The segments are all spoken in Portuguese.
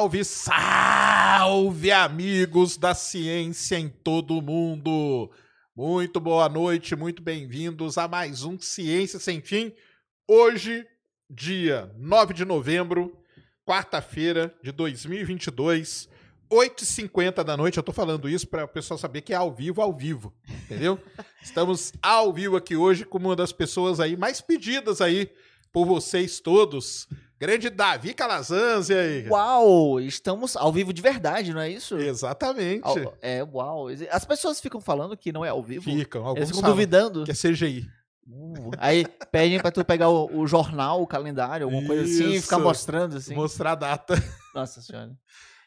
Salve, salve, amigos da ciência em todo o mundo! Muito boa noite, muito bem-vindos a mais um Ciência Sem Fim. Hoje, dia 9 de novembro, quarta-feira de 2022, 8h50 da noite. Eu tô falando isso para o pessoal saber que é ao vivo, ao vivo, entendeu? Estamos ao vivo aqui hoje com uma das pessoas aí mais pedidas aí por vocês todos. Grande Davi Calazans, e aí? Uau, estamos ao vivo de verdade, não é isso? Exatamente. Ao- é, uau. As pessoas ficam falando que não é ao vivo. Ficam, alguns Eles ficam duvidando. que é CGI. Uh, aí pedem pra tu pegar o, o jornal, o calendário, alguma coisa assim e ficar mostrando assim. Mostrar a data. Nossa senhora.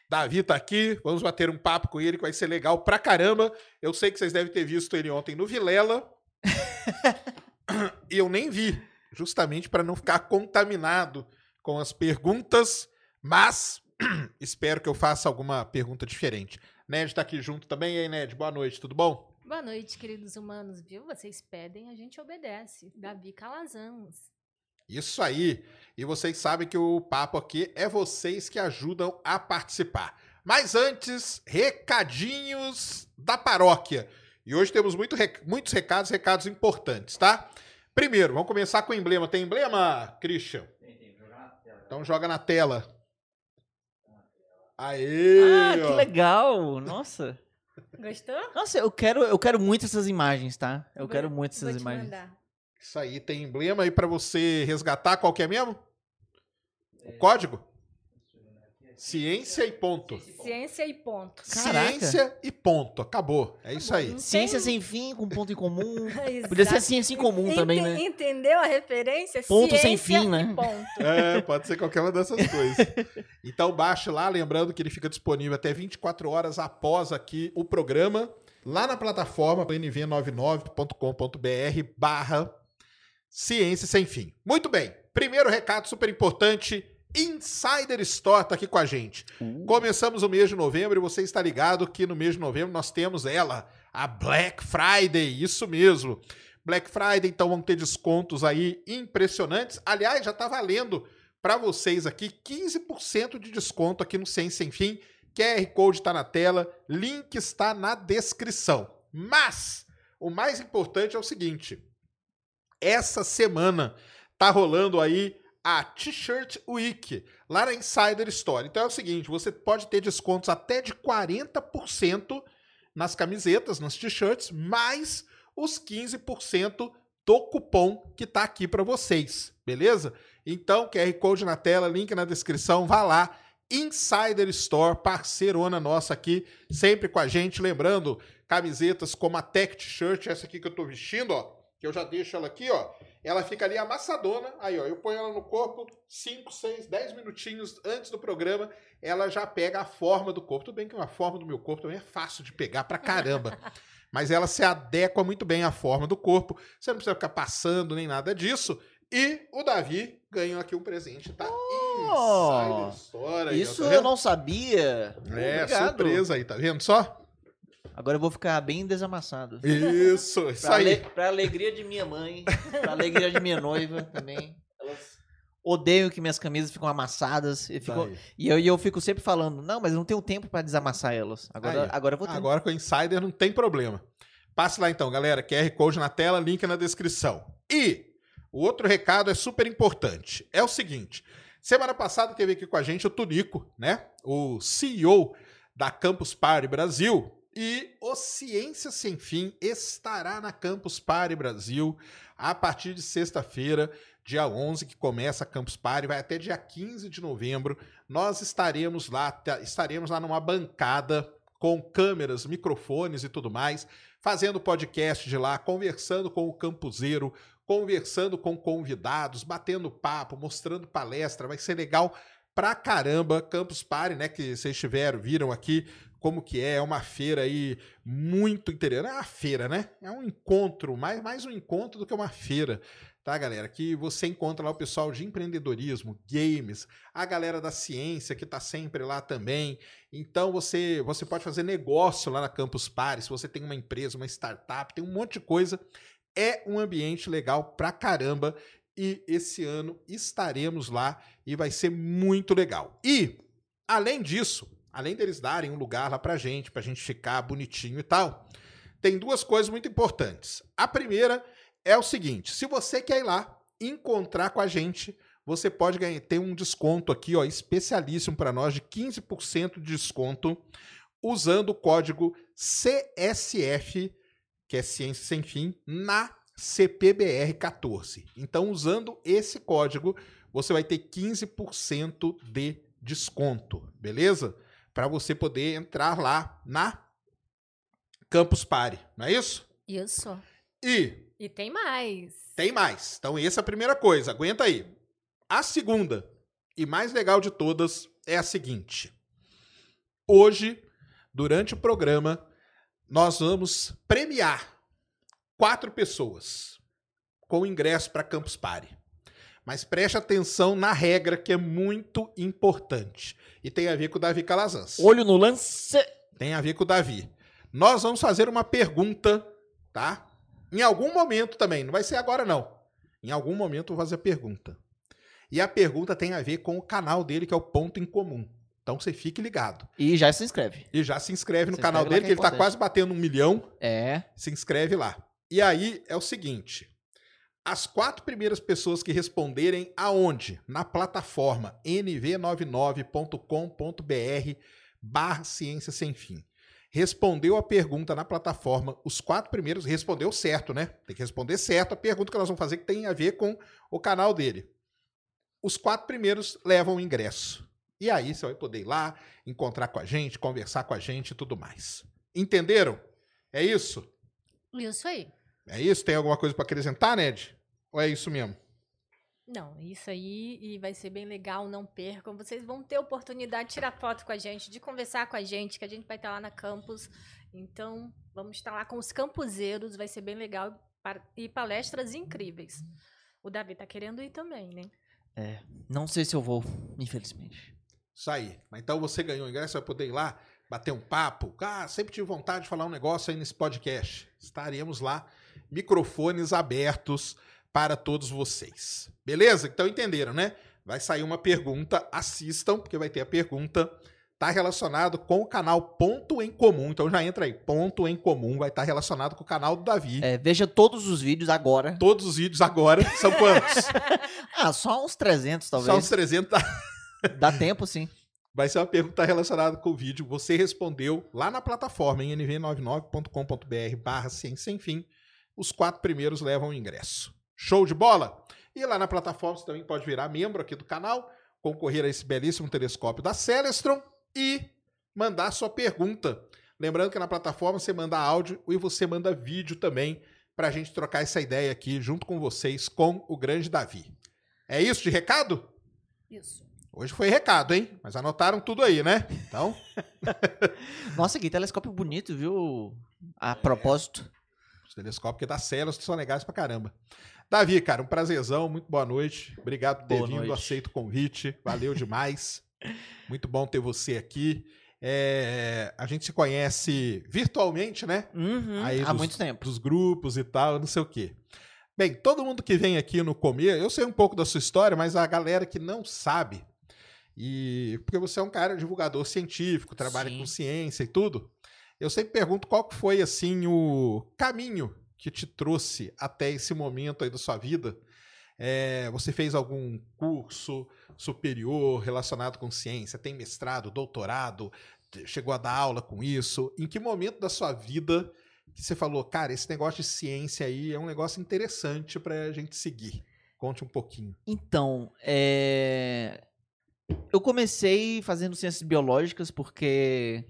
Davi tá aqui, vamos bater um papo com ele que vai ser legal pra caramba. Eu sei que vocês devem ter visto ele ontem no Vilela. e eu nem vi, justamente para não ficar contaminado com as perguntas, mas espero que eu faça alguma pergunta diferente. Ned tá aqui junto também. E aí, Ned, boa noite, tudo bom? Boa noite, queridos humanos, viu? Vocês pedem, a gente obedece. Davi Calazans. Isso aí. E vocês sabem que o papo aqui é vocês que ajudam a participar. Mas antes, recadinhos da paróquia. E hoje temos muito rec- muitos recados, recados importantes, tá? Primeiro, vamos começar com o emblema. Tem emblema, Christian? Então joga na tela. Aê! Ah, que ó. legal! Nossa. Gostou? Nossa, eu quero, eu quero muito essas imagens, tá? Eu Vou- quero muito essas Vou te imagens. mandar. Isso aí, tem emblema aí pra você resgatar. Qual que é mesmo? O código? Ciência e ponto. Ciência e ponto. Caraca. Ciência e ponto. Acabou. É isso aí. Ciência sem fim, com ponto em comum. Podia ser ciência em comum também, né? Entendeu a referência? Ponto sem fim, né? É, pode ser qualquer uma dessas coisas. Então baixe lá, lembrando que ele fica disponível até 24 horas após aqui o programa, lá na plataforma nv99.com.br barra Ciência Sem Fim. Muito bem, primeiro recado super importante, Insider Store tá aqui com a gente. Uh, Começamos o mês de novembro e você está ligado que no mês de novembro nós temos ela, a Black Friday, isso mesmo. Black Friday, então vão ter descontos aí impressionantes. Aliás, já está valendo para vocês aqui 15% de desconto aqui no Sem Sem Fim. QR Code está na tela, link está na descrição. Mas o mais importante é o seguinte: essa semana tá rolando aí a T-Shirt Week lá na Insider Store. Então é o seguinte, você pode ter descontos até de 40% nas camisetas, nas t-shirts, mais os 15% do cupom que tá aqui para vocês, beleza? Então, QR Code na tela, link na descrição, vá lá. Insider Store, parceirona nossa aqui, sempre com a gente. Lembrando, camisetas como a Tech T-shirt, essa aqui que eu tô vestindo, ó, que eu já deixo ela aqui, ó. Ela fica ali amassadona. Aí, ó, eu ponho ela no corpo 5, 6, 10 minutinhos antes do programa, ela já pega a forma do corpo. Tudo bem que uma forma do meu corpo também é fácil de pegar pra caramba. Mas ela se adequa muito bem à forma do corpo. Você não precisa ficar passando nem nada disso. E o Davi ganhou aqui um presente, tá? Oh! Ó, Isso tá eu vendo? não sabia. É, Obrigado. surpresa aí, tá vendo só? Agora eu vou ficar bem desamassado. Isso, isso Pra, aí. ale- pra alegria de minha mãe, pra alegria de minha noiva também. Elas odeiam que minhas camisas ficam amassadas. E, ficam- e eu, e eu fico sempre falando, não, mas eu não tenho tempo pra desamassar elas. Agora, Aí. agora eu vou ter. Agora com o Insider não tem problema. Passe lá então, galera. QR Code na tela, link na descrição. E o outro recado é super importante. É o seguinte: semana passada teve aqui com a gente o Tunico, né? O CEO da Campus Party Brasil. E o Ciência Sem Fim estará na Campus Party Brasil a partir de sexta-feira, dia 11, que começa a Campus Party, vai até dia 15 de novembro. Nós estaremos lá, ta- estaremos lá numa bancada com câmeras, microfones e tudo mais, fazendo podcast de lá, conversando com o campuseiro, conversando com convidados, batendo papo, mostrando palestra, vai ser legal pra caramba. Campus Party, né, que vocês tiveram, viram aqui como que é, é uma feira aí muito interessante. É uma feira, né? É um encontro, mais, mais um encontro do que uma feira, tá, galera? Que você encontra lá o pessoal de empreendedorismo, games, a galera da ciência que tá sempre lá também. Então você, você pode fazer negócio lá na Campus Party, se você tem uma empresa, uma startup, tem um monte de coisa. É um ambiente legal pra caramba e esse ano estaremos lá e vai ser muito legal. E Além disso, além deles darem um lugar lá pra gente, pra gente ficar bonitinho e tal, tem duas coisas muito importantes. A primeira é o seguinte: se você quer ir lá encontrar com a gente, você pode ganhar, ter um desconto aqui, ó, especialíssimo para nós de 15% de desconto usando o código CSF, que é Ciência Sem Fim, na CPBR 14. Então, usando esse código, você vai ter 15% de desconto, beleza? Para você poder entrar lá na Campus Party, não é isso? Isso. E E tem mais. tem mais. Então, essa é a primeira coisa. Aguenta aí. A segunda, e mais legal de todas, é a seguinte. Hoje, durante o programa, nós vamos premiar quatro pessoas com ingresso para Campus Party. Mas preste atenção na regra que é muito importante. E tem a ver com o Davi Calazans. Olho no lance. Tem a ver com o Davi. Nós vamos fazer uma pergunta, tá? Em algum momento também, não vai ser agora não. Em algum momento eu vou fazer a pergunta. E a pergunta tem a ver com o canal dele, que é o Ponto em Comum. Então você fique ligado. E já se inscreve. E já se inscreve no Se canal inscreve dele, que que é ele tá importante. quase batendo um milhão. É. Se inscreve lá. E aí é o seguinte: as quatro primeiras pessoas que responderem aonde? Na plataforma nv99.com.br barra ciência sem fim. Respondeu a pergunta na plataforma, os quatro primeiros respondeu certo, né? Tem que responder certo a pergunta que nós vamos fazer que tem a ver com o canal dele. Os quatro primeiros levam o ingresso. E aí você vai poder ir lá, encontrar com a gente, conversar com a gente e tudo mais. Entenderam? É isso? Isso aí. É isso? Tem alguma coisa para acrescentar, Ned? Ou é isso mesmo? Não, isso aí e vai ser bem legal, não percam. Vocês vão ter oportunidade de tirar foto com a gente, de conversar com a gente, que a gente vai estar lá na campus. Então, vamos estar lá com os campuseiros, vai ser bem legal e palestras incríveis. O Davi tá querendo ir também, né? É. Não sei se eu vou, infelizmente. Isso aí. Mas Então você ganhou o ingresso, vai poder ir lá, bater um papo. Ah, sempre tive vontade de falar um negócio aí nesse podcast. Estaremos lá, microfones abertos para todos vocês. Beleza? Então entenderam, né? Vai sair uma pergunta, assistam, porque vai ter a pergunta. Tá relacionado com o canal Ponto em Comum. Então já entra aí, Ponto em Comum, vai estar relacionado com o canal do Davi. É, veja todos os vídeos agora. Todos os vídeos agora são quantos? Ah, só uns 300 Só uns talvez. 300. tá? Dá tempo, sim. Vai ser uma pergunta relacionada com o vídeo. Você respondeu lá na plataforma, em nv99.com.br barra ciência sem fim. Os quatro primeiros levam o ingresso. Show de bola? E lá na plataforma você também pode virar membro aqui do canal, concorrer a esse belíssimo telescópio da Celestron e mandar sua pergunta. Lembrando que na plataforma você manda áudio e você manda vídeo também para a gente trocar essa ideia aqui junto com vocês, com o grande Davi. É isso de recado? Isso. Hoje foi recado, hein? Mas anotaram tudo aí, né? Então, Nossa, que telescópio bonito, viu? A propósito. Os telescópios que dá celas são legais pra caramba. Davi, cara, um prazerzão, muito boa noite. Obrigado por ter Boa vindo, noite. aceito o convite. Valeu demais. muito bom ter você aqui. É, a gente se conhece virtualmente, né? Uhum, Aí há dos- muito tempo. Dos grupos e tal, não sei o quê. Bem, todo mundo que vem aqui no comer, eu sei um pouco da sua história, mas a galera que não sabe, e porque você é um cara divulgador científico, trabalha Sim. com ciência e tudo, eu sempre pergunto qual foi assim o caminho que te trouxe até esse momento aí da sua vida. É, você fez algum curso superior relacionado com ciência? Tem mestrado, doutorado? Chegou a dar aula com isso? Em que momento da sua vida que você falou, cara, esse negócio de ciência aí é um negócio interessante pra gente seguir? Conte um pouquinho. Então, é... eu comecei fazendo ciências biológicas porque,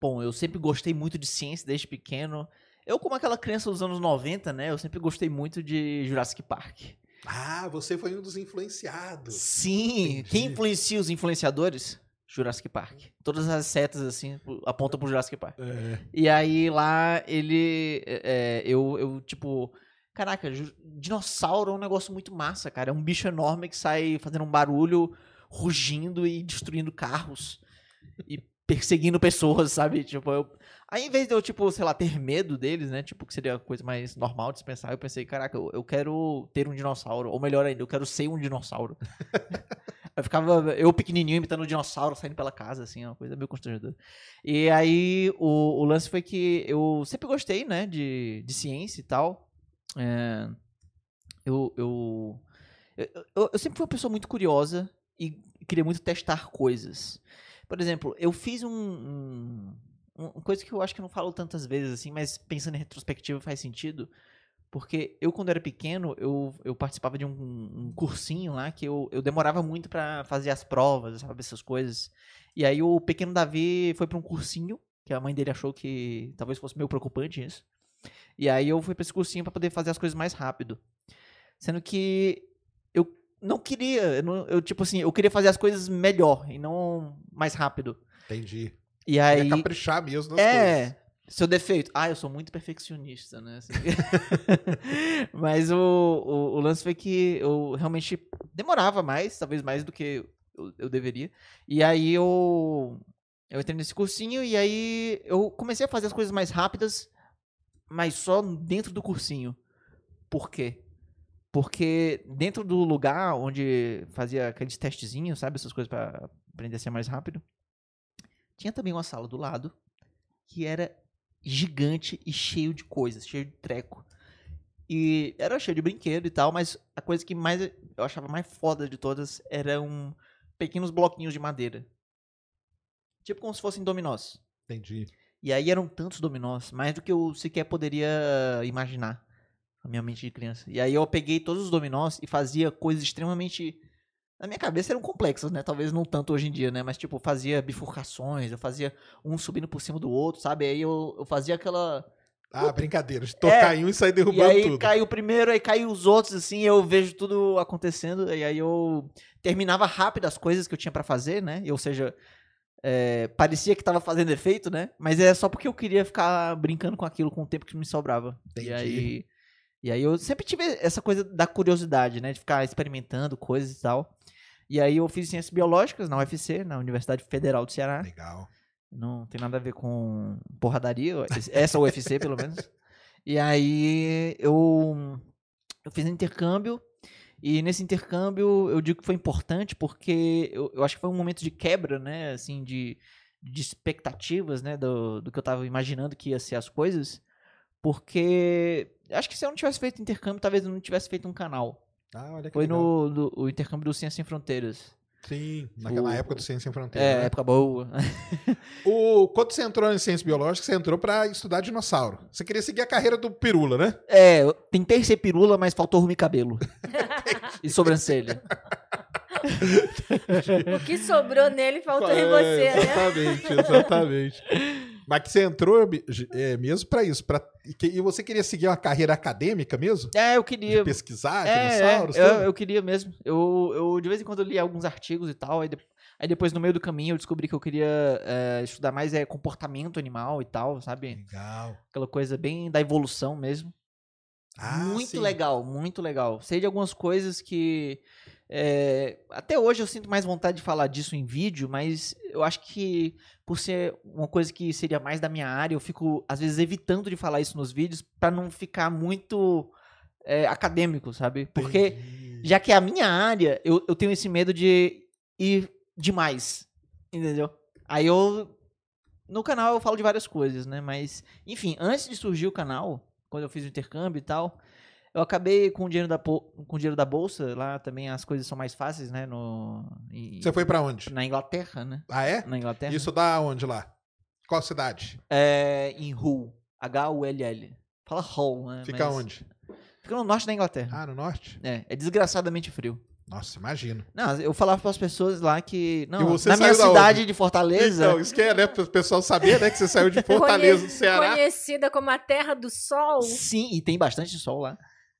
bom, eu sempre gostei muito de ciência desde pequeno. Eu, como aquela criança dos anos 90, né, eu sempre gostei muito de Jurassic Park. Ah, você foi um dos influenciados. Sim, Entendi. quem influencia os influenciadores? Jurassic Park. Todas as setas, assim, apontam pro Jurassic Park. É. E aí lá ele. é, eu, eu, tipo. Caraca, dinossauro é um negócio muito massa, cara. É um bicho enorme que sai fazendo um barulho, rugindo e destruindo carros. E perseguindo pessoas, sabe? Tipo, eu. Aí, em vez de eu, tipo, sei lá, ter medo deles, né? Tipo, que seria a coisa mais normal de se pensar, eu pensei, caraca, eu, eu quero ter um dinossauro. Ou melhor ainda, eu quero ser um dinossauro. Eu ficava, eu pequenininho, imitando o dinossauro, saindo pela casa, assim, uma coisa meio constrangedora. E aí, o, o lance foi que eu sempre gostei, né, de, de ciência e tal. É, eu, eu, eu, eu sempre fui uma pessoa muito curiosa e queria muito testar coisas. Por exemplo, eu fiz um, um, uma coisa que eu acho que eu não falo tantas vezes assim, mas pensando em retrospectiva faz sentido. Porque eu, quando era pequeno, eu, eu participava de um, um cursinho lá que eu, eu demorava muito para fazer as provas, sabe, essas coisas. E aí o pequeno Davi foi para um cursinho, que a mãe dele achou que talvez fosse meio preocupante isso. E aí eu fui para esse cursinho para poder fazer as coisas mais rápido. Sendo que eu não queria, eu, não- eu, tipo assim, eu queria fazer as coisas melhor e não mais rápido. Entendi. E Aí... É caprichar mesmo nas coisas. é, seu defeito. Ah, eu sou muito perfeccionista, né? Assim. Mas o, o, o lance foi que eu realmente demorava mais, talvez mais do que eu, eu deveria. E aí eu, eu entrei nesse cursinho e aí eu comecei a fazer as coisas mais rápidas, mas só dentro do cursinho. Por quê? Porque dentro do lugar onde fazia aqueles testezinhos, sabe? Essas coisas pra aprender a ser mais rápido. Tinha também uma sala do lado que era gigante e cheio de coisas, cheio de treco. E era cheio de brinquedo e tal, mas a coisa que mais eu achava mais foda de todas eram pequenos bloquinhos de madeira. Tipo como se fossem dominós. Entendi. E aí eram tantos dominós, mais do que eu sequer poderia imaginar. A minha mente de criança. E aí eu peguei todos os dominós e fazia coisas extremamente. Na minha cabeça eram complexas, né? Talvez não tanto hoje em dia, né? Mas, tipo, eu fazia bifurcações, eu fazia um subindo por cima do outro, sabe? Aí eu, eu fazia aquela. Ah, brincadeira. De tocar em um e sair É. E derrubando aí tudo. caiu o primeiro, aí caiu os outros, assim, eu vejo tudo acontecendo, e aí eu terminava rápido as coisas que eu tinha pra fazer, né? Ou seja, é, parecia que tava fazendo efeito, né? Mas é só porque eu queria ficar brincando com aquilo com o tempo que me sobrava. Entendi. E aí, e aí eu sempre tive essa coisa da curiosidade, né? De ficar experimentando coisas e tal. E aí eu fiz ciências biológicas na UFC, na Universidade Federal do Ceará. Legal. Não tem nada a ver com porradaria, essa UFC pelo menos. E aí eu, eu fiz intercâmbio, e nesse intercâmbio eu digo que foi importante porque eu, eu acho que foi um momento de quebra, né, assim, de, de expectativas, né, do, do que eu tava imaginando que ia ser as coisas, porque acho que se eu não tivesse feito intercâmbio, talvez eu não tivesse feito um canal. Ah, olha que Foi legal. no do- o intercâmbio do Ciência Sem Fronteiras. Sim, naquela o- época do Ciência Sem É, Fronteiras. né? época boa. O, quando você entrou em Ciência Biológica, você entrou pra estudar dinossauro. Você queria seguir a carreira do Pirula, né? É, eu tentei ser pirula, mas faltou rumo e cabelo. e sobrancelha. O que sobrou nele faltou em É, você, né? Exatamente, exatamente. Mas que você entrou é, mesmo pra isso. Pra, e, você queria seguir uma carreira acadêmica mesmo? É, eu De queria. pesquisar É, é, dinossauros? eu, tudo? eu queria mesmo. Eu, eu de vez em quando eu lia alguns artigos e tal. Aí, de- aí depois, no meio do caminho, eu descobri que eu queria é, estudar mais é, comportamento animal e tal, sabe? Legal. Aquela coisa bem da evolução mesmo. Ah, muito sim. legal, muito legal. Sei de algumas coisas que. é, até hoje eu sinto mais vontade de falar disso em vídeo, mas eu acho que por ser uma coisa que seria mais da minha área, eu fico às vezes evitando de falar isso nos vídeos pra não ficar muito é, acadêmico, sabe? Porque Entendi. já que é a minha área, eu, eu tenho esse medo de ir demais, entendeu? Aí eu no canal eu falo de várias coisas, né? Mas enfim, antes de surgir o canal, quando eu fiz o intercâmbio e tal, eu acabei com o dinheiro da, com o dinheiro da bolsa, lá também as coisas são mais fáceis, né? No, em- Você foi pra onde? na Inglaterra, né? Ah, é? Na Inglaterra. Isso dá onde lá? Qual cidade? É em Hull. H-U-L-L. Fala Hull, né? Fica Mas onde? Fica no norte da Inglaterra. Ah, no norte? É, é desgraçadamente frio. Nossa, imagino. Não, eu falava para as pessoas lá que. Não, E você na minha cidade onde? de Fortaleza. Então, isso que é, né? Para o pessoal saber, né? Que você saiu de Fortaleza, do Ceará. Conhecida como a Terra do Sol. Sim, e tem bastante sol lá.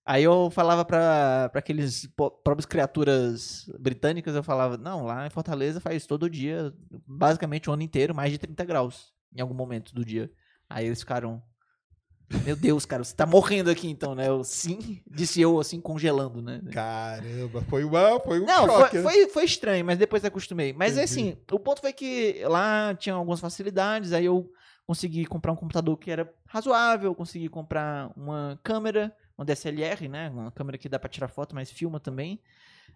Aí eu falava pra, pra aqueles po- próprios criaturas britânicas, eu falava, não, lá em Fortaleza faz todo dia, basicamente o ano inteiro, mais de 30 graus, em algum momento do dia. Aí eles ficaram, meu Deus, cara, você tá morrendo aqui então, né? Eu, sim, disse eu, assim, congelando, né? Caramba, foi, uma, foi um Não, choque. foi, né? foi, foi estranho, mas depois acostumei. Mas Entendi. assim, o ponto foi que lá tinha algumas facilidades, aí eu consegui comprar um computador que era razoável, consegui comprar uma câmera, uma DSLR, né? Uma câmera que dá pra tirar foto, mas filma também.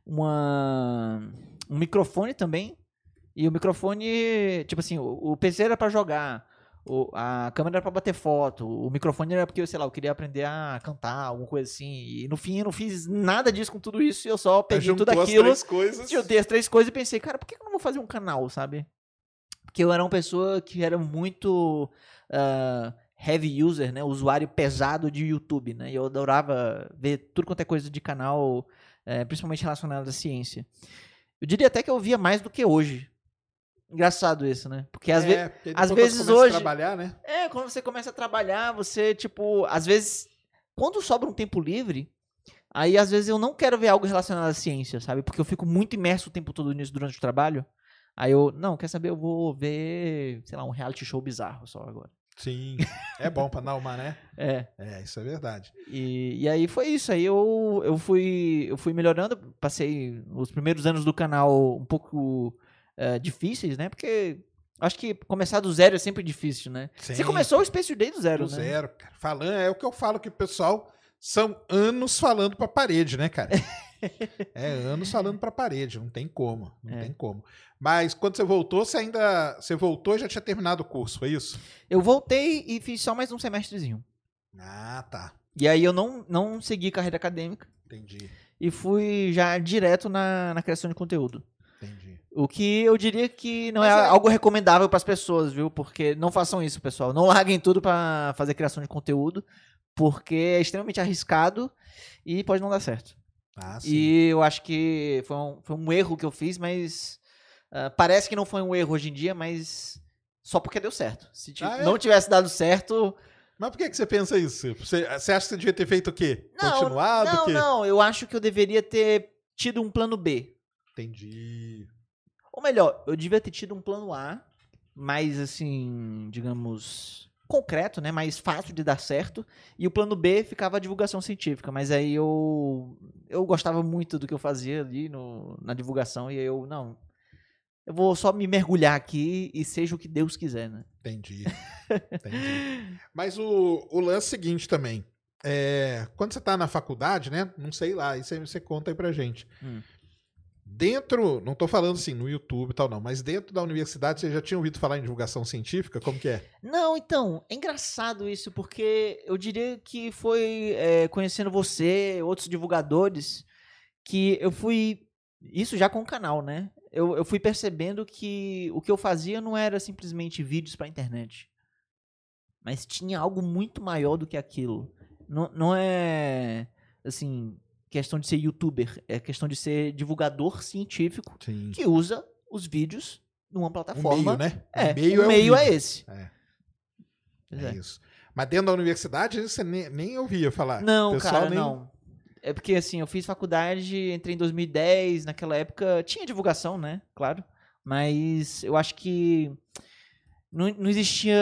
Uma, um microfone também. E o microfone, tipo assim, o, o PC era pra jogar. O, a câmera era pra bater foto, o microfone era porque, sei lá, eu queria aprender a cantar, alguma coisa assim. E no fim eu não fiz nada disso com tudo isso, eu só peguei Juntou tudo as aquilo, três coisas. juntei as três coisas e pensei, cara, por que eu não vou fazer um canal, sabe? Porque eu era uma pessoa que era muito ah, heavy user, né? Usuário pesado de YouTube, né? E eu adorava ver tudo quanto é coisa de canal, eh, principalmente relacionado à ciência. Eu diria até que eu via mais do que hoje. Engraçado isso, né? Porque às vezes. É, porque às vezes hoje- trabalhar, né? É, quando você começa a trabalhar, você, tipo, às vezes, quando sobra um tempo livre, aí às vezes eu não quero ver algo relacionado à ciência, sabe? Porque eu fico muito imerso o tempo todo nisso durante o trabalho. Aí eu, não, quer saber, eu vou ver, sei lá, um reality show bizarro só agora. Sim. É bom pra dar uma, né? É, É, isso é verdade. e, e aí foi isso, aí eu, eu, fui, eu fui melhorando, passei os primeiros anos do canal um pouco eh, difíceis, né? Porque acho que começar do zero é sempre difícil, né? Você Sim. começou o Space Day do zero, Do né? zero, cara. Falando, é o que eu falo que o pessoal são anos falando pra parede, né, cara? é anos falando pra parede, não tem como, não É. tem como. Mas quando você voltou, você ainda, você voltou e já tinha terminado o curso, foi isso? Eu voltei e fiz só mais um semestrezinho. Ah, tá. E aí eu não, não segui carreira acadêmica Entendi, e fui já direto na, na criação de conteúdo. entendi. O que eu diria que não é, é- algo recomendável para as pessoas, viu? Porque não façam isso, pessoal. Não larguem tudo para fazer criação de conteúdo, porque é extremamente arriscado e pode não dar certo. Ah. E eu acho que foi um, foi um erro que eu fiz, mas ah, parece que não foi um erro hoje em dia, mas só porque deu certo. Se Ah, é? não tivesse dado certo, Mas por que, que você pensa isso? Você, você acha que você devia ter feito o quê? Não, Continuado? Não, não, eu acho que eu deveria ter tido um plano B. Entendi. Ou melhor, eu devia ter tido um plano A, mais assim, digamos, concreto, né? Mais fácil de dar certo. E o plano B ficava a divulgação científica. Mas aí eu. Eu gostava muito do que eu fazia ali no, na divulgação. E aí eu, não. Eu vou só me mergulhar aqui e seja o que Deus quiser, né? Entendi. Entendi. Mas o, o lance seguinte também. É, quando você tá na faculdade, né? Não sei lá, isso aí você conta aí pra gente. Hum. Dentro, não tô falando assim no YouTube e tal, não, mas dentro da universidade você já tinha ouvido falar em divulgação científica? Como que é? Não, então, é engraçado isso, porque eu diria que foi é, conhecendo você, outros divulgadores, que eu fui. Isso já com o canal, né? Eu, eu fui percebendo que o que eu fazia não era simplesmente vídeos pra internet. Mas tinha algo muito maior do que aquilo. Não, não é, assim, questão de ser youtuber, é questão de ser divulgador científico Sim. que usa os vídeos numa O plataforma. meio, né? É, o meio, o é, o meio é vídeo. esse. É. É é. isso. Mas dentro da universidade você nem, nem ouvia falar. Não, O cara, nem... não. É porque assim, eu fiz faculdade, entrei em 2010, naquela época tinha divulgação, né? Claro. Mas eu acho que não, não existia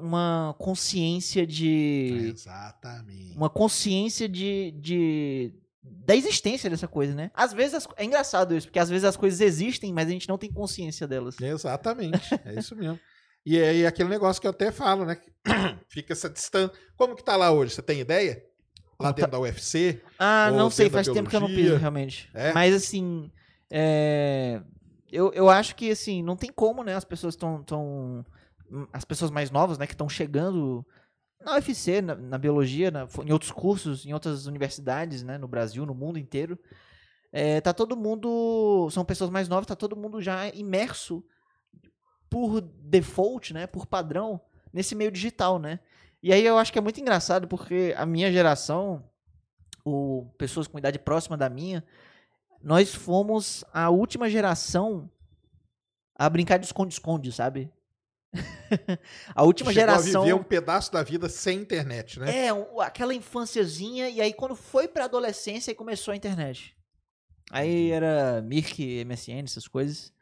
uma consciência de. Exatamente. Uma consciência de, de. Da existência dessa coisa, né? Às vezes. as- é engraçado isso, porque às vezes as coisas existem, mas a gente não tem consciência delas. Exatamente, é isso mesmo. E aí aquele negócio que eu até falo, né? Fica essa distância. Como que tá lá hoje? Você tem ideia? Lá tá- dentro da UFC? Ah, não sei, faz tempo que eu não piso, realmente. É? Mas assim, é, eu, eu acho que assim, não tem como, né? As pessoas estão. Tão, as pessoas mais novas, né, que estão chegando na UFC, na, na biologia, na- em outros cursos, em outras universidades, né, no Brasil, no mundo inteiro. É, tá todo mundo. São pessoas mais novas, tá todo mundo já imerso por default, né? Por padrão, nesse meio digital, né? E aí eu acho que é muito engraçado porque a minha geração, o pessoas com idade próxima da minha, nós fomos a última geração a brincar de esconde-esconde, sabe? a última Chegou geração a viver um pedaço da vida sem internet, né? é, aquela infânciazinha, e aí quando foi pra adolescência aí começou a internet. Aí era Mirk, MSN, essas coisas.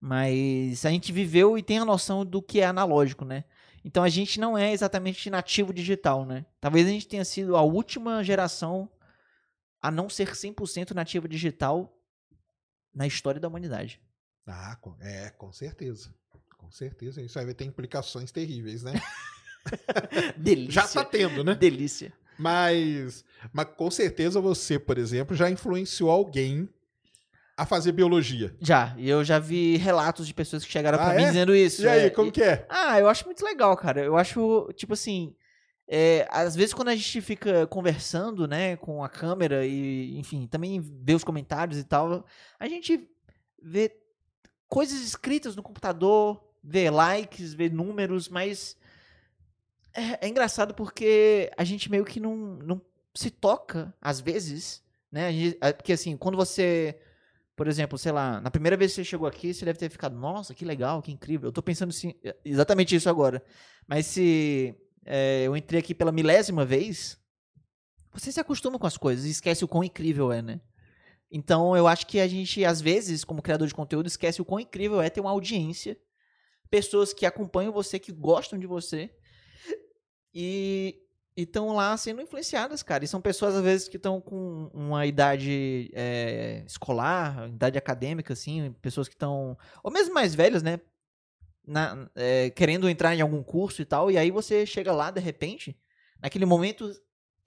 Mas a gente viveu e tem a noção do que é analógico, né? Então a gente não é exatamente nativo digital, né? Talvez a gente tenha sido a última geração a não ser 100% nativa digital na história da humanidade. Ah, é, com certeza. Com certeza. Isso aí vai ter implicações terríveis, né? Delícia. Já tá tendo, né? Delícia. Mas, mas com certeza você, por exemplo, já influenciou alguém a fazer biologia. Já, e eu já vi relatos de pessoas que chegaram Ah, pra mim é? dizendo isso. E aí, é, como e- que é? Ah, eu acho muito legal, cara. Eu acho, tipo assim, é, às vezes quando a gente fica conversando, né, com a câmera e, enfim, também vê os comentários e tal, a gente vê coisas escritas no computador, vê likes, vê números, mas é, é engraçado porque a gente meio que não, não se toca, às vezes, né? Gente- é, porque assim, quando você, por exemplo, sei lá, na primeira vez que você chegou aqui, você deve ter ficado, nossa, que legal, que incrível. Eu tô pensando assim, exatamente isso agora. Mas se é, eu entrei aqui pela milésima vez, você se acostuma com as coisas e esquece o quão incrível é, né? Então eu acho que a gente, às vezes, como criador de conteúdo, esquece o quão incrível é ter uma audiência, pessoas que acompanham você, que gostam de você e estão lá sendo influenciadas, cara. E são pessoas, às vezes, que estão com uma idade é, escolar, idade acadêmica, assim, pessoas que estão. Ou mesmo mais velhas, né? na- é, querendo entrar em algum curso e tal, e aí você chega lá, de repente, naquele momento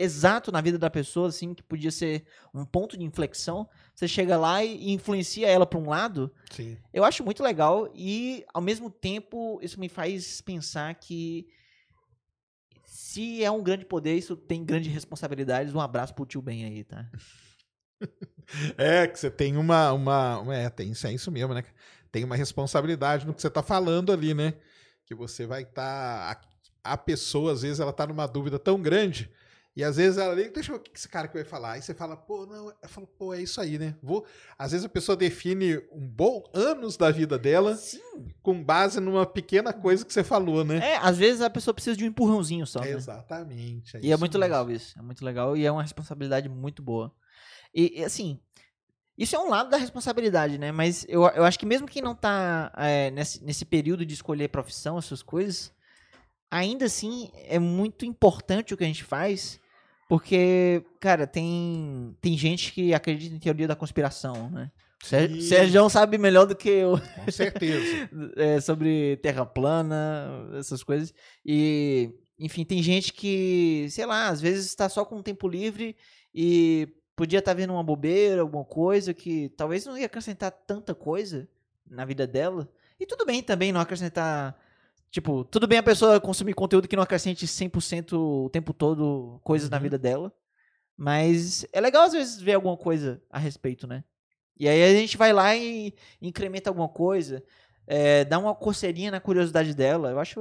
exato na vida da pessoa, assim, que podia ser um ponto de inflexão, você chega lá e, influencia ela para um lado, Sim. eu acho muito legal e, ao mesmo tempo, isso me faz pensar que se é um grande poder, isso tem grandes responsabilidades. Um abraço pro tio Ben aí, tá? É, que você tem uma. uma, uma- é, tem, isso é isso mesmo, né? Tem uma responsabilidade no que você tá falando ali, né? Que você vai estar. a, a pessoa, às vezes, ela tá numa dúvida tão grande. E às vezes ela liga, deixa eu ver o que esse cara que vai falar. Aí você fala, pô, não, eu falo, pô, é isso aí, né? Vou. Às vezes a pessoa define um bom anos da vida dela Sim. com base numa pequena coisa que você falou, né? É, às vezes a pessoa precisa de um empurrãozinho só. né? Exatamente. E é muito mesmo. legal isso. É muito legal e é uma responsabilidade muito boa. E, e, assim, isso é um lado da responsabilidade, né? Mas eu, eu acho que mesmo quem não tá é, nesse, nesse período de escolher profissão, essas coisas, ainda assim é muito importante o que a gente faz. Porque, cara, tem, tem gente que acredita em teoria da conspiração, né? Sim. Sérgio sabe melhor do que eu Com certeza. é, sobre terra plana, essas coisas. E, enfim, tem gente que, sei lá, às vezes está só com tempo livre e podia estar vendo uma bobeira, alguma coisa que talvez não ia acrescentar tanta coisa na vida dela. E tudo bem também não acrescentar. Tipo, tudo bem a pessoa consumir conteúdo que não acrescente 100% o tempo todo coisas na Uhum. vida dela. Mas é legal às vezes ver alguma coisa a respeito, né? E aí a gente vai lá e incrementa alguma coisa, é, dá uma coceirinha na curiosidade dela. Eu acho,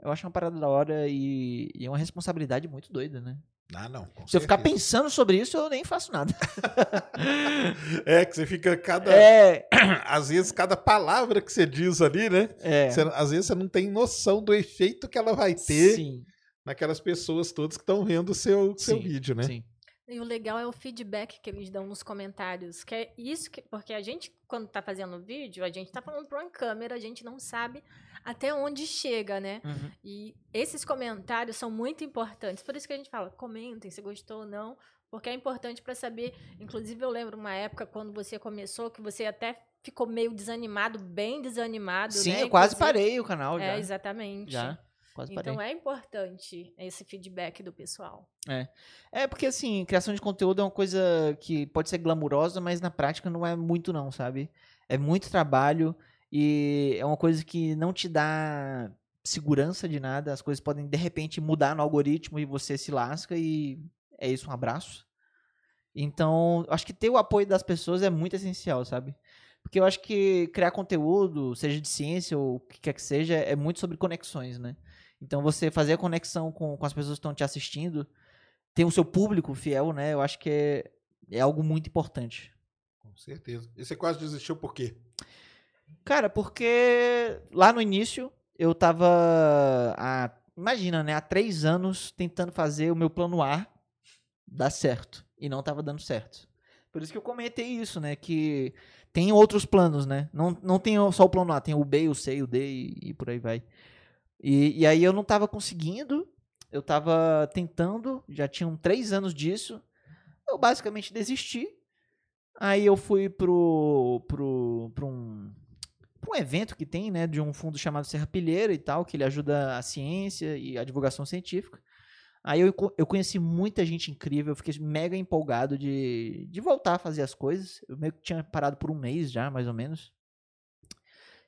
eu acho uma parada da hora e, e é uma responsabilidade muito doida, né? Ah, não. Se eu ficar pensando sobre isso, eu nem faço nada. É, que você fica cada. É, Às vezes, cada palavra que você diz ali, né? é. Você- às vezes você não tem noção do efeito que ela vai ter Sim, naquelas pessoas todas que estão vendo o seu, seu vídeo, né? sim. E o legal é o feedback que eles dão nos comentários. Que é isso que. Porque a gente, quando tá fazendo o vídeo, a gente tá falando pra uma câmera, a gente não sabe até onde chega, né? Uhum. E esses comentários são muito importantes. Por isso que a gente fala, comentem se gostou ou não. Porque é importante para saber. Inclusive, eu lembro uma época quando você começou, que você até ficou meio desanimado, bem desanimado. Sim, né? eu quase parei o canal já. É, exatamente. Já, quase Então parei. é importante esse feedback do pessoal. É porque, assim, criação de conteúdo é uma coisa que pode ser glamurosa, mas na prática não é muito não, sabe? É muito trabalho e é uma coisa que não te dá segurança de nada. As coisas podem, de repente, mudar no algoritmo e você se lasca e é isso, um abraço. Então, acho que ter o apoio das pessoas é muito essencial, sabe? Porque eu acho que criar conteúdo, seja de ciência ou o que quer que seja, é muito sobre conexões, né? Então, você fazer a conexão com, com as pessoas que estão te assistindo, ter o seu público fiel, né? Eu acho que é, é algo muito importante. Com certeza. E você quase desistiu por quê? Cara, porque lá no início eu tava há, imagina, né, há três anos tentando fazer o meu plano A dar certo e não tava dando certo. Por isso que eu comentei isso, né, que tem outros planos, né? Não, não tem só o plano A, tem o B, o C, o D e, e por aí vai. E, e aí eu não tava conseguindo, eu tava tentando, já tinham três anos disso, eu basicamente desisti. Aí eu fui pro, pro, pro um, um evento que tem, né, de um fundo chamado Serra Pilheira e tal, que ele ajuda a ciência e a divulgação científica. Aí eu, eu conheci muita gente incrível, eu fiquei mega empolgado de, de voltar a fazer as coisas. Eu meio que tinha parado por um mês já, mais ou menos.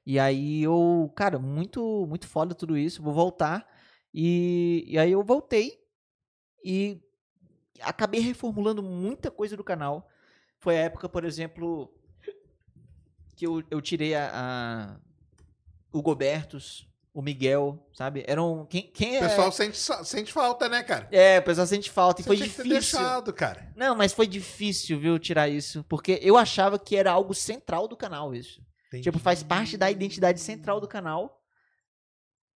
E aí eu, cara, muito, muito foda tudo isso, vou voltar. E, e aí eu voltei e acabei reformulando muita coisa do canal. Foi a época, por exemplo, que eu, eu tirei a, a- o Gobertos, o Miguel, sabe? Eram. Quem, quem O é. pessoal sente, sente falta, né, cara? É, o pessoal sente falta. E Você foi tinha que ter difícil. deixado, cara. Não, mas foi difícil, viu, tirar isso. Porque eu achava que era algo central do canal, isso. Tipo, faz parte da identidade central do canal.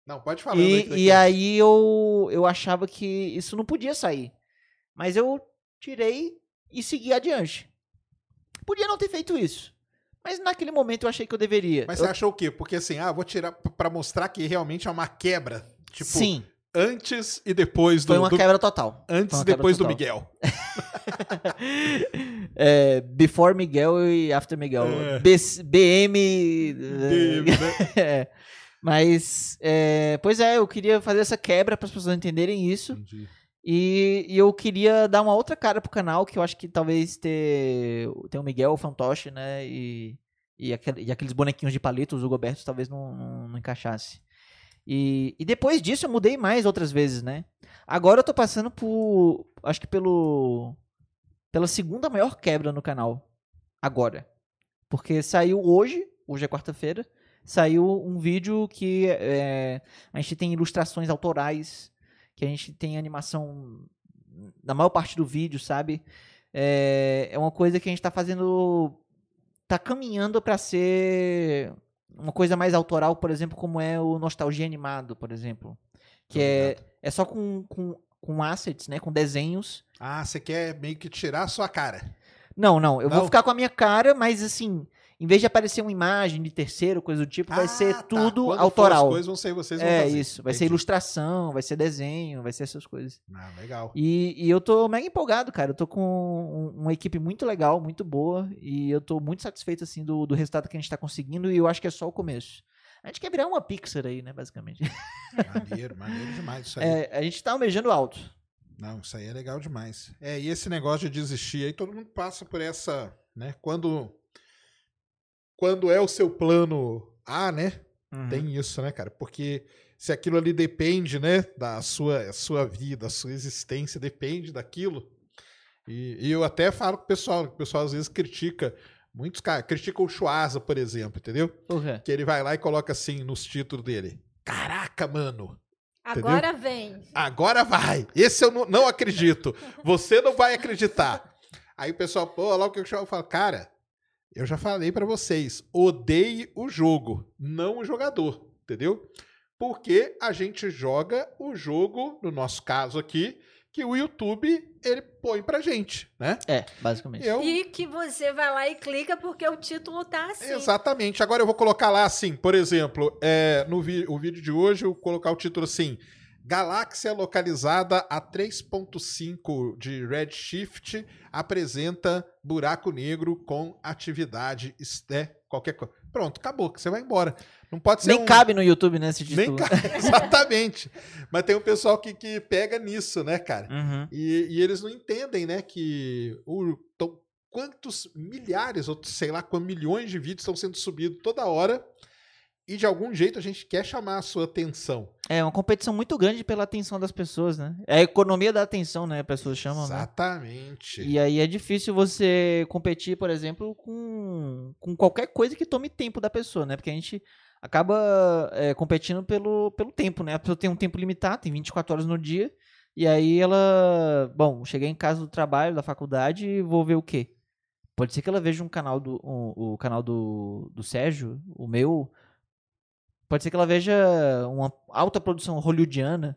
Não, pode falar. E, e aí eu, eu achava que isso não podia sair. Mas eu tirei e segui adiante. Podia não ter feito isso. Mas naquele momento eu achei que eu deveria. Mas Eu- você achou o quê? Porque assim, ah, vou tirar p- pra mostrar que realmente é uma quebra. Tipo, Sim, antes e depois do. foi uma do- quebra total. antes e depois do total. Miguel. É, before Miguel e After Miguel. É. B- BM. Dele, né? É. Mas, é, pois é, eu queria fazer essa quebra para as pessoas entenderem isso. Entendi. E, e eu queria dar uma outra cara pro canal, que eu acho que talvez ter, ter o Miguel, o Fantoche, né? E, e, aquele- e aqueles bonequinhos de palitos, o Goberto, talvez não, não, não encaixasse. E, e depois disso eu mudei mais outras vezes, né? Agora eu tô passando por. Acho que pelo. Pela segunda maior quebra no canal. Agora. Porque saiu hoje, hoje é quarta-feira, saiu um vídeo que é, a gente tem ilustrações autorais, que a gente tem animação na maior parte do vídeo, sabe? É, é uma coisa que a gente tá fazendo. tá caminhando pra ser uma coisa mais autoral, por exemplo, como é o Nostalgia Animado, por exemplo. Que é, é só com, com, com assets, né? Com desenhos. Ah, você quer meio que tirar a sua cara. Não, não, eu Não? vou ficar com a minha cara, mas assim, em vez de aparecer uma imagem de terceiro, coisa do tipo, vai Ah, ser tá. tudo Quando autoral. As coisas vão ser vocês vão É fazer. isso, vai ser Entendi. ilustração, vai ser desenho, vai ser essas coisas. Ah, legal. E, e eu tô mega empolgado, cara. Eu tô com um- uma equipe muito legal, muito boa. E eu tô muito satisfeito, assim, do, do resultado que a gente tá conseguindo. E eu acho que é só o começo. A gente quer virar uma Pixar aí, né, basicamente. Maneiro, maneiro demais isso aí. É, a gente tá almejando alto. Não, isso aí é legal demais. É, e esse negócio de desistir aí, todo mundo passa por essa, né? Quando quando é o seu plano A, né? Uhum. Tem isso, né, cara? Porque se aquilo ali depende, né, da sua, sua vida, a sua existência depende daquilo. E, e eu até falo pro pessoal, que o pessoal às vezes critica, muitos caras criticam o Chuasa, por exemplo, entendeu? Quê? Que ele vai lá e coloca assim nos títulos dele: Caraca, mano, Agora vem. Agora vai. Esse eu não, não acredito. Você não vai acreditar. Aí o pessoal, pô, lá o que eu falo, cara, eu já falei pra vocês, odeie o jogo, não o jogador, entendeu? Porque a gente joga o jogo, no nosso caso aqui, que o YouTube ele põe pra gente, né? É, basicamente. Eu, E que você vai lá e clica porque o título tá assim. Exatamente. Agora eu vou colocar lá assim, por exemplo, é, no vi- o vídeo de hoje, eu vou colocar o título assim: Galáxia localizada a 3.5 de Redshift apresenta buraco negro com atividade, né, qualquer coisa. Pronto, acabou, você vai embora. Não pode ser Nem um- cabe no YouTube, né, esse Nem título. cabe, exatamente. Mas tem um pessoal que, que pega nisso, né, cara? Uhum. E, e eles não entendem, né, que o, tão- quantos milhares, ou sei lá, quantos milhões de vídeos estão sendo subidos toda hora e de algum jeito a gente quer chamar a sua atenção. É uma competição muito grande pela atenção das pessoas, né? É a economia da atenção, né? As pessoas chamam, né? Exatamente. E aí é difícil você competir, por exemplo, com, com qualquer coisa que tome tempo da pessoa, né? Porque a gente acaba é, competindo pelo, pelo tempo, né? A pessoa tem um tempo limitado, tem 24 horas no dia, e aí ela. Bom, cheguei em casa do trabalho, da faculdade, e vou ver o quê? Pode ser que ela veja um canal do. um- o canal do, do Sérgio, o meu. Pode ser que ela veja uma alta produção hollywoodiana.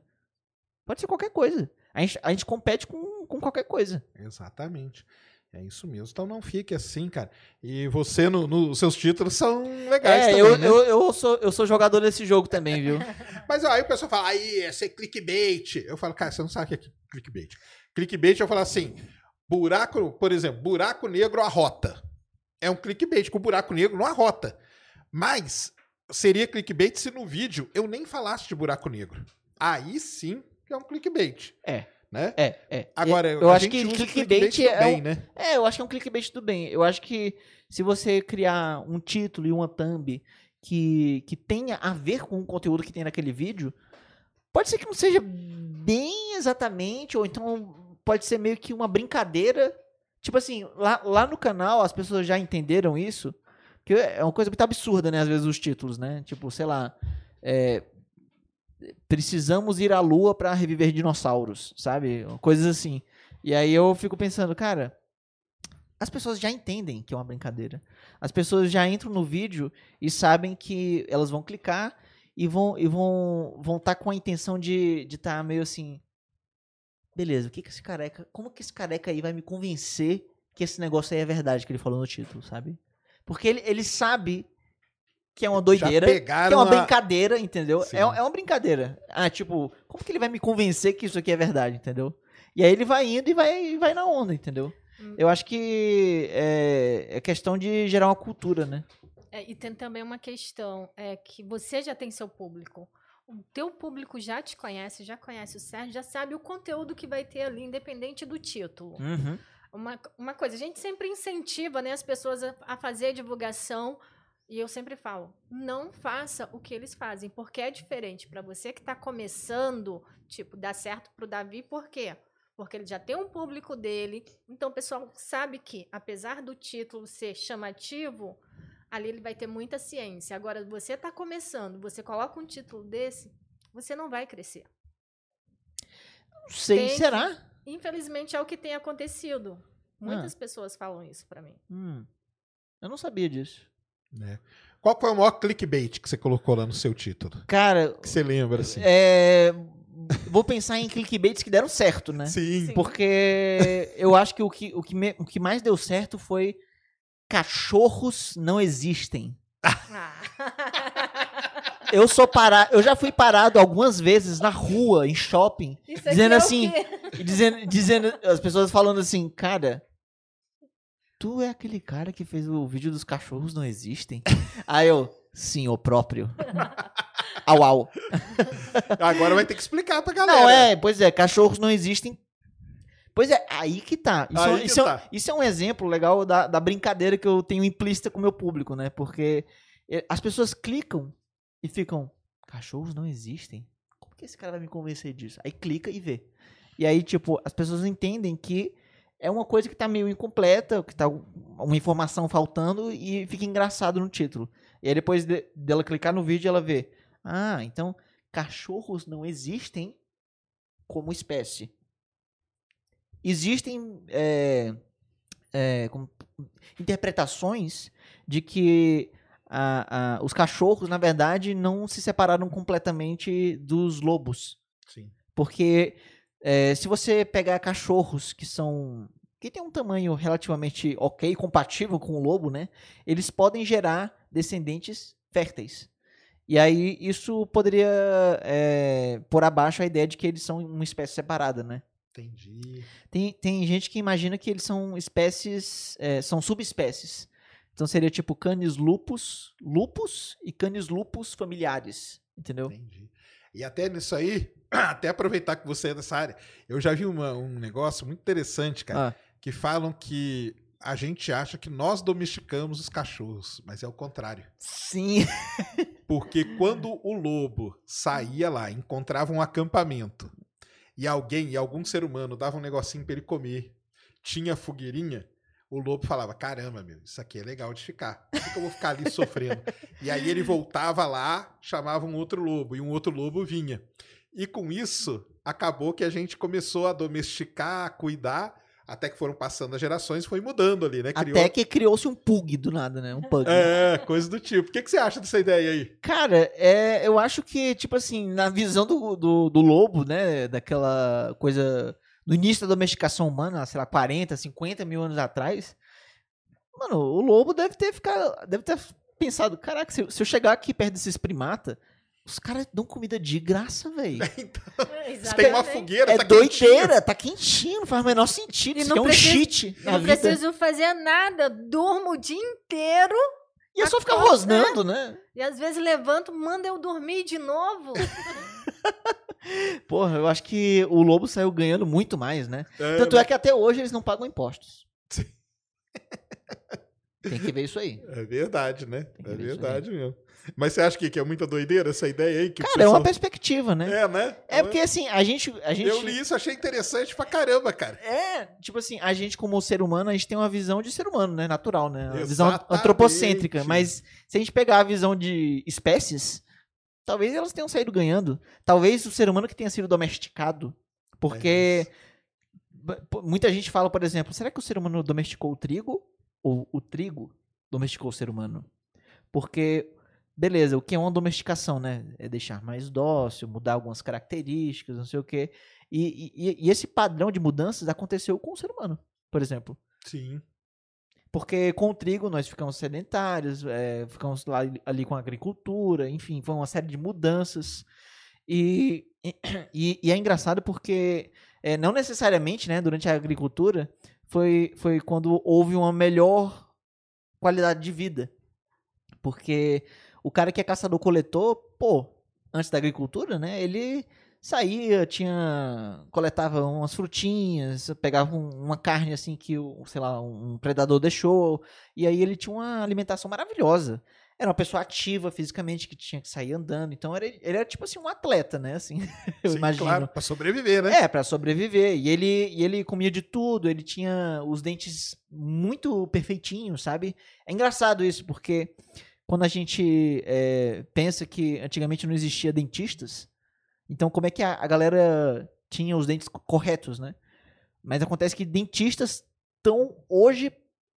Pode ser qualquer coisa. A gente, a gente compete com, com qualquer coisa. Exatamente. É isso mesmo. Então não fique assim, cara. E você, no, no- seus títulos são legais É, também, eu, né? eu, eu, sou, eu sou jogador desse jogo também, viu? Mas aí o pessoal fala, aí, esse é clickbait. Eu falo, cara, você não sabe o que é clickbait. Clickbait, eu falo assim, buraco, por exemplo, buraco negro arrota. É um clickbait com buraco negro não arrota. Mas seria clickbait se no vídeo eu nem falasse de buraco negro. Aí sim que é um clickbait. É. Né? É, é. Agora, eu acho que clickbait do é bem, um- né? É, eu acho que é um clickbait do bem. Eu acho que se você criar um título e uma thumb que, que tenha a ver com o conteúdo que tem naquele vídeo, pode ser que não seja bem exatamente, ou então pode ser meio que uma brincadeira. Tipo assim, lá, lá no canal as pessoas já entenderam isso, que é uma coisa muito absurda, né? Às vezes os títulos, né? Tipo, sei lá, é, precisamos ir à lua pra reviver dinossauros, sabe? Coisas assim. E aí eu fico pensando, cara, as pessoas já entendem que é uma brincadeira. As pessoas já entram no vídeo e sabem que elas vão clicar e vão e vão vão estar com a intenção de de estar meio assim, beleza, o que que esse careca, como que esse careca aí vai me convencer que esse negócio aí é verdade que ele falou no título, sabe? Porque ele, ele sabe que é uma doideira, que é uma a- brincadeira, entendeu? É, é uma brincadeira. Ah, tipo, como que ele vai me convencer que isso aqui é verdade, entendeu? E aí ele vai indo e vai, e vai na onda, entendeu? Hum. Eu acho que é, é questão de gerar uma cultura, né? É, e tem também uma questão, é que você já tem seu público. O teu público já te conhece, já conhece o Sérgio, já sabe o conteúdo que vai ter ali, independente do título. Uhum. Uma, uma coisa, a gente sempre incentiva né, as pessoas a, a fazer divulgação. E eu sempre falo, não faça o que eles fazem, porque é diferente para você que está começando, tipo, dá certo para o Davi, por quê? Porque ele já tem um público dele, então o pessoal sabe que, apesar do título ser chamativo, ali ele vai ter muita ciência. Agora, você está começando, você coloca um título desse, você não vai crescer. Não sei, Tem que- será? Infelizmente é o que tem acontecido. Muitas pessoas falam isso para mim. Hum, eu não sabia disso. né? Qual foi o maior clickbait que você colocou lá no seu título? Cara, Que você lembra, assim? é, vou pensar em clickbaits que deram certo, né? Sim. Sim. Porque eu acho que o que, o, que me- o que mais deu certo foi cachorros não existem. Ah. Eu sou parado, eu já fui parado algumas vezes na rua, em shopping, Isso aqui Dizendo é o assim, quê? dizendo, dizendo, as pessoas falando assim, cara, tu é aquele cara que fez o vídeo dos cachorros não existem? Aí eu, sim, o próprio. Au, au. Agora vai ter que explicar pra galera. Não, é, pois é, cachorros não existem. Pois é, aí que tá. Isso, Aí é- que isso é, um- tá. isso é um exemplo legal da, da brincadeira que eu tenho implícita com o meu público, né? Porque eh, as pessoas clicam e ficam, cachorros não existem? Como que esse cara vai me convencer disso? Aí clica e vê. E aí, tipo, as pessoas entendem que é uma coisa que tá meio incompleta, que tá uma informação faltando e fica engraçado no título. E aí depois de- dela clicar no vídeo, ela vê, ah, então cachorros não existem como espécie. Existem é, é, interpretações de que a- a- os cachorros, na verdade, não se separaram completamente dos lobos. Sim. Porque é, se você pegar cachorros que são. que tem um tamanho relativamente ok, compatível com o lobo, né? Eles podem gerar descendentes férteis. E aí isso poderia é, pôr abaixo a ideia de que eles são uma espécie separada, né? Entendi. Tem, tem gente que imagina que eles são espécies, é, são subespécies. Então seria tipo canis lupus, lupus e canis lupus familiares, entendeu? Entendi. E até nisso aí, até aproveitar que você é dessa área, eu já vi uma- um negócio muito interessante, cara, Ah, que falam que a gente acha que nós domesticamos os cachorros, mas é o contrário. sim. Porque quando o lobo saía lá, encontrava um acampamento, e alguém, e algum ser humano dava um negocinho pra ele comer, tinha fogueirinha, o lobo falava: Caramba, meu, isso aqui é legal de ficar. Por que, eu vou ficar ali sofrendo? E aí ele voltava lá, chamava um outro lobo, e um outro lobo vinha. E com isso, acabou que a gente começou a domesticar, a cuidar, até que foram passando as gerações, foi mudando ali, né? Até que criou-se um pug do nada, né? Um pug. É, coisa do tipo. O que, que você acha dessa ideia aí? Cara, é, eu acho que, tipo assim, na visão do, do, do lobo, né? Daquela coisa. No início da domesticação humana, sei lá, 40, 50 mil anos atrás. Mano, o lobo deve ter ficado. Deve ter pensado: caraca, se, eu- se eu chegar aqui perto desses primata, os caras dão comida de graça, velho. Então, tem uma fogueira, É tá quentinho. doideira, tá quentinho, não faz o menor sentido. E Isso não aqui é um precisa- cheat Eu na não vida. preciso fazer nada, durmo o dia inteiro E é só ficar rosnando, né? e às vezes levanto, manda eu dormir de novo. Porra, eu acho que o Lobo saiu ganhando muito mais, né? É, Tanto é que até hoje eles não pagam impostos. Sim. Tem que ver isso aí. É verdade, né? É verdade mesmo. Mas você acha que, que é muita doideira essa ideia aí? Que Cara, é uma pessoal- perspectiva, né? É, né? É porque assim, a gente. A gente Eu li isso, achei interessante pra caramba, cara. É, tipo assim, a gente como ser humano, a gente tem uma visão de ser humano, né? Natural, né? Uma visão Exatamente. antropocêntrica. Mas se a gente pegar a visão de espécies, talvez elas tenham saído ganhando. Talvez o ser humano que tenha sido domesticado. Porque p- muita gente fala, por exemplo, será que o ser humano domesticou o trigo? Ou o trigo domesticou o ser humano? Porque, beleza, o que é uma domesticação, né? É deixar mais dócil, mudar algumas características, não sei o quê. E, e- e esse padrão de mudanças aconteceu com o ser humano, por exemplo. Sim. Porque com o trigo nós ficamos sedentários, é, ficamos lá, ali com a agricultura, enfim, foi uma série de mudanças. E, e, e é engraçado porque é, não necessariamente, né, durante a agricultura, foi, foi quando houve uma melhor qualidade de vida. Porque o cara que é caçador-coletor, pô, antes da agricultura, né, ele saía, tinha coletava umas frutinhas, pegava um- uma carne assim que o, sei lá, um predador deixou, e aí ele tinha uma alimentação maravilhosa. Era uma pessoa ativa fisicamente que tinha que sair andando, então era, ele era tipo assim um atleta, né, assim. Eu Sim, imagino. claro, pra sobreviver, né? É, pra sobreviver. E ele, e ele comia de tudo, ele tinha os dentes muito perfeitinhos, sabe? É engraçado isso, porque quando a gente é, pensa que antigamente não existia dentistas, então como é que a, a galera tinha os dentes co- corretos, né? Mas acontece que dentistas estão hoje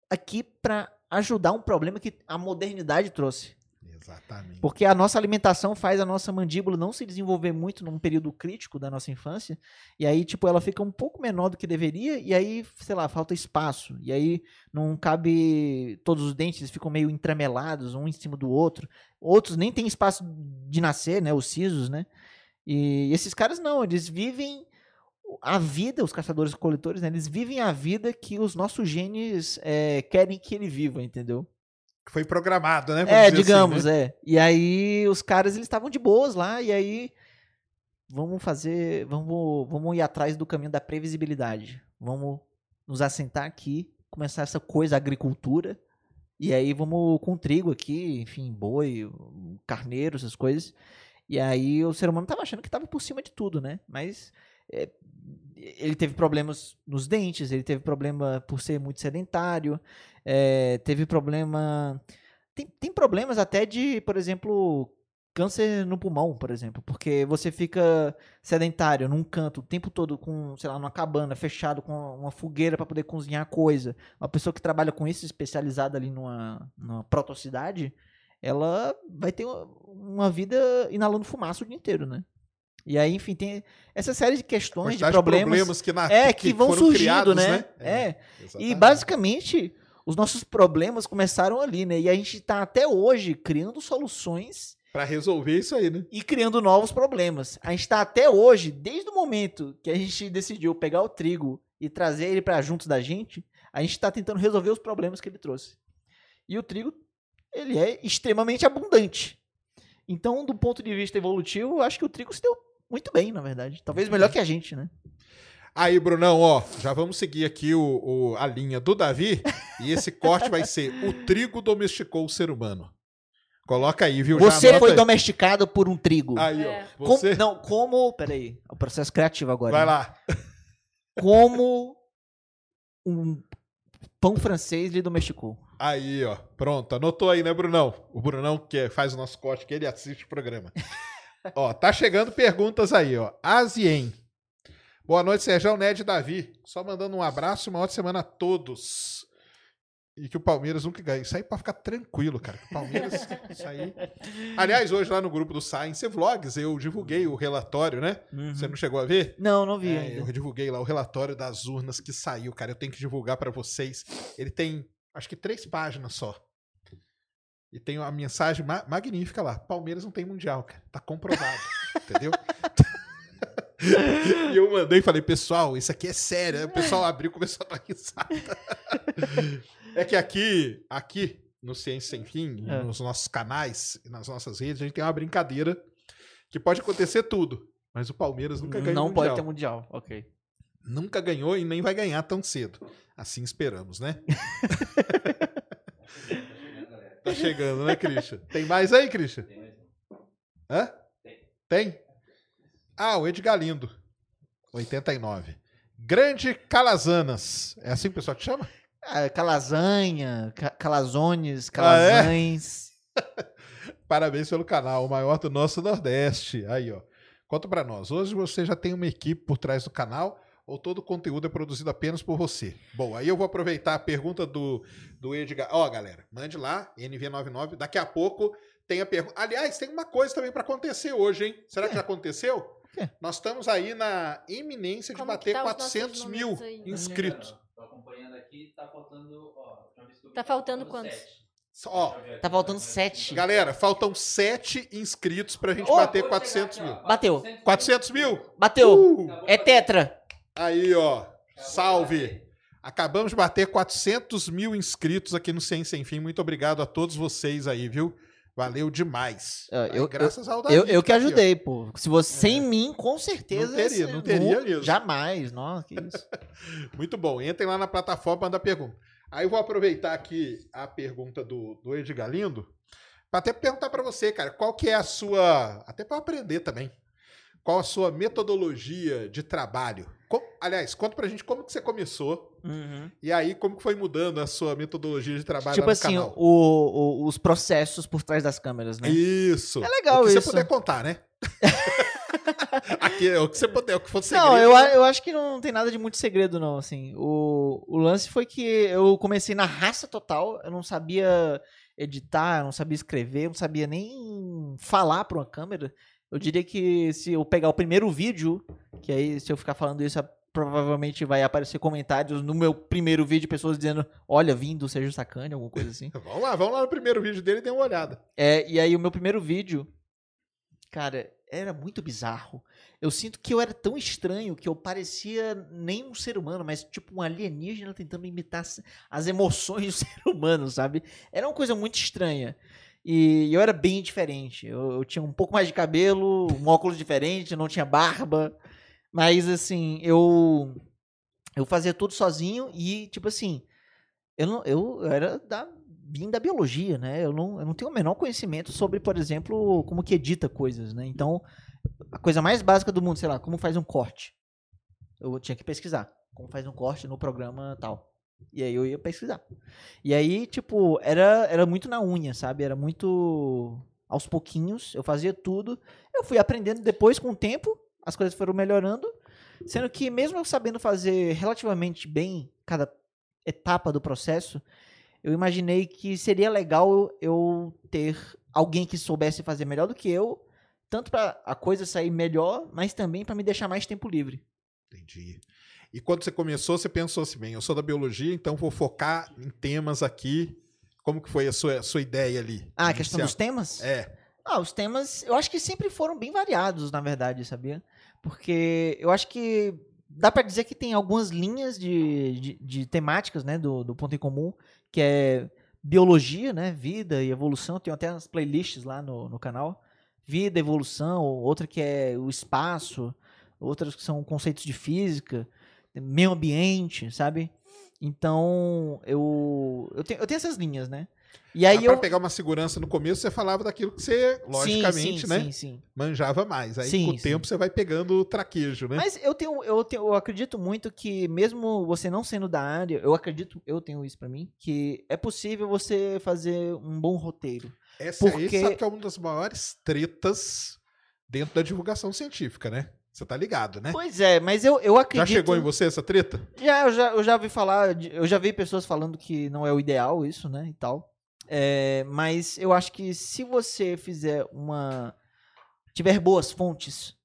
aqui pra ajudar um problema que a modernidade trouxe. Exatamente. Porque a nossa alimentação faz a nossa mandíbula não se desenvolver muito num período crítico da nossa infância. E aí, tipo, ela fica um pouco menor do que deveria. E aí, sei lá, falta espaço. E aí não cabe. Todos os dentes ficam meio entremelados, um em cima do outro. Outros nem tem espaço de nascer, né? Os sisos, né? E esses caras não, eles vivem a vida, os caçadores-coletores, né? Eles vivem a vida que os nossos genes é, querem que ele viva, entendeu? Foi programado, né? Vamos É, dizer digamos, assim, né? é. E aí os caras eles estavam de boas lá e aí vamos fazer, vamos, vamos ir atrás do caminho da previsibilidade. Vamos nos assentar aqui, começar essa coisa agricultura. E aí vamos com trigo aqui, enfim, boi, carneiro, essas coisas. E aí o ser humano tava achando que tava por cima de tudo, né? Mas é, ele teve problemas nos dentes, ele teve problema por ser muito sedentário, é, teve problema. Tem, tem problemas até de, por exemplo, câncer no pulmão, por exemplo, porque você fica sedentário num canto o tempo todo com, sei lá, numa cabana, fechado com uma fogueira para poder cozinhar coisa. Uma pessoa que trabalha com isso, especializada ali numa, numa protocidade, ela vai ter uma- vida inalando fumaça o dia inteiro, né? E aí, enfim, tem essa série de questões, de Quantidade problemas, que, na, é, que, vão foram surgindo, criados, né? É. E exatamente. basicamente, os nossos problemas começaram ali, né? E a gente tá até hoje criando soluções Pra resolver isso aí, né? e criando novos problemas. A gente tá até hoje, desde o momento que a gente decidiu pegar o trigo e trazer ele pra junto da gente, a gente tá tentando resolver os problemas que ele trouxe. E o trigo, ele é extremamente abundante. Então, do ponto de vista evolutivo, eu acho que o trigo se deu muito bem, na verdade. Talvez melhor que a gente, né? Aí, Brunão, ó, já vamos seguir aqui o, o- a linha do Davi. e esse corte vai ser: O trigo domesticou o ser humano. Coloca aí, viu? Você foi aí. domesticado por um trigo. Aí, É. ó. Como- Você. não, como. Peraí. É o processo criativo agora. Vai hein? lá. Como um pão francês lhe domesticou. Aí, ó. Pronto. Anotou aí, né, Brunão? O Brunão que faz o nosso corte, que ele assiste o programa. ó, tá chegando perguntas aí, ó. Azien. Boa noite, Sérgio Ned e Davi. Só mandando um abraço e uma ótima semana a todos. E que o Palmeiras nunca ganhe. Isso aí pode ficar tranquilo, cara. O Palmeiras, isso aí. Aliás, hoje lá no grupo do Science Vlogs, eu divulguei o relatório, né? Você não chegou a ver? Não, não vi É, eu divulguei lá o relatório das urnas que saiu, cara. Eu tenho que divulgar pra vocês. Ele tem, acho que três páginas só. E tem uma mensagem ma- magnífica lá. Palmeiras não tem mundial, cara. Tá comprovado. entendeu? e eu mandei e falei, pessoal, isso aqui é sério. Aí o pessoal abriu e começou a dar risada. é que aqui, aqui no Ciência Sem Fim, É. nos nossos canais nas nossas redes, a gente tem uma brincadeira que pode acontecer tudo. Mas o Palmeiras nunca ganhou Não pode ter mundial, ok. Nunca ganhou e nem vai ganhar tão cedo. Assim esperamos, né? tá chegando, né, Christian? Tem mais aí, Christian? Hã? Tem. Ah, o Edgar Lindo. 89. Grande Calazanas. É assim que o pessoal te chama? Ah, calazanha, ca calazones, Ah, é? calazães. Parabéns pelo canal, o maior do nosso Nordeste. Aí, ó. Conta pra nós. Hoje você já tem uma equipe por trás do canal ou todo o conteúdo é produzido apenas por você? Bom, aí eu vou aproveitar a pergunta do, do Edgar. Ó, galera, mande lá, NV99. Daqui a pouco tem a pergunta. Aliás, tem uma coisa também pra acontecer hoje, hein? Será que já aconteceu? quê? Nós estamos aí na iminência de Como bater tá os 400 nossos mil aí? inscritos. Tô acompanhando aqui, tá faltando. Ó, vi, Tá faltando quantos? sete. Ó, Tá faltando mas- sete. galera, faltam 7 inscritos pra gente Ô, bater Vou 400 chegar mil. Bateu. 400 mil? Bateu! Uh! É tetra! Aí, ó. Salve! Acabamos de bater 400 mil inscritos aqui no Sem Sem Fim. Muito obrigado a todos vocês aí, viu? Valeu demais. Aí, eu- graças ao Davi. Eu, eu que tá aqui, ajudei, pô. Se você sem mim, com certeza. Não teria, não teria nu- mesmo. Jamais, nossa, que isso. Muito bom. Entrem lá na plataforma para mandar pergunta. Aí eu vou aproveitar aqui a pergunta do, do Edgar Lindo para até perguntar para você, cara, qual que é a sua, até para aprender também, qual a sua metodologia de trabalho? Co- aliás, conta pra gente como que você começou Uhum. e aí como que foi mudando a sua metodologia de trabalho Tipo assim, canal. o- o- os processos por trás das câmeras, né? Isso. É legal o que isso. você puder contar, né? Aqui, o que você puder, o que for segredo. Não, eu, a- eu acho que não tem nada de muito segredo, não. Assim, o, o lance foi que eu comecei na raça total, eu não sabia editar, eu não sabia escrever, eu não sabia nem falar para uma câmera. Eu diria que se eu pegar o primeiro vídeo, que aí se eu ficar falando isso, provavelmente vai aparecer comentários no meu primeiro vídeo, pessoas dizendo, olha, vindo, seja sacane, alguma coisa assim. Vamos lá, vamos lá no primeiro vídeo dele e dê uma olhada. É, e aí o meu primeiro vídeo, cara, era muito bizarro. Eu sinto que eu era tão estranho que eu parecia nem um ser humano, mas tipo um alienígena tentando imitar as- as emoções do ser humano, sabe? Era uma coisa muito estranha. E eu era bem diferente. Eu, eu tinha um pouco mais de cabelo, um óculos diferente, não tinha barba. Mas assim, eu eu fazia tudo sozinho e tipo assim, eu não eu era da vim da biologia, né? Eu não, eu não tenho o menor conhecimento sobre, por exemplo, como que edita coisas, né? Então, a coisa mais básica do mundo, sei lá, como faz um corte. Eu tinha que pesquisar como faz um corte no programa tal. E aí eu ia pesquisar. E aí, tipo, era, era muito na unha, sabe? Era muito aos pouquinhos, eu fazia tudo. Eu fui aprendendo depois com o tempo, as coisas foram melhorando, sendo que mesmo eu sabendo fazer relativamente bem cada etapa do processo, eu imaginei que seria legal eu ter alguém que soubesse fazer melhor do que eu, tanto para a coisa sair melhor, mas também para me deixar mais tempo livre. Entendi. E quando você começou, você pensou assim, bem, eu sou da biologia, então vou focar em temas aqui. Como que foi a sua, a sua ideia ali? Ah, a questão dos temas? É. Ah, os temas, eu acho que sempre foram bem variados, na verdade, sabia? Porque eu acho que dá pra dizer que tem algumas linhas de, de, de temáticas, né, do, do Ponto em Comum, que é biologia, né, vida e evolução. Tem até as playlists lá no, no canal. Vida, evolução, outra que é o espaço, outras que são conceitos de física, meio ambiente, sabe? Então, eu, eu, tenho, eu tenho essas linhas, né? E aí Aí pra eu... pegar uma segurança no começo, você falava daquilo que você, logicamente, sim, né? Sim, sim. Manjava mais. Aí Sim, com o sim. tempo você vai pegando o traquejo, né? Mas eu tenho, eu tenho, eu acredito muito que mesmo você não sendo da área, eu acredito, eu tenho isso pra mim, que é possível você fazer um bom roteiro. Essa aí porque- sabe que é uma das maiores tretas dentro da divulgação científica, né? Você tá ligado, né? Pois é, mas eu, eu Já acredito. chegou em você essa treta? Já, eu já, eu já vi falar, eu já vi pessoas falando que não é o ideal isso, né, e tal. É, mas eu acho que se você fizer uma, tiver boas fontes,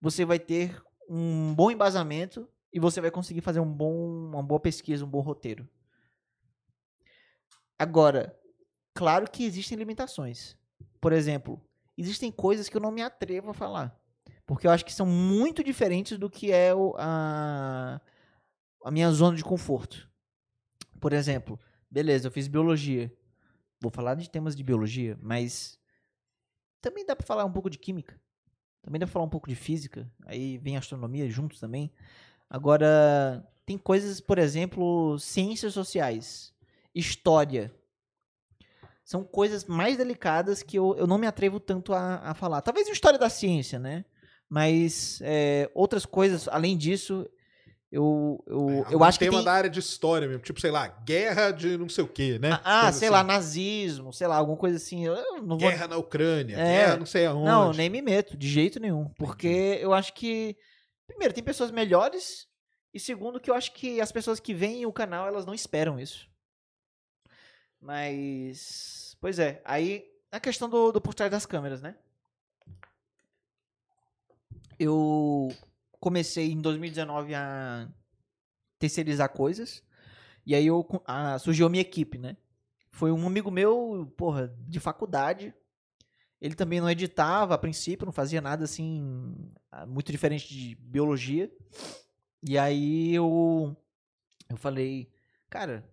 você vai ter um bom embasamento e você vai conseguir fazer um bom, uma boa pesquisa, um bom roteiro. Agora, claro que existem limitações. Por exemplo, existem coisas que eu não me atrevo a falar. Porque eu acho que são muito diferentes do que é o- a, a minha zona de conforto. Por exemplo, beleza, eu fiz biologia. Vou falar de temas de biologia, mas também dá pra falar um pouco de química. Também dá pra falar um pouco de física. Aí vem astronomia juntos também. Agora, tem coisas, por exemplo, ciências sociais, história. São coisas mais delicadas que eu, eu não me atrevo tanto a, a falar. Talvez história da ciência, né? Mas é, outras coisas, além disso, eu, eu, É, eu acho que tema tem... da área de história mesmo, tipo, sei lá, guerra de não sei o quê, né? Ah, Coisa sei assim. lá, nazismo, sei lá, alguma coisa assim. Eu não vou... Guerra na Ucrânia, É. guerra não sei aonde. Não, nem me meto, de jeito nenhum. Porque eu acho que, primeiro, tem pessoas melhores. E segundo, que eu acho que as pessoas que veem o canal, elas não esperam isso. Mas. Pois é. Aí, a questão do, do por trás das câmeras, né? Eu comecei em 2019 a terceirizar coisas. E aí eu, a, surgiu a minha equipe, né? Foi um amigo meu, porra, de faculdade. Ele também não editava a princípio, não fazia nada assim ah, muito diferente de biologia. E aí eu eu falei, cara,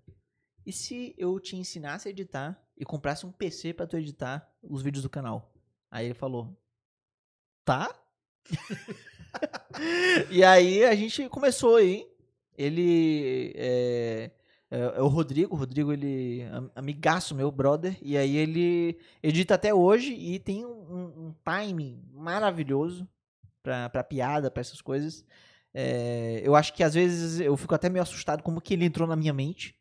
e se eu te ensinasse a editar e comprasse um PC pra tu editar os vídeos do canal? Aí ele falou, tá? E aí a gente começou aí. Ele é, é, é o Rodrigo, o Rodrigo ele am- amigaço meu brother e aí ele edita até hoje e tem um, um timing maravilhoso pra, pra piada, pra essas coisas. É, eu acho que às vezes eu fico até meio assustado como que ele entrou na minha mente.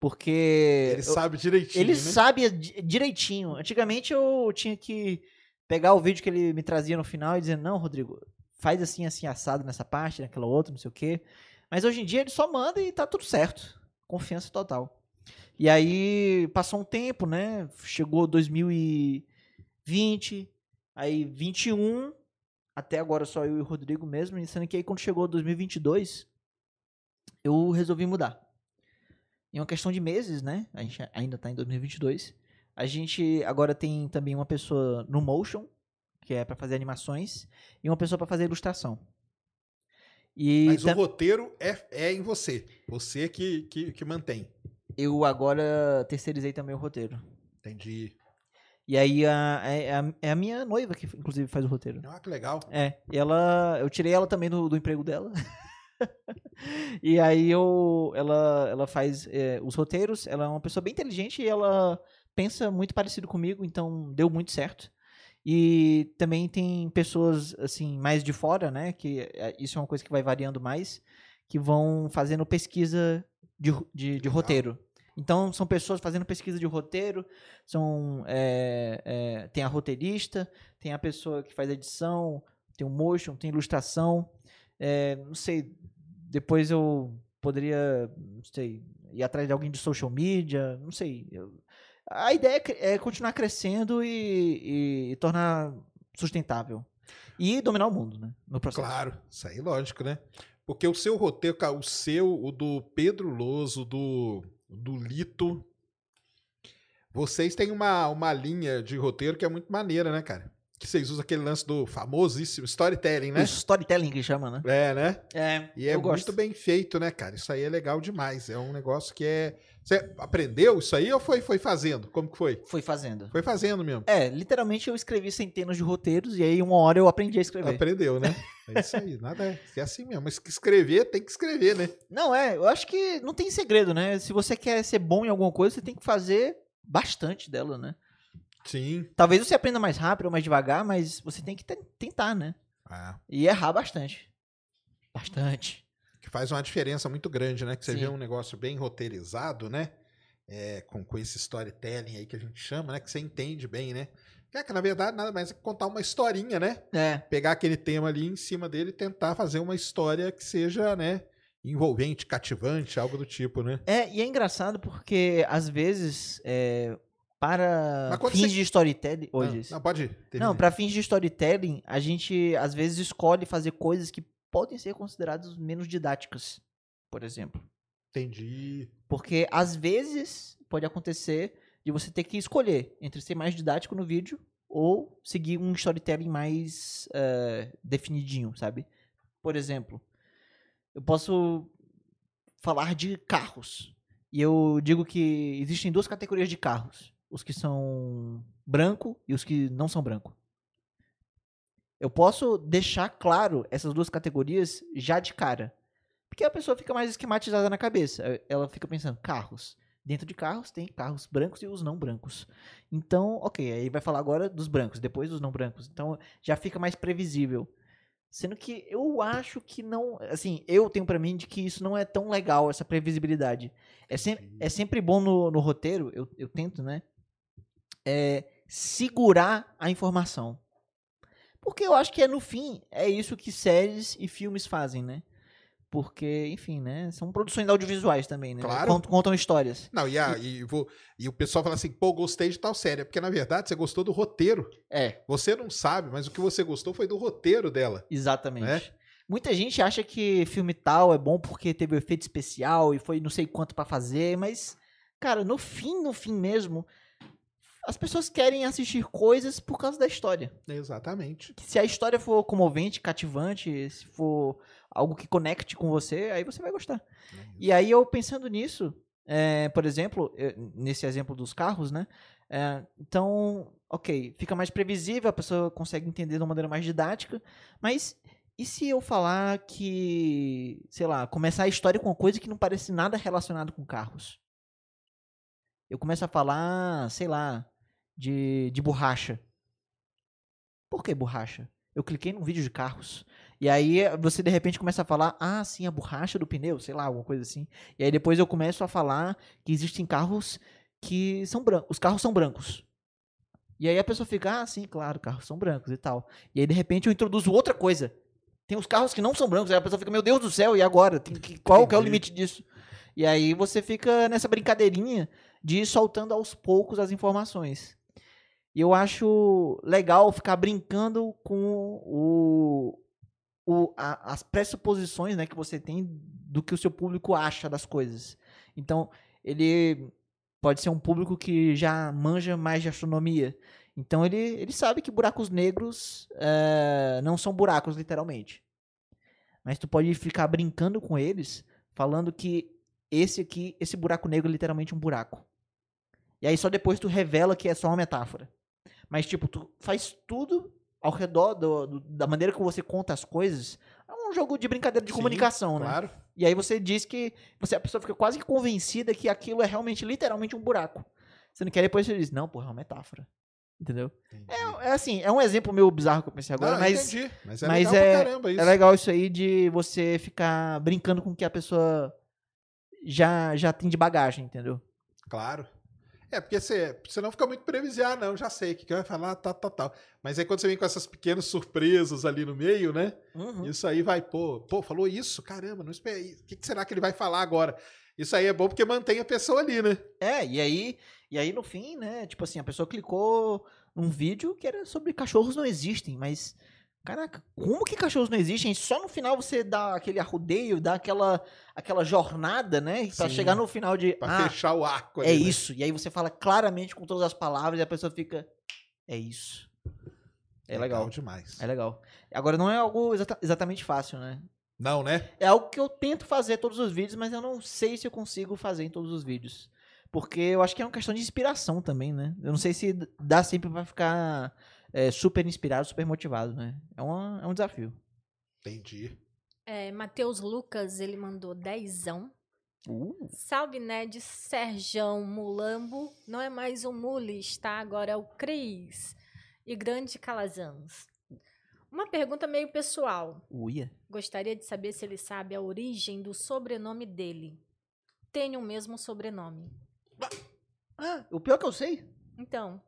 Porque. Ele eu- sabe direitinho, ele né? sabe di- direitinho. Antigamente eu tinha que pegar o vídeo que ele me trazia no final e dizer, não, Rodrigo, faz assim, assim, assado nessa parte, naquela outra, não sei o quê. Mas hoje em dia ele só manda e tá tudo certo. Confiança total. E aí passou um tempo, né? Chegou 2020, aí 21, até agora só eu e o Rodrigo mesmo, sendo que aí quando chegou 2022, eu resolvi mudar. Em uma questão de meses, né? A gente ainda tá em 2022. A gente agora tem também uma pessoa no motion, que é pra fazer animações, e uma pessoa pra fazer ilustração. E Mas o tam- roteiro é, é em você. Você que, que, que mantém. eu agora terceirizei também o roteiro. Entendi. E aí a, é, a, é a minha noiva que inclusive faz o roteiro. Ah, que legal. É, e ela, eu tirei ela também do, do emprego dela. e aí eu, ela, ela faz é, os roteiros. Ela é uma pessoa bem inteligente e ela pensa muito parecido comigo, então deu muito certo. E também tem pessoas assim mais de fora, né? Que é, isso é uma coisa que vai variando mais, que vão fazendo pesquisa de, de, de roteiro. Então são pessoas fazendo pesquisa de roteiro, são é, é, tem a roteirista, tem a pessoa que faz edição, tem o motion, tem ilustração. É, não sei, depois eu poderia, não sei, ir atrás de alguém de social media, não sei. Eu- a ideia é é continuar crescendo e, e- e tornar sustentável. E dominar o mundo, né? No processo. Claro, isso aí lógico, né? Porque o seu roteiro, o seu, o do Pedro Loso, do, do Lito, vocês têm uma, uma linha de roteiro que é muito maneira, né, cara? Que vocês usam aquele lance do famosíssimo storytelling, né? O storytelling que chama, né? É, né? É, E é muito gosto. bem feito, né, cara? Isso aí é legal demais. É um negócio que é. Você aprendeu isso aí ou foi, foi fazendo? Como que foi? Foi fazendo. Foi fazendo mesmo. É, literalmente eu escrevi centenas de roteiros e aí uma hora eu aprendi a escrever. Aprendeu, né? É isso aí, nada é. É assim mesmo. Mas que escrever, tem que escrever, né? Não, é, eu acho que não tem segredo, né? Se você quer ser bom em alguma coisa, você tem que fazer bastante dela, né? Sim. Talvez você aprenda mais rápido ou mais devagar, mas você tem que ten- tentar, né? Ah, E errar bastante. Bastante. que faz uma diferença muito grande, né? Que você Sim. vê um negócio bem roteirizado, né? É, com, com esse storytelling aí que a gente chama, né? Que você entende bem, né? É que na verdade nada mais é que contar uma historinha, né? É. Pegar aquele tema ali em cima dele e tentar fazer uma história que seja, né? Envolvente, cativante, algo do tipo, né? É, e é engraçado porque às vezes, é, para fins você- de storytelling. Não, Hoje. não, pode ir. Não, termina. para fins de storytelling, a gente às vezes escolhe fazer coisas que podem ser consideradas menos didáticas, por exemplo. Entendi. Porque às vezes pode acontecer de você ter que escolher entre ser mais didático no vídeo ou seguir um storytelling mais eh, definidinho, sabe? Por exemplo, eu posso falar de carros. E eu digo que existem duas categorias de carros: os que são branco e os que não são branco. Eu posso deixar claro essas duas categorias já de cara. Porque a pessoa fica mais esquematizada na cabeça. Eh, Ela fica pensando, carros. Dentro de carros tem carros brancos e os não brancos. Então, ok, aí vai falar agora dos brancos, depois dos não brancos. Então já fica mais previsível. Sendo que eu acho que não. Assim, eu tenho pra mim de que isso não é tão legal, essa previsibilidade. É, sem, é sempre bom no, no roteiro, eu, eu tento, né? É segurar a informação. Porque eu acho que é no fim, é isso que séries e filmes fazem, né? Porque, enfim, né? São produções audiovisuais também, né? Claro. Contam, contam histórias. Não, e, a- e vou- e o pessoal fala assim, pô, gostei de tal série. É porque, na verdade, você gostou do roteiro. É, Você não sabe, mas o que você gostou foi do roteiro dela. exatamente. Né? Muita gente acha que filme tal é bom porque teve um efeito especial e foi não sei quanto pra fazer, mas, cara, no fim, no fim mesmo, as pessoas querem assistir coisas por causa da história. Exatamente. Se a história for comovente, cativante, se for algo que conecte com você, aí você vai gostar. E aí eu pensando nisso, é, por exemplo, nesse exemplo dos carros, né? é, então, ok, fica mais previsível, a pessoa consegue entender de uma maneira mais didática, mas e se eu falar que, sei lá, começar a história com uma coisa que não parece nada relacionado com carros? Eu começo a falar, sei lá, de, de borracha. Por que borracha? Eu cliquei num vídeo de carros. E aí você de repente começa a falar, ah, sim, a borracha do pneu, sei lá, alguma coisa assim. E aí depois eu começo a falar que existem carros que são brancos. Os carros são brancos. E aí a pessoa fica, ah, sim, claro, carros são brancos e tal. E aí de repente eu introduzo outra coisa. Tem os carros que não são brancos, aí a pessoa fica, meu Deus do céu, e agora? Que, qual que é o limite disso? E aí você fica nessa brincadeirinha de ir soltando aos poucos as informações. E eu acho legal ficar brincando com o, o, a- as pressuposições né, que você tem do que o seu público acha das coisas. Então, ele pode ser um público que já manja mais de astronomia. Então, ele, ele sabe que buracos negros eh, não são buracos, literalmente. Mas tu pode ficar brincando com eles, falando que esse aqui, esse buraco negro é literalmente um buraco. E aí só depois tu revela que é só uma metáfora. Mas, tipo, tu faz tudo ao redor do- do- da maneira que você conta as coisas. É um jogo de brincadeira de Sim, comunicação, né? Claro. E aí você diz que você, a pessoa fica quase que convencida que aquilo é realmente, literalmente um buraco. Você não quer depois você diz, não, porra, é uma metáfora. Entendeu? É, é assim, é um exemplo meio bizarro que eu pensei agora, Não, mas entendi. Mas é mas legal é- caramba isso. é legal isso aí de você ficar brincando com o que a pessoa já, já tem de bagagem, entendeu? Claro. É, porque você, você não fica muito previsível. Ah, não, já sei o que, que vai falar, tal, tal, tal. Mas aí quando você vem com essas pequenas surpresas ali no meio, né? Uhum. Isso aí vai, pô, pô, falou isso? Caramba, não esperei. O que, que será que ele vai falar agora? Isso aí é bom porque mantém a pessoa ali, né? É, e aí, e aí no fim, né, tipo assim, a pessoa clicou num vídeo que era sobre cachorros não existem, mas caraca, como que cachorros não existem? Só no final você dá aquele arrudeio, dá aquela aquela jornada, né, pra Sim. chegar no final de Pra ah, fechar o arco ali. é né? isso. E aí você fala claramente com todas as palavras e a pessoa fica é isso. É legal. demais. É legal. Agora não é algo exata- exatamente fácil, né? Não, né? É algo que eu tento fazer todos os vídeos, mas eu não sei se eu consigo fazer em todos os vídeos. Porque eu acho que é uma questão de inspiração também, né? Eu não sei se dá sempre pra ficar é, super inspirado, super motivado, né? É, uma, é um desafio. Entendi. É, Matheus Lucas, ele mandou dezão. Uh, Salve, Ned, Serjão, Mulambo. Não é mais o Mules, tá? Agora é o Cris. E Grande Calazans. Uma pergunta meio pessoal. uia. Gostaria de saber se ele sabe a origem do sobrenome dele. Tem o mesmo sobrenome. Ah, o pior que eu sei. Então,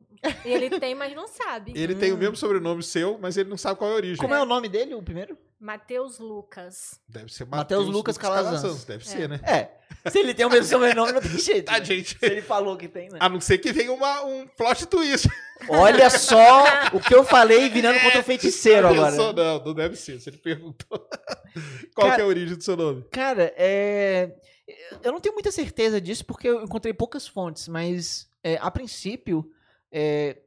ele tem, mas não sabe. Ele tem o Hum. mesmo sobrenome seu, mas ele não sabe qual é a origem. Como é o nome dele, o primeiro? Matheus Lucas. Deve ser Mateus Lucas Calazans. Deve É. ser, né? É. Se ele tem o mesmo sobrenome, não tem jeito. Tá, né? gente. Se ele falou que tem, né? A não ser que venha uma, um plot twist. Olha só o que eu falei virando contra o feiticeiro Já agora. pensou? Não, não deve ser. Se ele perguntou. Qual Cara- que é a origem do seu nome? Cara, é. Eu não tenho muita certeza disso porque eu encontrei poucas fontes, mas é, a princípio é,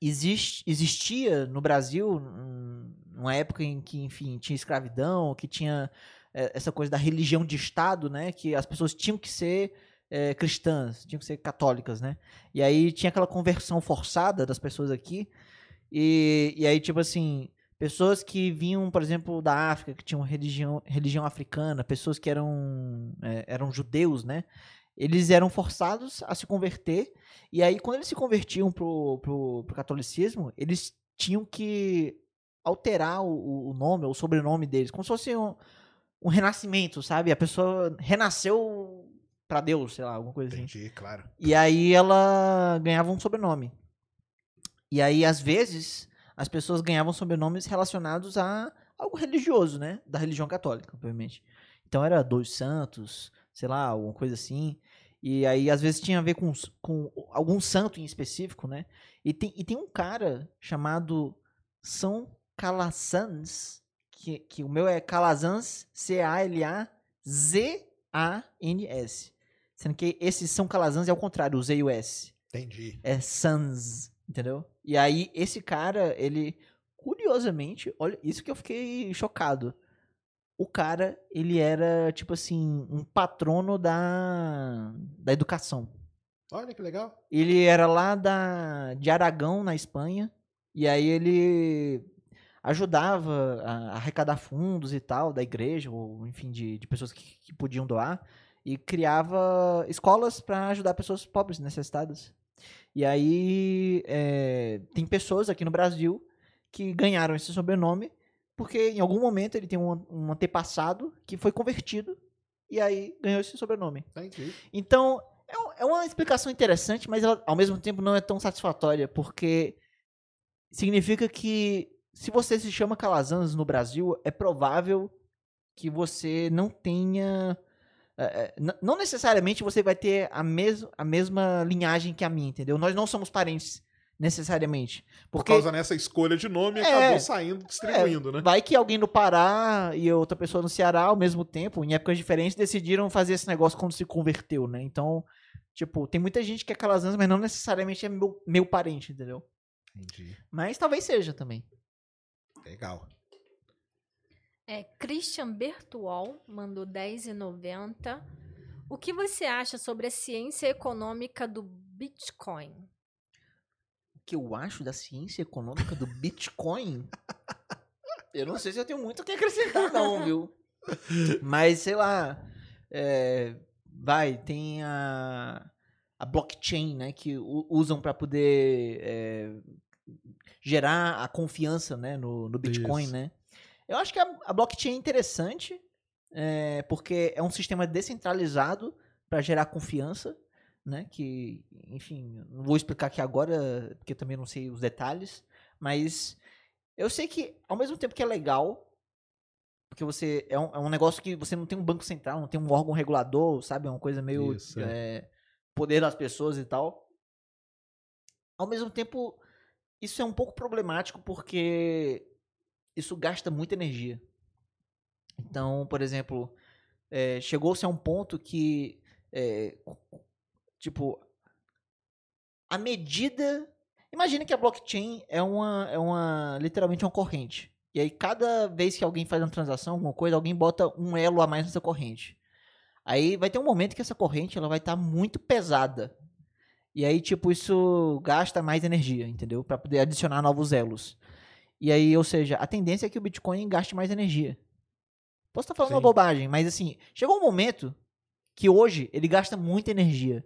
existe, existia no Brasil hum, uma época em que, enfim, tinha escravidão, que tinha é, essa coisa da religião de Estado, né? Que as pessoas tinham que ser é, cristãs, tinham que ser católicas, né? E aí tinha aquela conversão forçada das pessoas aqui. E, e aí, tipo assim, Pessoas que vinham, por exemplo, da África, que tinham religião, religião africana, pessoas que eram, é, eram judeus, né? Eles eram forçados a se converter. E aí, quando eles se convertiam pro, pro, pro catolicismo, eles tinham que alterar o, o nome, ou o sobrenome deles, como se fosse um, um renascimento, sabe? A pessoa renasceu pra Deus, sei lá, alguma coisa assim. Entendi, claro. E aí ela ganhava um sobrenome. E aí, às vezes, as pessoas ganhavam sobrenomes relacionados a algo religioso, né? Da religião católica, obviamente. Então era dois santos, sei lá, alguma coisa assim. E aí, às vezes, tinha a ver com, com algum santo em específico, né? E tem, e tem um cara chamado São Calazans, que, que o meu é Calazans, C-A-L-A-Z-A-N-S. Sendo que esse São Calazans é o contrário, o Z e o S. Entendi. É Sans, entendeu? E aí, esse cara, ele, curiosamente, olha, isso que eu fiquei chocado. O cara, ele era, tipo assim, um patrono da, da educação. Olha que legal. Ele era lá da, de Aragão, na Espanha. E aí ele ajudava a arrecadar fundos e tal, da igreja, ou enfim, de, de pessoas que, que podiam doar. E criava escolas para ajudar pessoas pobres, necessitadas. E aí é, tem pessoas aqui no Brasil que ganharam esse sobrenome porque em algum momento ele tem um, um antepassado que foi convertido e aí ganhou esse sobrenome. Entendi. Então, é, é uma explicação interessante, mas ela, ao mesmo tempo não é tão satisfatória, porque significa que se você se chama Calazans no Brasil, é provável que você não tenha. é, é, não necessariamente você vai ter a, mes a mesma linhagem que a minha, entendeu? Nós não somos parentes necessariamente. Por Porque causa nessa escolha de nome, É. acabou saindo, distribuindo, né? Vai que alguém no Pará e outra pessoa no Ceará ao mesmo tempo, em épocas diferentes, decidiram fazer esse negócio quando se converteu, né? Então, tipo, tem muita gente que é calazans, mas não necessariamente é meu, meu parente, entendeu? Entendi. Mas talvez seja também. Legal. É, Christian Bertuol mandou 10,90. O que você acha sobre a ciência econômica do Bitcoin? Que eu acho da ciência econômica do Bitcoin? eu não sei se eu tenho muito o que acrescentar, não, viu? Mas, sei lá. é, vai, tem a, a blockchain, né? Que usam para poder é, gerar a confiança né, no, no Bitcoin, Isso. né? Eu acho que a, a blockchain é interessante, é, porque é um sistema descentralizado para gerar confiança, né? Que, enfim, não vou explicar aqui agora, porque também não sei os detalhes, mas eu sei que, ao mesmo tempo que é legal, porque você é um, é um negócio que você não tem um banco central, não tem um órgão regulador, sabe? É uma coisa meio Isso, é, poder das pessoas e tal. Ao mesmo tempo, isso é um pouco problemático porque isso gasta muita energia. Então, por exemplo, é, chegou-se a um ponto que, é, tipo, a medida. Imagina que a blockchain é uma, é uma literalmente uma corrente. E aí, cada vez que alguém faz uma transação, alguma coisa, alguém bota um elo a mais nessa corrente. Aí vai ter um momento que essa corrente ela vai estar muito pesada. E aí, tipo, isso gasta mais energia, entendeu? Para poder adicionar novos elos. E aí, ou seja, a tendência é que o Bitcoin gaste mais energia. Posso estar falando uma Sim. bobagem, mas assim, chegou um momento que hoje ele gasta muita energia.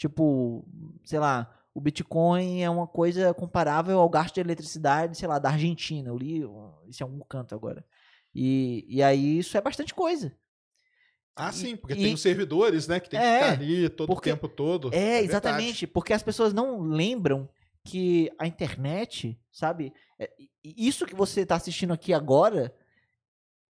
Tipo, sei lá, o Bitcoin é uma coisa comparável ao gasto de eletricidade, sei lá, da Argentina. Eu li isso em algum canto agora. E, e aí isso é bastante coisa. Ah, sim, porque E- tem os servidores, né? Que tem que É, ficar ali todo porque- o tempo todo. É, verdade. exatamente. Porque as pessoas não lembram que a internet, sabe? é- e- Isso que você está assistindo aqui agora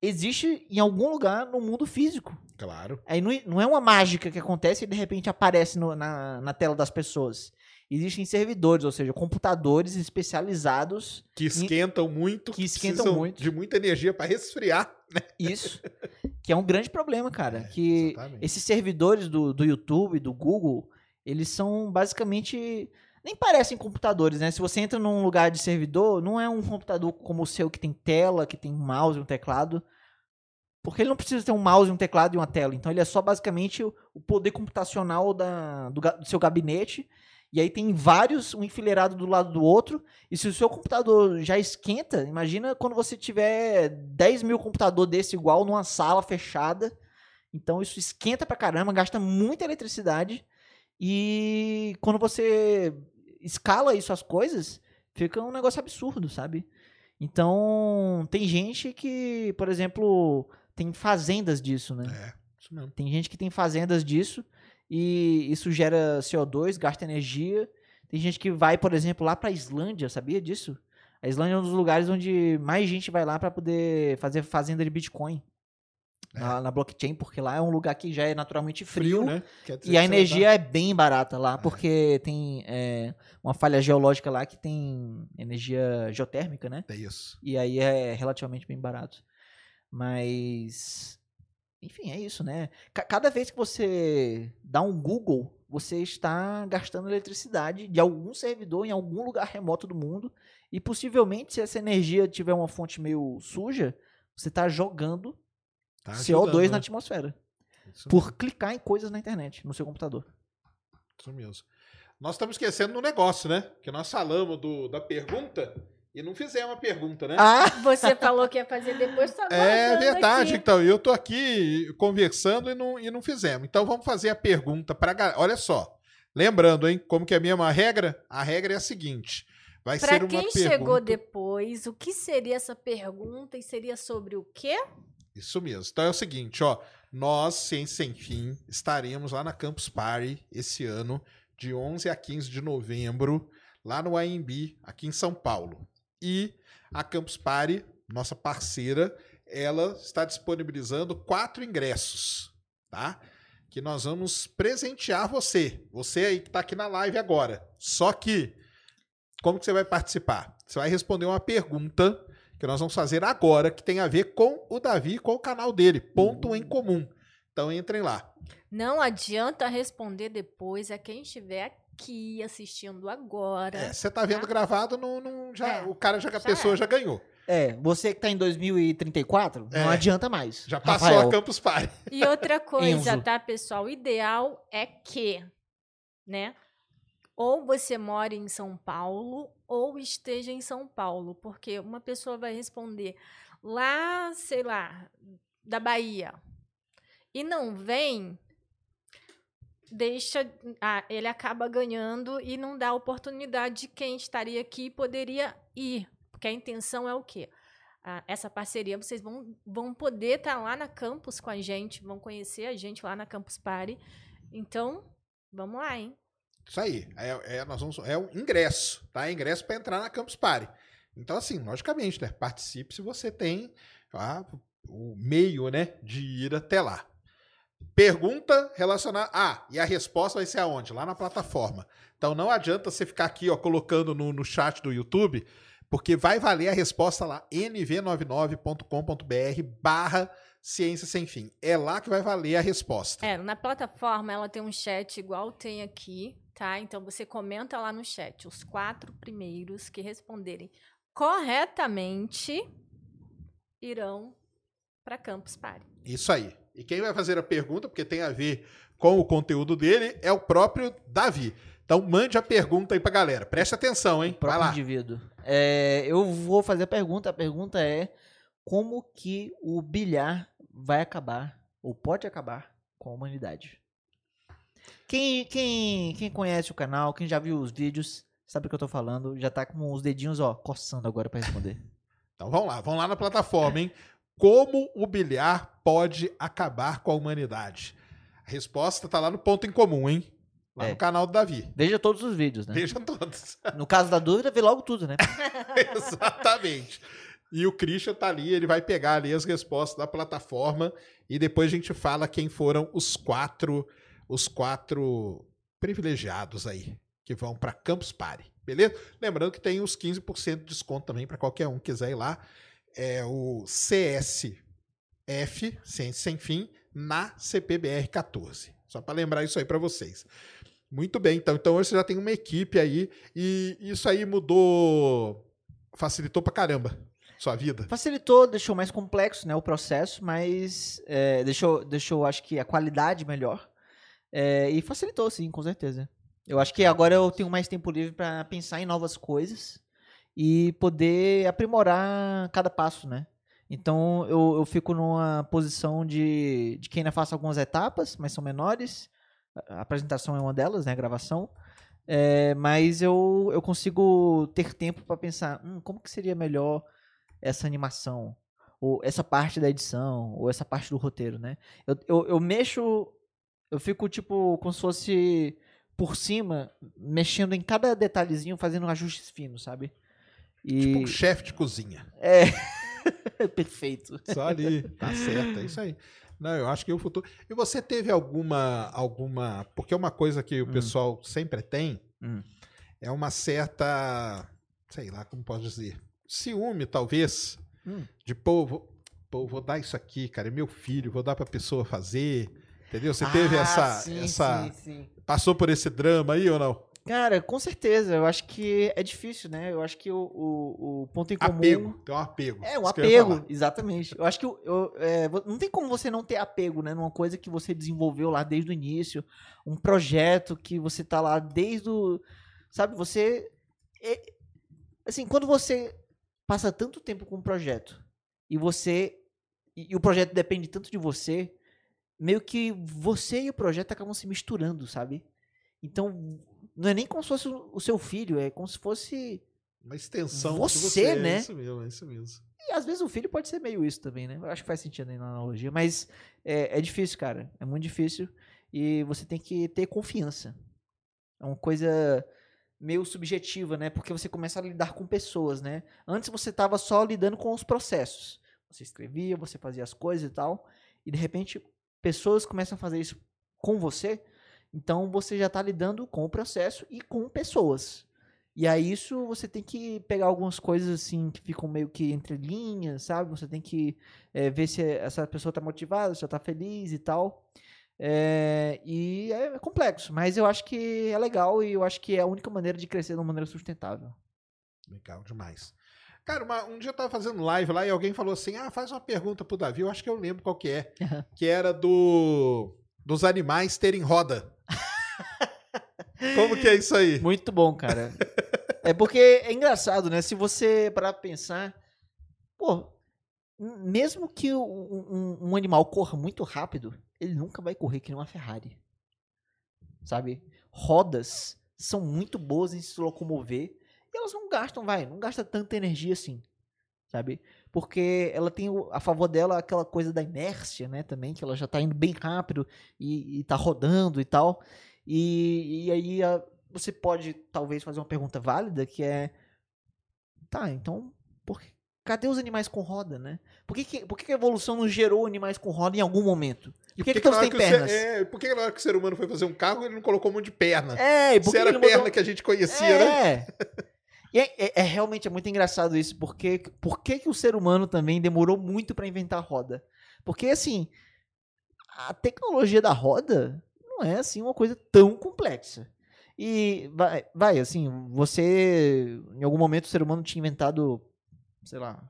existe em algum lugar no mundo físico. Claro. Aí não, não é uma mágica que acontece e de repente aparece no- na, na tela das pessoas. Existem servidores, ou seja, computadores especializados. Que esquentam muito. Que esquentam muito. De muita energia para resfriar. Isso. que é um grande problema, cara. É, que exatamente. esses servidores do, do YouTube, do Google, eles são basicamente. Nem parecem computadores, né? Se você entra num lugar de servidor, não é um computador como o seu que tem tela, que tem um mouse e um teclado. Porque ele não precisa ter um mouse, um teclado e uma tela. Então ele é só basicamente o, poder computacional da, do, do seu gabinete. E aí tem vários, um enfileirado do lado do outro. E se o seu computador já esquenta, imagina quando você tiver 10 mil computador desse igual numa sala fechada. Então isso esquenta pra caramba, gasta muita eletricidade. E quando você escala isso as coisas, fica um negócio absurdo, sabe? Então, tem gente que, por exemplo, tem fazendas disso, né? É, isso mesmo. Tem gente que tem fazendas disso e isso gera CO2, gasta energia. Tem gente que vai, por exemplo, lá pra Islândia, sabia disso? A Islândia é um dos lugares onde mais gente vai lá para poder fazer fazenda de Bitcoin. É. Na, na blockchain, porque lá é um lugar que já é naturalmente frio, Frio, né? Dizer e a energia é bem barata lá, porque tem é, uma falha geológica lá que tem energia geotérmica, né? É isso. E aí é relativamente bem barato. Mas. Enfim, é isso, né? Ca- cada vez que você dá um Google, você está gastando eletricidade de algum servidor em algum lugar remoto do mundo. E possivelmente, se essa energia tiver uma fonte meio suja, você está jogando Tá CO2 ajudando, na né? atmosfera. Isso Por clicar em coisas na internet, no seu computador. Isso mesmo. Nós estamos esquecendo do negócio, né? Que nós falamos do, da pergunta e não fizemos a pergunta, né? Ah! Você falou que ia fazer depois, tá é verdade, aqui. então. Eu tô aqui conversando e não, e não fizemos. Então vamos fazer a pergunta para galera. Olha só. Lembrando, hein? Como que é a mesma regra? A regra é a seguinte. Vai Pra ser uma quem pergunta. chegou depois, o que seria essa pergunta e seria sobre o quê? Isso mesmo. Então é o seguinte, ó. Nós, Ciência Sem Fim, estaremos lá na Campus Party esse ano, de 11 a 15 de novembro, lá no AMB, aqui em São Paulo. E a Campus Party, nossa parceira, ela está disponibilizando quatro ingressos, tá? Que nós vamos presentear você. Você aí que está aqui na live agora. Só que, como que você vai participar? Você vai responder uma pergunta que nós vamos fazer agora, que tem a ver com o Davi e com o canal dele. Ponto em comum. Então entrem lá. Não adianta responder depois a quem estiver aqui assistindo agora. É, você tá vendo Tá. gravado, não, não- já, É, o cara já, a já pessoa é. já ganhou. É, você que tá em 2034, É. não adianta mais. Já passou Rafael. a Campus Party. E outra coisa, Enzo. tá, pessoal? O ideal é que, né? Ou você mora em São Paulo ou esteja em São Paulo, porque uma pessoa vai responder lá, sei lá, da Bahia e não vem, deixa, ah, ele acaba ganhando e não dá oportunidade de quem estaria aqui poderia ir, porque a intenção é o quê? Ah, essa parceria, vocês vão, vão poder estar lá na campus com a gente, vão conhecer a gente lá na Campus Party. Então, vamos lá, hein? Isso aí. É, é, nós vamos, é o ingresso, tá? Ingresso para entrar na Campus Party. Então, assim, logicamente, né? Participe se você tem ah, o meio, né? De ir até lá. Pergunta relacionada. Ah, e a resposta vai ser aonde? Lá na plataforma. Então não adianta você ficar aqui, ó, colocando no, no chat do YouTube, porque vai valer a resposta lá, nv99.com.br barra ciência sem fim. É lá que vai valer a resposta. É, na plataforma ela tem um chat igual tem aqui, tá? Então você comenta lá no chat. Os quatro primeiros que responderem corretamente irão para Campus Party. Isso aí. E quem vai fazer a pergunta, porque tem a ver com o conteúdo dele, é o próprio Davi. Então mande a pergunta aí pra galera. Preste atenção, hein? Vai próprio lá. indivíduo. É, eu vou fazer a pergunta. A pergunta é como que o bilhar vai acabar ou pode acabar com a humanidade? Quem, quem, quem conhece o canal, quem já viu os vídeos, sabe o que eu tô falando. Já tá com os dedinhos, ó, coçando agora pra responder. Então vamos lá, vamos lá na plataforma, hein? Como o bilhar pode acabar com a humanidade? A resposta tá lá no ponto em comum, hein? Lá É. no canal do Davi. Veja todos os vídeos, né? Veja todos. No caso da dúvida, vê logo tudo, né? Exatamente. E o Christian tá ali, ele vai pegar ali as respostas da plataforma e depois a gente fala quem foram os quatro, os quatro privilegiados aí que vão para Campus Party, beleza? Lembrando que tem os 15% de desconto também para qualquer um que quiser ir lá. É o CSF, Ciência Sem Fim, na CPBR 14. Só para lembrar isso aí para vocês. Muito bem, então, então hoje você já tem uma equipe aí e isso aí mudou, facilitou pra caramba sua vida. Facilitou, deixou mais complexo né, o processo, mas é, deixou, deixou, acho que, a qualidade melhor. É, e facilitou, sim, com certeza. Eu acho que agora eu tenho mais tempo livre para pensar em novas coisas e poder aprimorar cada passo, né? Então eu, eu fico numa posição de, de quem ainda faça algumas etapas, mas são menores. A apresentação é uma delas, né? A gravação. É, mas eu, eu consigo ter tempo para pensar, hum, como que seria melhor essa animação? Ou essa parte da edição, ou essa parte do roteiro, né? Eu, eu, eu mexo, eu fico tipo como se fosse por cima, mexendo em cada detalhezinho, fazendo ajustes finos, sabe? E... Tipo um chefe de cozinha. É. Perfeito. Só ali. Tá certo, é isso aí. Não, eu acho que o futuro. E você teve alguma. alguma Porque é uma coisa que o Hum. pessoal sempre tem Hum. é uma certa. Sei lá, como posso dizer? Ciúme, talvez. Hum. De, pô, vou, pô, vou dar isso aqui, cara, é meu filho, vou dar pra pessoa fazer. Entendeu? Você teve Ah, essa. sim, essa sim, sim. Passou por esse drama aí ou não? Cara, com certeza. Eu acho que é difícil, né? Eu acho que o, o, o ponto em comum. Apego. Tem um apego. É, um eu apego, exatamente. Eu acho que o- eu, é, não tem como você não ter apego, né? Numa coisa que você desenvolveu lá desde o início, um projeto que você tá lá desde o. Sabe, você. é- assim, quando você passa tanto tempo com um projeto e você. E, e o projeto depende tanto de você, meio que você e o projeto acabam se misturando, sabe? Então, não é nem como se fosse o seu filho, é como se fosse. Uma extensão de Você, você, né? É isso mesmo, é isso mesmo. E às vezes o filho pode ser meio isso também, né? Eu acho que faz sentido aí na analogia. Mas é, é difícil, cara. É muito difícil. E você tem que ter confiança. É uma coisa meio subjetiva, né? Porque você começa a lidar com pessoas, né? Antes você tava só lidando com os processos. Você escrevia, você fazia as coisas e tal. E de repente pessoas começam a fazer isso com você. Então você já tá lidando com o processo e com pessoas. E aí isso você tem que pegar algumas coisas assim que ficam meio que entre linhas, sabe? Você tem que eh, ver se essa pessoa tá motivada, se ela tá feliz e tal. É, e é complexo, mas eu acho que é legal e eu acho que é a única maneira de crescer de uma maneira sustentável. Legal demais. Cara, uma- um dia eu tava fazendo live lá e alguém falou assim: ah, faz uma pergunta pro Davi, eu acho que eu lembro qual que é. que era do dos animais terem roda. Como que é isso aí? Muito bom, cara. é porque é engraçado, né? Se você parar pra pensar, pô, mesmo que o- um, um animal corra muito rápido, ele nunca vai correr que nem uma Ferrari. Sabe? Rodas são muito boas em se locomover elas não gastam, vai, não gasta tanta energia assim. Sabe? Porque ela tem a favor dela aquela coisa da inércia, né? Também, que ela já tá indo bem rápido e, e tá rodando e tal. E, e aí a- você pode talvez fazer uma pergunta válida que é tá, então por que- cadê os animais com roda, né? Por que, que, por que que a evolução não gerou animais com roda em algum momento? E Por que, que, na todos têm que o ser- pernas? é, por que na hora que o ser humano foi fazer um carro, ele não colocou um monte de perna? É, e por Se que era perna botou- que a gente conhecia, né? é. E é, é- é realmente é muito engraçado isso, porque por que, o ser humano também demorou muito para inventar a roda? Porque assim, a tecnologia da roda não é assim uma coisa tão complexa. E vai, vai assim, você em algum momento o ser humano tinha inventado, sei lá,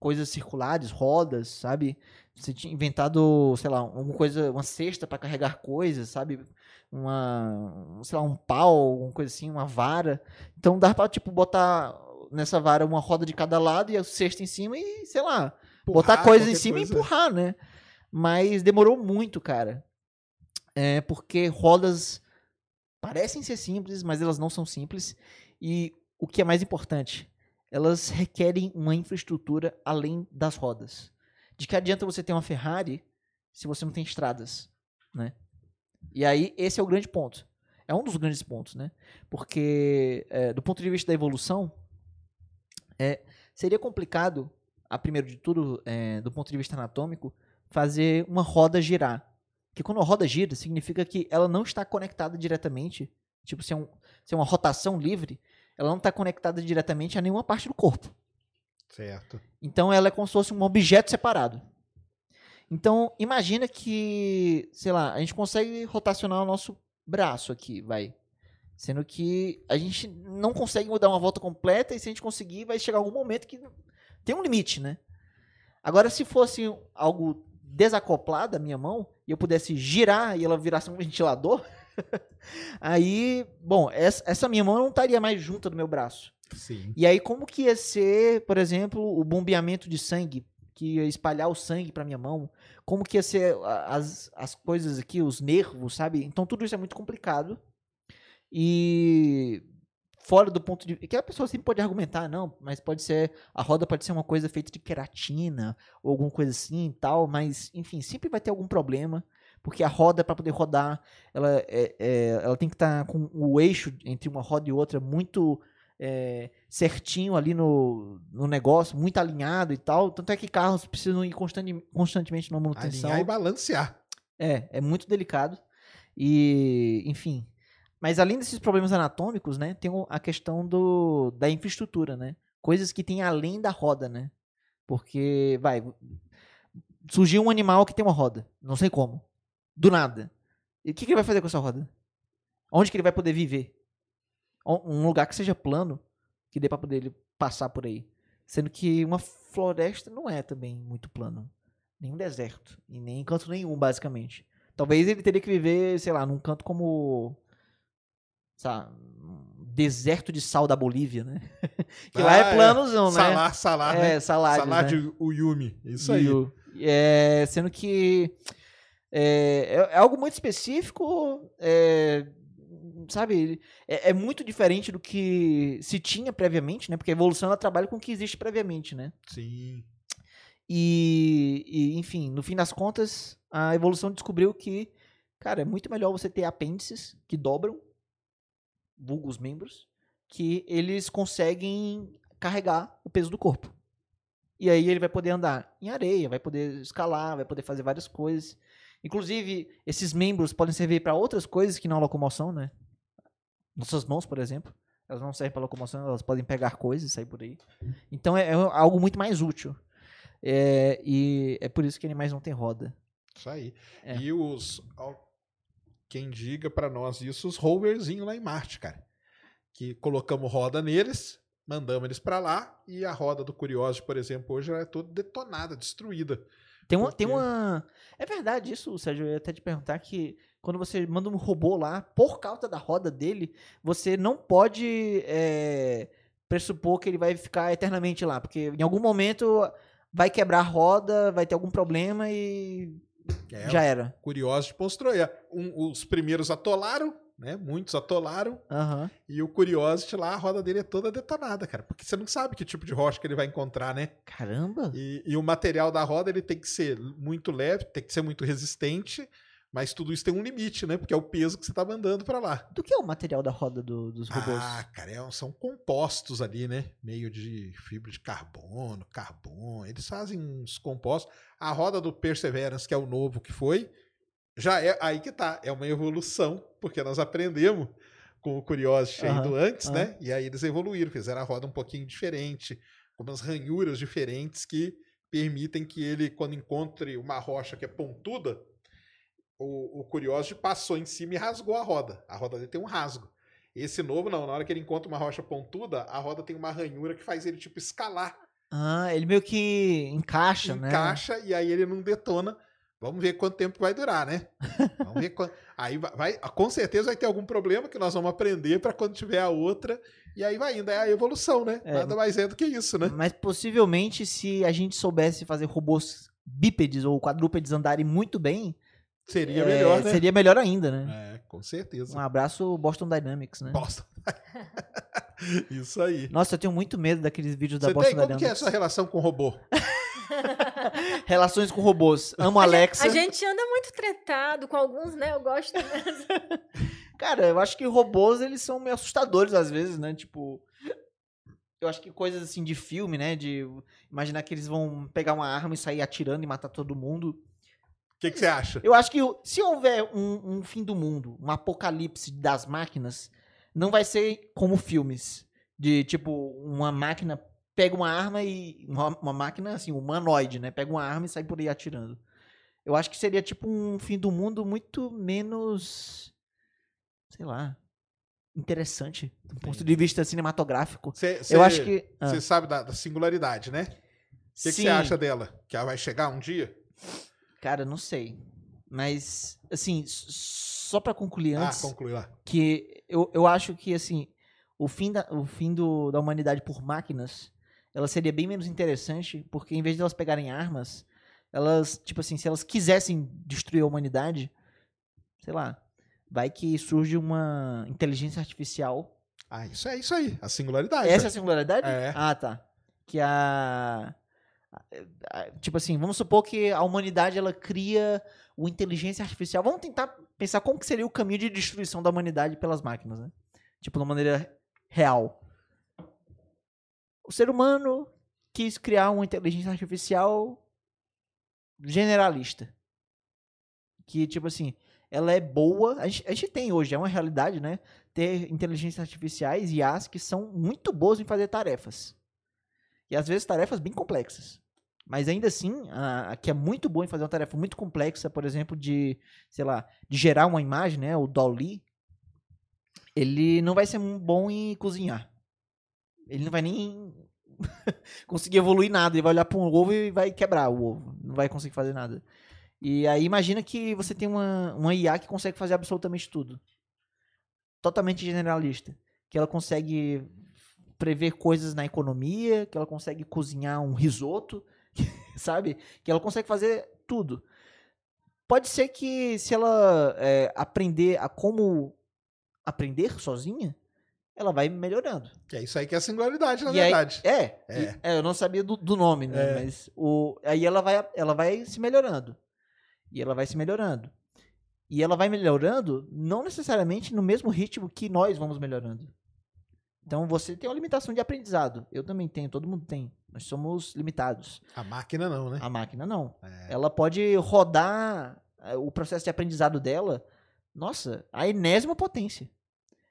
coisas circulares, rodas, sabe? Você tinha inventado, sei lá, alguma coisa, uma cesta para carregar coisas, sabe? Uma, sei lá, um pau, alguma coisa assim, uma vara. Então dá pra, tipo, botar nessa vara uma roda de cada lado e a cesta em cima e, sei lá, botar Empurrar, coisas em cima coisa. e empurrar, né? Mas demorou muito, cara. É porque rodas parecem ser simples, mas elas não são simples. E o que é mais importante, elas requerem uma infraestrutura além das rodas. De que adianta você ter uma Ferrari se você não tem estradas, né? E aí esse é o grande ponto. É um dos grandes pontos, né? Porque é, do ponto de vista da evolução, é, seria complicado, a primeiro de tudo, é, do ponto de vista anatômico, fazer uma roda girar. Porque quando a roda gira, significa que ela não está conectada diretamente, tipo, se é, um, se é uma rotação livre, ela não está conectada diretamente a nenhuma parte do corpo. Certo. Então ela é como se fosse um objeto separado. Então imagina que, sei lá, a gente consegue rotacionar o nosso braço aqui, vai. Sendo que a gente não consegue dar uma volta completa e se a gente conseguir, vai chegar algum momento que tem um limite, né? Agora, se fosse algo desacoplado da minha mão e eu pudesse girar e ela virasse um ventilador, aí, bom, essa, essa minha mão não estaria mais junta do meu braço. Sim. E aí, como que ia ser, por exemplo, o bombeamento de sangue? Que ia espalhar o sangue pra minha mão? Como que ia ser as, as coisas aqui, os nervos, sabe? Então, tudo isso é muito complicado. E fora do ponto de que a pessoa sempre pode argumentar, não, mas pode ser a roda pode ser uma coisa feita de queratina ou alguma coisa assim e tal, mas enfim, sempre vai ter algum problema, porque a roda para poder rodar, ela é, é- ela tem que estar com o eixo entre uma roda e outra muito é, certinho ali no, no negócio, muito alinhado e tal. Tanto é que carros precisam ir constante- constantemente na manutenção. Alinhar e balancear. É, é muito delicado. E, enfim. Mas além desses problemas anatômicos, né, tem a questão do, da infraestrutura, né? Coisas que tem além da roda, né? Porque, vai, surgiu um animal que tem uma roda. Não sei como. Do nada. E o que, que ele vai fazer com essa roda? Onde que ele vai poder viver? Um lugar que seja plano, que dê pra poder ele passar por aí. Sendo que uma floresta não é também muito plano. Nenhum deserto. E nem em canto nenhum, basicamente. Talvez ele teria que viver, sei lá, num canto como. Sabe, deserto de sal da Bolívia, né? que lá Ah, é planozão, né? Salar, salar, é, né? salários, Salar né? de Uyumi. Isso aí. É, sendo que é, é- é algo muito específico, é, sabe? É, é muito diferente do que se tinha previamente, né? Porque a evolução ela trabalha com o que existe previamente, né? Sim. E, e, enfim, no fim das contas, a evolução descobriu que, cara, é muito melhor você ter apêndices que dobram, vulgo os membros, que eles conseguem carregar o peso do corpo. E aí ele vai poder andar em areia, vai poder escalar, vai poder fazer várias coisas. Inclusive, esses membros podem servir para outras coisas que não a locomoção, né? Nossas mãos, por exemplo, elas não servem para locomoção, elas podem pegar coisas e sair por aí. Então é, é algo muito mais útil. É, e é por isso que animais não têm roda. Isso aí. É. E os. Quem diga pra nós isso, os roverzinhos lá em Marte, cara. Que colocamos roda neles, mandamos eles pra lá, e a roda do Curiosity, por exemplo, hoje ela é toda detonada, destruída. Tem uma, tem uma. É verdade isso, Sérgio. Eu ia até te perguntar que quando você manda um robô lá, por causa da roda dele, você não pode é, pressupor que ele vai ficar eternamente lá. Porque em algum momento vai quebrar a roda, vai ter algum problema e É, já era. o Curiosity mostrou. aí, um- os primeiros atolaram, né? Muitos atolaram. Aham. E o Curiosity lá, a roda dele é toda detonada, cara. Porque você não sabe que tipo de rocha que ele vai encontrar, né? Caramba! E, e o material da roda ele tem que ser muito leve, tem que ser muito resistente, mas tudo isso tem um limite, né? Porque é o peso que você tá mandando pra lá. Do que é o material da roda do- dos robôs? Ah, cara, é- são compostos ali, né? Meio de fibra de carbono, carbono. Eles fazem uns compostos. A roda do Perseverance, que é o novo que foi, já é aí que tá. É uma evolução, porque nós aprendemos com o Curiosity Aham, indo antes, aham. né? E aí eles evoluíram, fizeram a roda um pouquinho diferente, com umas ranhuras diferentes que permitem que ele, quando encontre uma rocha que é pontuda, o, o Curiosity passou em cima e rasgou a roda. A roda dele tem um rasgo. Esse novo, não. Na hora que ele encontra uma rocha pontuda, a roda tem uma ranhura que faz ele, tipo, escalar. Ah, ele meio que encaixa, né? encaixa e aí ele não detona. Vamos ver quanto tempo vai durar, né? Vamos ver quanto. Aí vai, vai- com certeza vai ter algum problema que nós vamos aprender para quando tiver a outra. E aí vai indo. É a evolução, né? É. Nada mais é do que isso, né? Mas possivelmente, se a gente soubesse fazer robôs bípedes ou quadrúpedes andarem muito bem, Seria é, melhor, né? seria melhor ainda, né? É, com certeza. Um abraço Boston Dynamics, né? Bosta. isso aí. Nossa, eu tenho muito medo daqueles vídeos da Você Boston tem como que é a Dynamics. sua relação com o robô? Relações com robôs. Amo A Alexa. gente, a gente anda muito tretado com alguns, né? Eu gosto mesmo. Cara, eu acho que robôs, eles são meio assustadores às vezes, né? Tipo... Eu acho que coisas assim de filme, né? De imaginar que eles vão pegar uma arma e sair atirando e matar todo mundo. O que, que você acha? Eu acho que se houver um, um fim do mundo, um apocalipse das máquinas, não vai ser como filmes. De tipo, uma máquina pega uma arma e. Uma, uma máquina, assim, humanoide, né? Pega uma arma e sai por aí atirando. Eu acho que seria tipo um fim do mundo muito menos. Sei lá. Interessante. Do ponto de vista cinematográfico. Você, Eu acho que. ah, Você sabe da, da singularidade, né? O que, sim. você acha dela? Que ela vai chegar um dia? Cara, não sei. Mas, assim, só pra concluir Ah, antes, conclui lá. que eu, eu acho que, assim, o fim, da, o fim do, da humanidade por máquinas, ela seria bem menos interessante, porque em vez de elas pegarem armas, elas, tipo assim, se elas quisessem destruir a humanidade, sei lá, vai que surge uma inteligência artificial. Ah, isso é isso aí. A singularidade. Essa é né? a singularidade? É. Ah, tá. Que a... Tipo assim, vamos supor que a humanidade, ela cria uma inteligência artificial. Vamos tentar pensar como que seria o caminho de destruição da humanidade pelas máquinas, né? Tipo, de uma maneira real. O ser humano quis criar uma inteligência artificial generalista. Que, tipo assim, ela é boa. A gente, a gente tem hoje, é uma realidade, né? Ter inteligências artificiais e as que são muito boas em fazer tarefas. E às vezes tarefas bem complexas. Mas ainda assim, a, a que é muito boa em fazer uma tarefa muito complexa, por exemplo, de, sei lá, de gerar uma imagem, né? O Dolly, ele não vai ser bom em cozinhar. Ele não vai nem conseguir evoluir nada. Ele vai olhar para um ovo e vai quebrar o ovo. Não vai conseguir fazer nada. E aí imagina que você tem uma, uma IA que consegue fazer absolutamente tudo. Totalmente generalista. Que ela consegue prever coisas na economia, que ela consegue cozinhar um risoto, sabe? Que ela consegue fazer tudo. Pode ser que se ela é, aprender a como aprender sozinha, ela vai melhorando. Que é isso aí que é a singularidade, na E aí- verdade. É, É. e- é, eu não sabia do, do nome, né? É. Mas o, aí ela vai, ela vai se melhorando. E ela vai se melhorando. E ela vai melhorando não necessariamente no mesmo ritmo que nós vamos melhorando. Então você tem uma limitação de aprendizado. Eu também tenho, todo mundo tem. Nós somos limitados. A máquina não, né? A máquina não. É. Ela pode rodar eh, o processo de aprendizado dela, nossa, a enésima potência.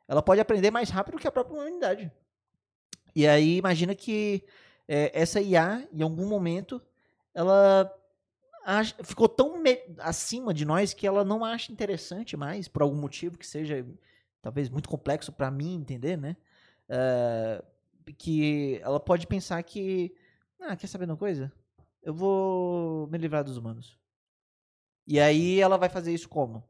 Ela pode aprender mais rápido que a própria humanidade. E aí imagina que eh, essa IA, em algum momento, ela ficou tão acima de nós que ela não acha interessante mais, por algum motivo que seja talvez muito complexo para mim entender, né? Eh, que ela pode pensar que, ah, quer saber uma coisa? Eu vou me livrar dos humanos. E aí ela vai fazer isso como?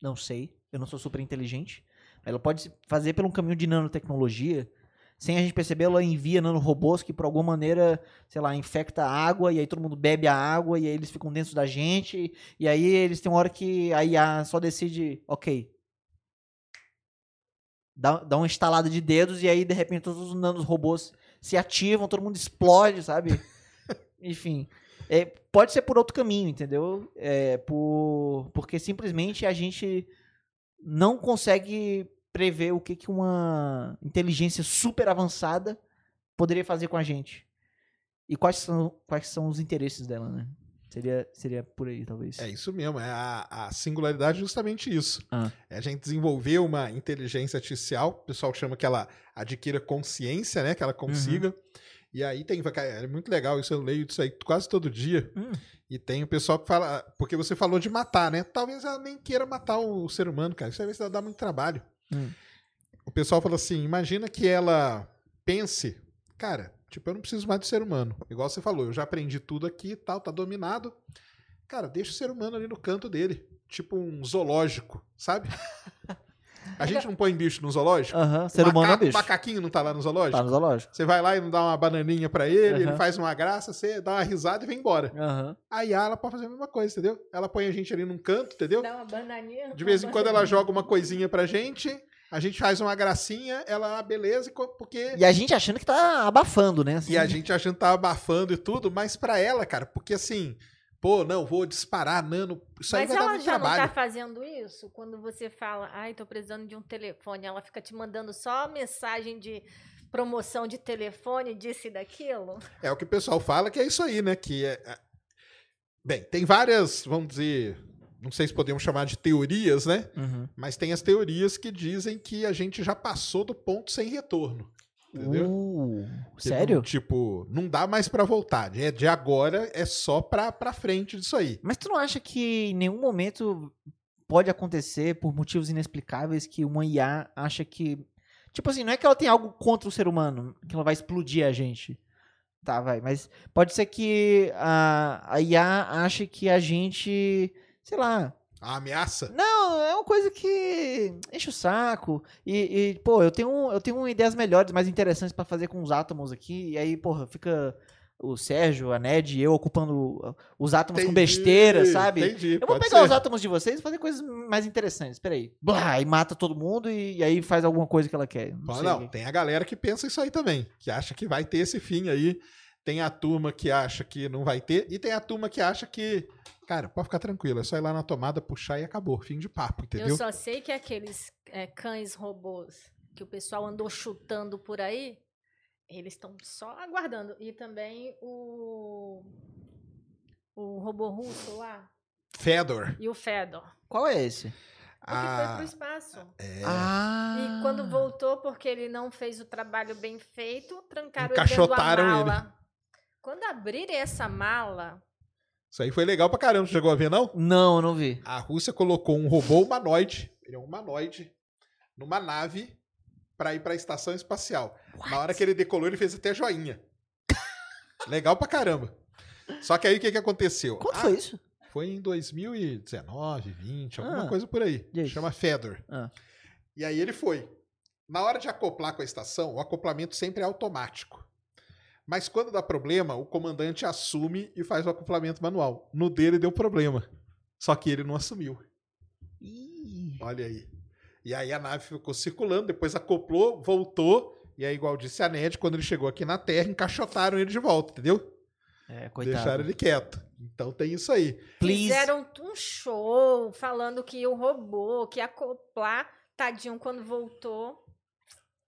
Não sei. Eu não sou super inteligente. Ela pode fazer pelo um caminho de nanotecnologia. Sem a gente perceber, ela envia nanorobôs que por alguma maneira, sei lá, infecta a água, e aí todo mundo bebe a água, e aí eles ficam dentro da gente, e aí eles têm uma hora que a IA só decide, ok. Dá, dá uma estalada de dedos, e aí de repente todos os nanorobôs se ativam, todo mundo explode, sabe? Enfim. É, pode ser por outro caminho, entendeu? É, por, porque simplesmente a gente não consegue prever o que, que uma inteligência super avançada poderia fazer com a gente. E quais são, quais são os interesses dela, né? Seria, seria por aí, talvez. É isso mesmo, é a, a singularidade é justamente isso. Ah. É a gente desenvolver uma inteligência artificial, o pessoal chama que ela adquira consciência, né? Que ela consiga. Uhum. E aí tem, é muito legal, isso eu leio isso aí quase todo dia. Hum. E tem o pessoal que fala, porque você falou de matar, né? Talvez ela nem queira matar o ser humano, cara. Isso aí vai dar muito trabalho. Hum. O pessoal fala assim: imagina que ela pense, cara, tipo, eu não preciso mais do ser humano. Igual você falou, eu já aprendi tudo aqui e tal, tá dominado. Cara, deixa o ser humano ali no canto dele. Tipo um zoológico, sabe? A gente não põe bicho no zoológico? Aham, ser O humano é macaco- bicho. O macaquinho não tá lá no zoológico? Tá no zoológico. Você vai lá e não dá uma bananinha pra ele, ele faz uma graça, você dá uma risada e vem embora. Aham. A ela pode fazer a mesma coisa, entendeu? Ela põe a gente ali num canto, entendeu? Dá uma bananinha. De vez em quando ela joga uma coisinha pra gente, a gente faz uma gracinha, ela, ah, beleza, e co- porque... E a gente achando que tá abafando, né? assim. E a gente achando que tá abafando e tudo, mas pra ela, cara, porque assim, pô, não, vou disparar nano, isso aí Mas vai dar ela muito já trabalho. não tá fazendo isso? Quando você fala, ai, tô precisando de um telefone, ela fica te mandando só mensagem de promoção de telefone, disso e daquilo? É o que o pessoal fala que é isso aí, né? Que é. é- Bem, tem várias, vamos dizer, não sei se podemos chamar de teorias, né? Uhum. Mas tem as teorias que dizem que a gente já passou do ponto sem retorno. Entendeu? Uh, sério? não- tipo, não dá mais pra voltar. É de agora é só pra, pra frente disso aí. Mas tu não acha que em nenhum momento pode acontecer, por motivos inexplicáveis, que uma IA acha que. Tipo assim, não é que ela tem algo contra o ser humano, que ela vai explodir a gente. Tá, vai. Mas pode ser que a, a IA ache que a gente. Sei lá. A ameaça? Não, é uma coisa que enche o saco. E, e, pô, eu tenho, eu tenho ideias melhores, mais interessantes pra fazer com os átomos aqui. E aí, porra, fica o Sérgio, a Ned e eu ocupando os átomos com Entendi, besteira, sabe? Entendi, Eu vou pegar ser. os átomos de vocês e fazer coisas mais interessantes. Peraí. Blá, e mata todo mundo e, e aí faz alguma coisa que ela quer. Não, sei. não, tem a galera que pensa isso aí também, que acha que vai ter esse fim aí. Tem a turma que acha que não vai ter, e tem a turma que acha que, cara, pode ficar tranquilo, é só ir lá na tomada, puxar e acabou. Fim de papo, entendeu? Eu só sei que aqueles é, cães robôs que o pessoal andou chutando por aí, eles estão só aguardando. E também o. O robô russo lá. Fedor. E o Fedor. Qual é esse? O que foi pro Ah, espaço. é, Ah. E quando voltou, porque ele não fez o trabalho bem feito, trancaram ele dentro da mala. Quando abrirem essa mala, Isso aí foi legal pra caramba, você chegou a ver, não? Não, eu não vi. A Rússia colocou um robô humanoide, ele é um humanoide, numa nave pra ir pra estação espacial. Na hora que ele decolou, ele fez até joinha. legal pra caramba. Só que aí o que, que aconteceu? Quanto Ah, foi isso? Foi em 2019, 20, alguma Ah, coisa por aí. aí? Chama Fedor. Ah. E aí ele foi. Na hora de acoplar com a estação, o acoplamento sempre é automático. Mas quando dá problema, o comandante assume e faz o acoplamento manual. No dele deu problema. Só que ele não assumiu. Ih. Olha aí. E aí a nave ficou circulando, depois acoplou, voltou. E aí, igual disse a Ned, quando ele chegou aqui na Terra, encaixotaram ele de volta, entendeu? É, coitado. Deixaram ele quieto. Então tem isso aí. Please. fizeram um show falando que o robô, que ia acoplar, tadinho, quando voltou.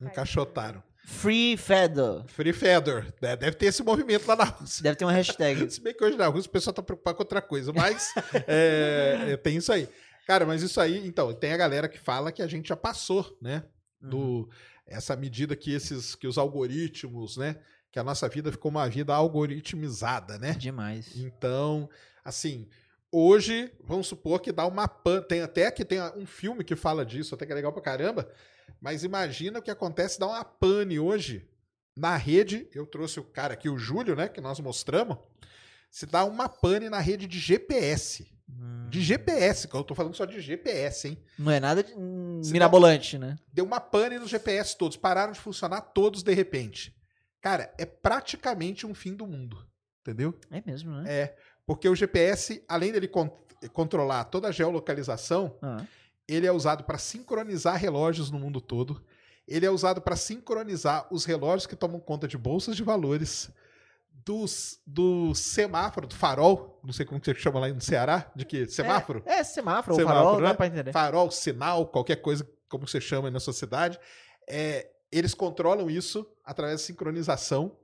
Encaixotaram. Free Fedor. Free Fedor. né? Deve ter esse movimento lá na Rússia. Deve ter uma hashtag. Se bem que hoje na Rússia o pessoal tá preocupado com outra coisa, mas é, é, tem isso aí. Cara, mas isso aí, então, tem a galera que fala que a gente já passou, né? Uhum. Do, essa medida que esses, que os algoritmos, né? Que a nossa vida ficou uma vida algoritmizada, né? Demais. Então, assim, hoje, vamos supor que dá uma pan. Tem até que tem um filme que fala disso, até que é legal pra caramba. Mas imagina o que acontece, dá uma pane hoje na rede. Eu trouxe o cara aqui, o Júlio, né? Que nós mostramos. Se dá uma pane na rede de GPS. Hum. De GPS, que eu tô falando só de GPS, hein? Não é nada de, hum, mirabolante, né? Deu uma pane nos GPS todos, pararam de funcionar todos de repente. Cara, é praticamente um fim do mundo. Entendeu? É mesmo, né? É, porque o GPS, além dele con- controlar toda a geolocalização, Ah. Ele é usado para sincronizar relógios no mundo todo. Ele é usado para sincronizar os relógios que tomam conta de bolsas de valores, dos, do semáforo, do farol, não sei como você chama lá no Ceará, de que? Semáforo? É, é semáforo, Semáforo, farol, né? dá pra entender. Farol, sinal, qualquer coisa, como você chama aí na sua cidade. É, eles controlam isso através da sincronização.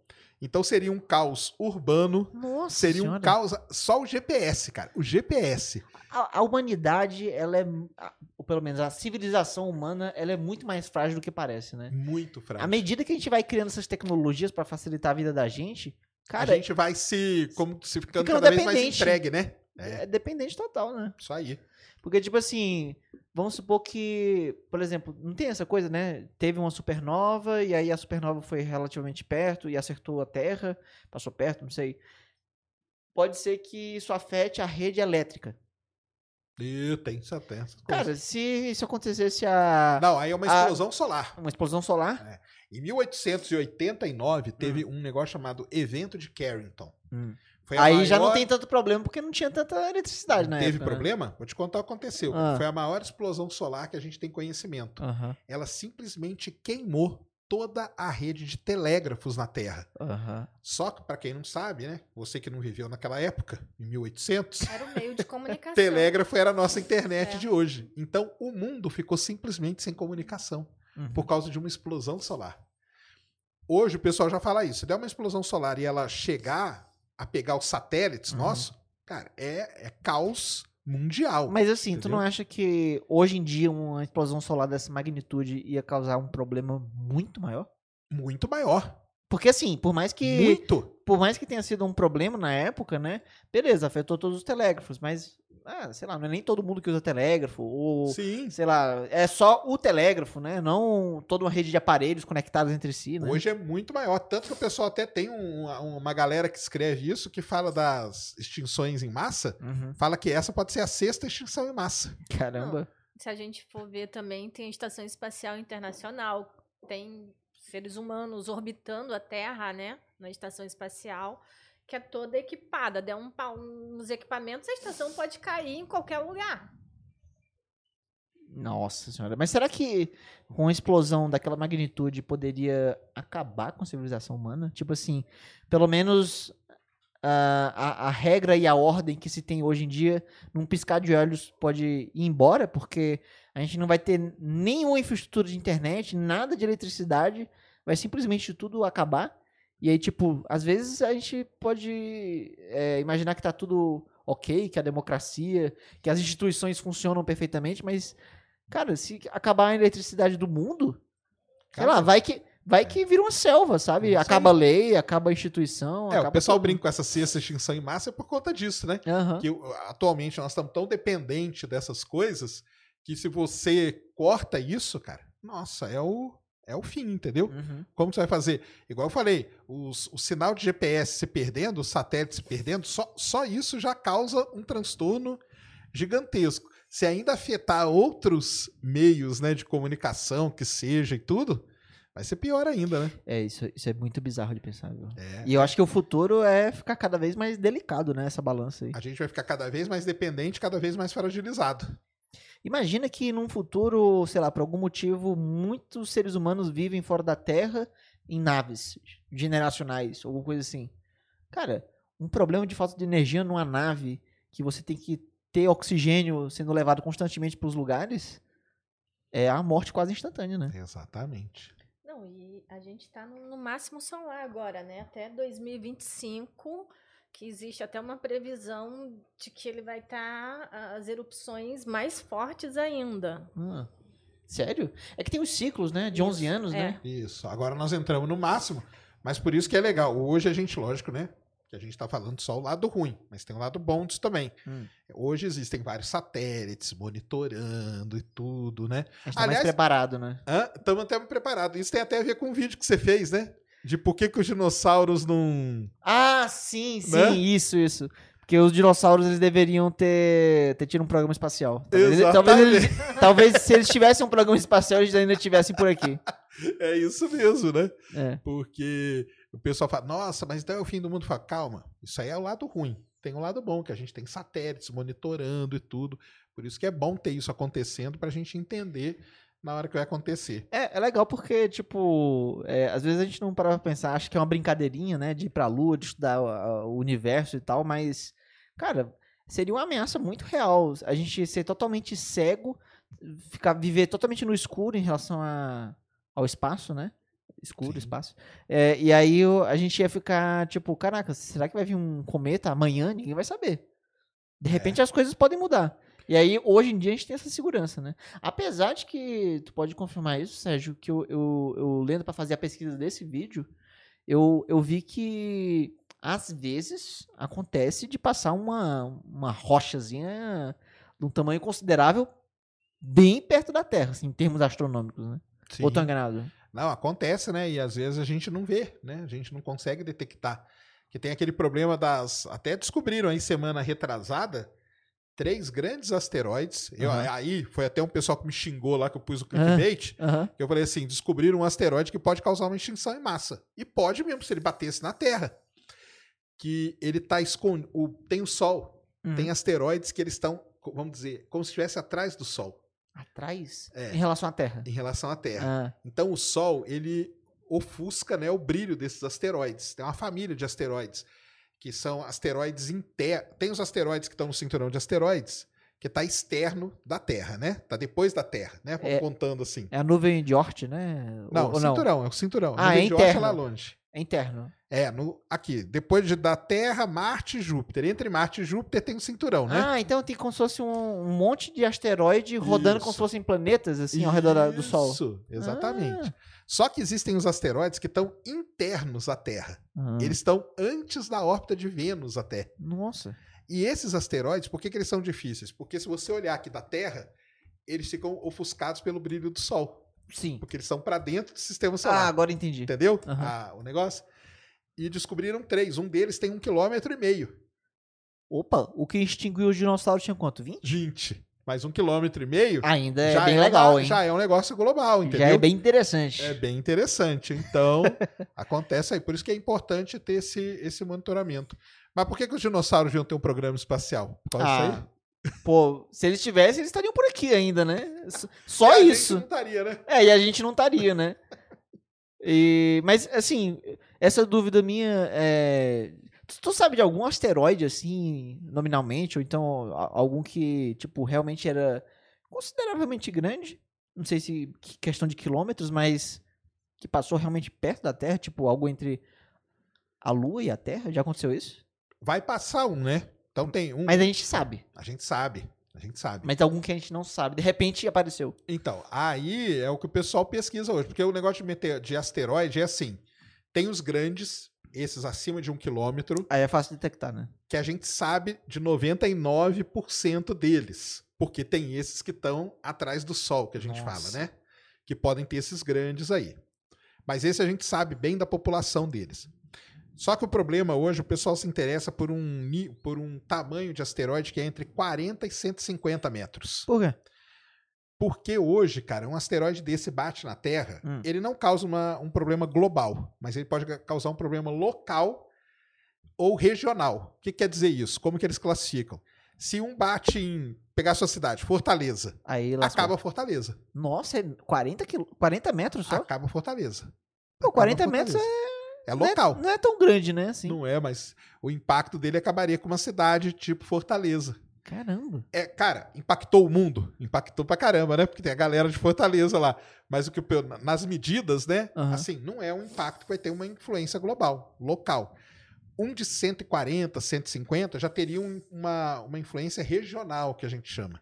Então seria um caos urbano Nossa Seria um senhora. caos. Só o GPS, cara. O GPS. A, a humanidade, ela é, a- ou pelo menos a civilização humana, ela é muito mais frágil do que parece, né? Muito fraco. À medida que a gente vai criando essas tecnologias pra facilitar a vida da gente, cara, a gente vai se, como, se ficando, Ficando cada vez mais entregue, né? É, é dependente total, né? isso aí. Porque, tipo assim, vamos supor que, por exemplo, não tem essa coisa, né? Teve uma supernova e aí a supernova foi relativamente perto e acertou a Terra, passou perto, não sei. Pode ser que isso afete a rede elétrica. E tem coisas. Cara, se isso acontecesse a Não, aí é uma a- explosão solar. uma explosão solar, Em 1889, teve um negócio chamado Evento de Carrington. Hum. Aí já não maior- tem tanto problema porque não tinha tanta eletricidade na Teve época. né? problema? Vou te contar o que aconteceu. Ah. Foi a maior explosão solar que a gente tem conhecimento. Aham, Ela simplesmente queimou toda a rede de telégrafos na Terra. aham. Só que, para quem não sabe, né? Você que não viveu naquela época, em 1800, Era o meio de comunicação. telégrafo era a nossa internet É. de hoje. Então, o mundo ficou simplesmente sem comunicação Uhum. por causa de uma explosão solar. Hoje o pessoal já fala isso. Se der uma explosão solar e ela chegar a pegar os satélites Uhum. nossos, cara, é, é caos mundial. Mas assim, tu Entendeu? não acha que hoje em dia uma explosão solar dessa magnitude ia causar um problema muito maior? Muito maior. Porque assim, por mais que Muito. por mais que tenha sido um problema na época, né? Beleza, afetou todos os telégrafos, mas ah, sei lá, não é nem todo mundo que usa telégrafo ou Sim. sei lá, é só o telégrafo, né? Não toda uma rede de aparelhos conectados entre si, né? Hoje é muito maior. Tanto que o pessoal até tem um- uma galera que escreve isso, que fala das extinções em massa, Uhum. fala que essa pode ser a sexta extinção em massa. Caramba. se a gente for ver também, tem a Estação Espacial Internacional, tem seres humanos orbitando a Terra, né? Na estação espacial, que é toda equipada. Der um, pau nos equipamentos, a estação pode cair em qualquer lugar. Nossa senhora. Mas será que com a explosão daquela magnitude poderia acabar com a civilização humana? Tipo assim, pelo menos a, a, a regra e a ordem que se tem hoje em dia, num piscar de olhos, pode ir embora, porque a gente não vai ter nenhuma infraestrutura de internet, nada de eletricidade, vai simplesmente tudo acabar. E aí, tipo, às vezes a gente pode é, imaginar que tá tudo ok, que a democracia, que as instituições funcionam perfeitamente, mas, cara, se acabar a eletricidade do mundo, sei lá, vai que, vai que vira uma selva, sabe? É Acaba a lei, acaba a instituição. É, o pessoal tudo. brinca com essa sexta extinção em massa é por conta disso, né? Aham. Que uh, atualmente nós estamos tão dependentes dessas coisas que se você corta isso, cara, nossa, é o, é o fim, entendeu? Uhum. Como você vai fazer? Igual eu falei, os- o sinal de GPS se perdendo, os satélites se perdendo, só, só isso já causa um transtorno gigantesco. Se ainda afetar outros meios né, de comunicação, que seja e tudo, vai ser pior ainda, né? É, isso, isso é muito bizarro de pensar, viu? É. E eu acho que o futuro é ficar cada vez mais delicado, né? Essa balança aí. A gente vai ficar cada vez mais dependente, cada vez mais fragilizado. Imagina que num futuro, sei lá, por algum motivo, muitos seres humanos vivem fora da Terra em naves generacionais, alguma coisa assim. Cara, um problema de falta de energia numa nave que você tem que ter oxigênio sendo levado constantemente para os lugares é a morte quase instantânea, né? Exatamente. Não, e a gente está no, no máximo solar agora, né? Até 2025, que existe até uma previsão de que ele vai estar as erupções mais fortes ainda. Ah, sério? É que tem os ciclos, né? De 11 Isso, anos, é. né? Isso. Agora nós entramos no máximo, mas por isso que é legal. Hoje a gente, lógico, né? Que a gente está falando só o lado ruim, mas tem o lado bom disso também. Hum. Hoje existem vários satélites monitorando e tudo, né? A gente tá Aliás- mais preparado, né? Estamos até preparados. Isso tem até a ver com o vídeo que você fez, né? De por que, que os dinossauros não. Ah, sim, sim, Né? isso, isso. Porque os dinossauros eles deveriam ter, ter tido um programa espacial. Talvez, talvez, eles- talvez se eles tivessem um programa espacial, eles ainda estivessem por aqui. É isso mesmo, né? É. Porque o pessoal fala, nossa, mas então é o fim do mundo. Fala, calma, isso aí é o lado ruim. Tem um lado bom, que a gente tem satélites monitorando e tudo. Por isso que é bom ter isso acontecendo para a gente entender na hora que vai acontecer. É, é legal porque, tipo, é, às vezes a gente não para pra pensar, acha que é uma brincadeirinha, né, de ir pra lua, de estudar o universo e tal, mas, cara, seria uma ameaça muito real. A gente ser totalmente cego, ficar, viver totalmente no escuro em relação a, ao espaço, né? Escuro, Sim. espaço. É, e aí a gente ia ficar, tipo, caraca, será que vai vir um cometa amanhã? Ninguém vai saber. De repente as coisas podem mudar. E aí, hoje em dia, a gente tem essa segurança, né? Apesar de que, tu pode confirmar isso, Sérgio, que eu, eu, eu lendo pra fazer a pesquisa desse vídeo, eu, eu vi que às vezes acontece de passar uma, uma rochazinha de um tamanho considerável bem perto da Terra, assim, em termos astronômicos, né? Sim. Ou tô enganado? Não, acontece, né? E às vezes a gente não vê, né? A gente não consegue detectar. Que tem aquele problema das. Até descobriram aí semana retrasada três grandes asteroides. Eu, aí foi até um pessoal que me xingou lá que eu pus o clickbait. Aham. Que eu falei assim: descobriram um asteroide que pode causar uma extinção em massa. E pode mesmo, se ele batesse na Terra. Que ele tá escondido. Tem o Sol. Uhum. Tem asteroides que eles estão, vamos dizer, como se estivesse atrás do Sol, Atrás? É. Em relação à Terra. em relação à Terra. Ah, Então o Sol, ele ofusca né, o brilho desses asteroides. Tem uma família de asteroides, que são asteroides internos. Tem os asteroides que estão no cinturão de asteroides, que está externo da Terra, né? Tá depois da Terra, né? Vamos É. contando assim. é a nuvem de Oort, né? Não, o ou não? cinturão, é o cinturão. Ah, Nuvem é de Oort interno. lá longe. É interno. É, no, aqui, depois de, da Terra, Marte e Júpiter. Entre Marte e Júpiter tem o cinturão, né? Ah, então tem como se fosse um, um monte de asteroide rodando como Isso. se fossem planetas, assim, ao redor do Sol. Isso, exatamente. Ah. Só que existem os asteroides que estão internos à Terra. Ah, Eles estão antes da órbita de Vênus até. Nossa. E esses asteroides, por que, que eles são difíceis? Porque se você olhar aqui da Terra, eles ficam ofuscados pelo brilho do Sol. Sim. Porque eles estão para dentro do sistema Ah, solar. agora entendi. entendeu? Aham. Ah, o negócio. E descobriram três. Um deles tem um quilômetro e meio. Opa, o que extinguiu os dinossauros tinha quanto? 20? 20. Mas um quilômetro e meio Ainda é bem é legal, uma- hein? já é um negócio global, entendeu? Já é bem interessante. É bem interessante. Então, acontece aí. Por isso que é importante ter esse, esse monitoramento. Mas por que, que os dinossauros iam ter um programa espacial? Por causa disso aí? Ah, pô, se eles tivessem, eles estariam por aqui ainda, né? Só E a gente isso. não estaria, né? É, e a gente não estaria, né? E, mas, assim, essa dúvida minha é. Tu, tu sabe de algum asteroide, assim, nominalmente, ou então a- algum que, tipo, realmente era consideravelmente grande? Não sei se que- questão de quilômetros, mas que passou realmente perto da Terra, tipo, algo entre a Lua e a Terra? Já aconteceu isso? Vai passar um, né? Então tem um. Mas a gente sabe. A gente sabe. A gente sabe. Mas algum que a gente não sabe. De repente apareceu. Então, aí é o que o pessoal pesquisa hoje. Porque o negócio de, meter, de asteroide é assim: tem os grandes, esses acima de um quilômetro, Aí é fácil detectar, né? que a gente sabe de 99% deles. Porque tem esses que estão atrás do Sol, que a gente Nossa. fala, né? Que podem ter esses grandes aí. Mas esse a gente sabe bem da população deles. Só que o problema hoje, o pessoal se interessa por um, por um tamanho de asteroide que é entre 40 e 150 metros. Por quê? Porque hoje, cara, um asteroide desse bate na Terra, Hum. ele não causa uma- um problema global, mas ele pode ca- causar um problema local ou regional. O que quer dizer isso? Como que eles classificam? Se um bate em pegar a sua cidade, Fortaleza, Aí acaba Fortaleza. Nossa, é 40, quil... 40 metros só? Acaba Fortaleza. Pô, Acaba 40 metros é, é não é- local. Não é, tão grande, né? Assim. Não é, mas o impacto dele acabaria com uma cidade tipo Fortaleza. Caramba. É, cara, impactou o mundo? Impactou pra caramba, né? Porque tem a galera de Fortaleza lá. Mas o que nas medidas, né? Aham. Assim, não é um impacto que vai ter uma influência global, local. Um de 140, 150 já teria um- uma, uma influência regional, que a gente chama.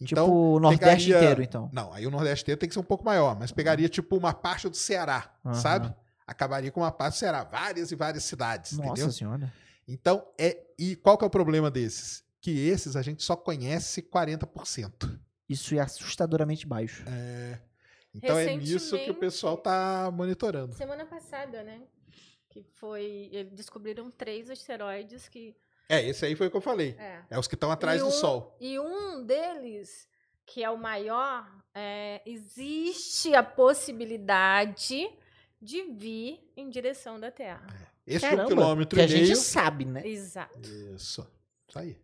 Então, tipo o Nordeste pegaria- inteiro, então. não, aí o Nordeste inteiro tem que ser um pouco maior, mas pegaria tipo uma parte do Ceará, Aham. sabe? Acabaria com uma parte do Ceará, várias e várias cidades, Nossa entendeu? senhora. Então, é. E qual que é o problema desses? Que esses a gente só conhece 40%. Isso é assustadoramente baixo. É. Então é nisso que o pessoal tá monitorando. Semana passada, né? Que foi. Eles descobriram três asteroides que. É, esse aí foi o que eu falei. É. É os que estão atrás E do um- Sol. E um deles, que é o maior, é, existe a possibilidade de vir em direção da Terra. Esse de um quilômetro que e a gente meio. sabe, né? Exato. Isso. Isso aí.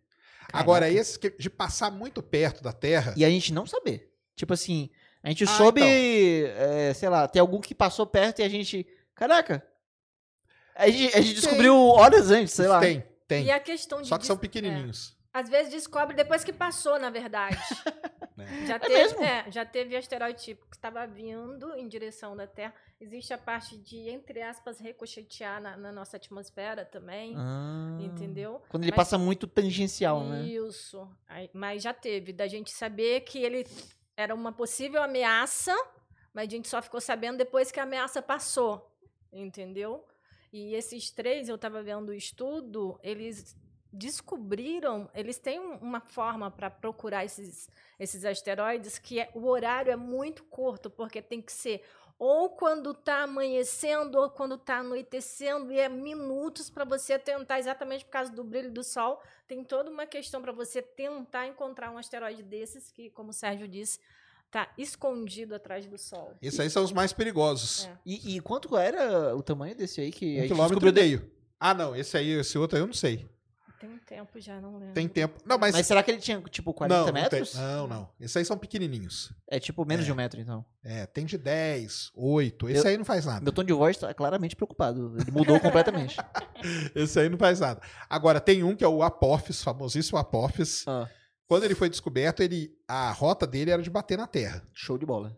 Agora, Caraca. esse que- de passar muito perto da Terra. E a gente não saber. Tipo assim, a gente Ah, soube, então. é, sei lá, tem algum que passou perto e a gente. Caraca! A gente, a gente descobriu horas antes, sei lá. Tem, tem. E a questão de. Só que são dis- pequenininhos. é, às vezes descobre depois que passou, na verdade. né? Já É teve, mesmo? é, já teve asteroide que estava vindo em direção da Terra. Existe a parte de, entre aspas, ricochetear na, na nossa atmosfera também. Ah. Entendeu? Quando ele Mas- passa muito tangencial, né? Isso. Mas já teve, da gente saber que ele era uma possível ameaça, mas a gente só ficou sabendo depois que a ameaça passou. Entendeu? E esses três, eu estava vendo o estudo, eles descobriram, eles têm um- uma forma para procurar esses, esses asteroides que é, o horário é muito curto, porque tem que ser ou quando está amanhecendo ou quando está anoitecendo, e é minutos para você tentar, exatamente por causa do brilho do sol, tem toda uma questão para você tentar encontrar um asteroide desses, que, como o Sérgio disse, está escondido atrás do sol. Esses aí são os mais perigosos. É. E, e quanto era o tamanho desse aí que a Um gente quilômetro descobriu? e de- meio. Ah, não. Esse aí, esse outro aí eu não sei. Tem um tempo já, não lembro. Tem tempo. Não, mas. Mas será que ele tinha, tipo, 40 não, não, tem- metros? não, não. Esses aí são pequenininhos. É tipo menos É. de um metro, então. É, tem de 10, 8. Esse Eu- aí não faz nada. Meu tom de voz tá claramente preocupado. Ele mudou completamente. Esse aí não faz nada. Agora, tem um que é o Apophis, famosíssimo Apophis. Ah, Quando ele foi descoberto, ele, a rota dele era de bater na Terra. show de bola.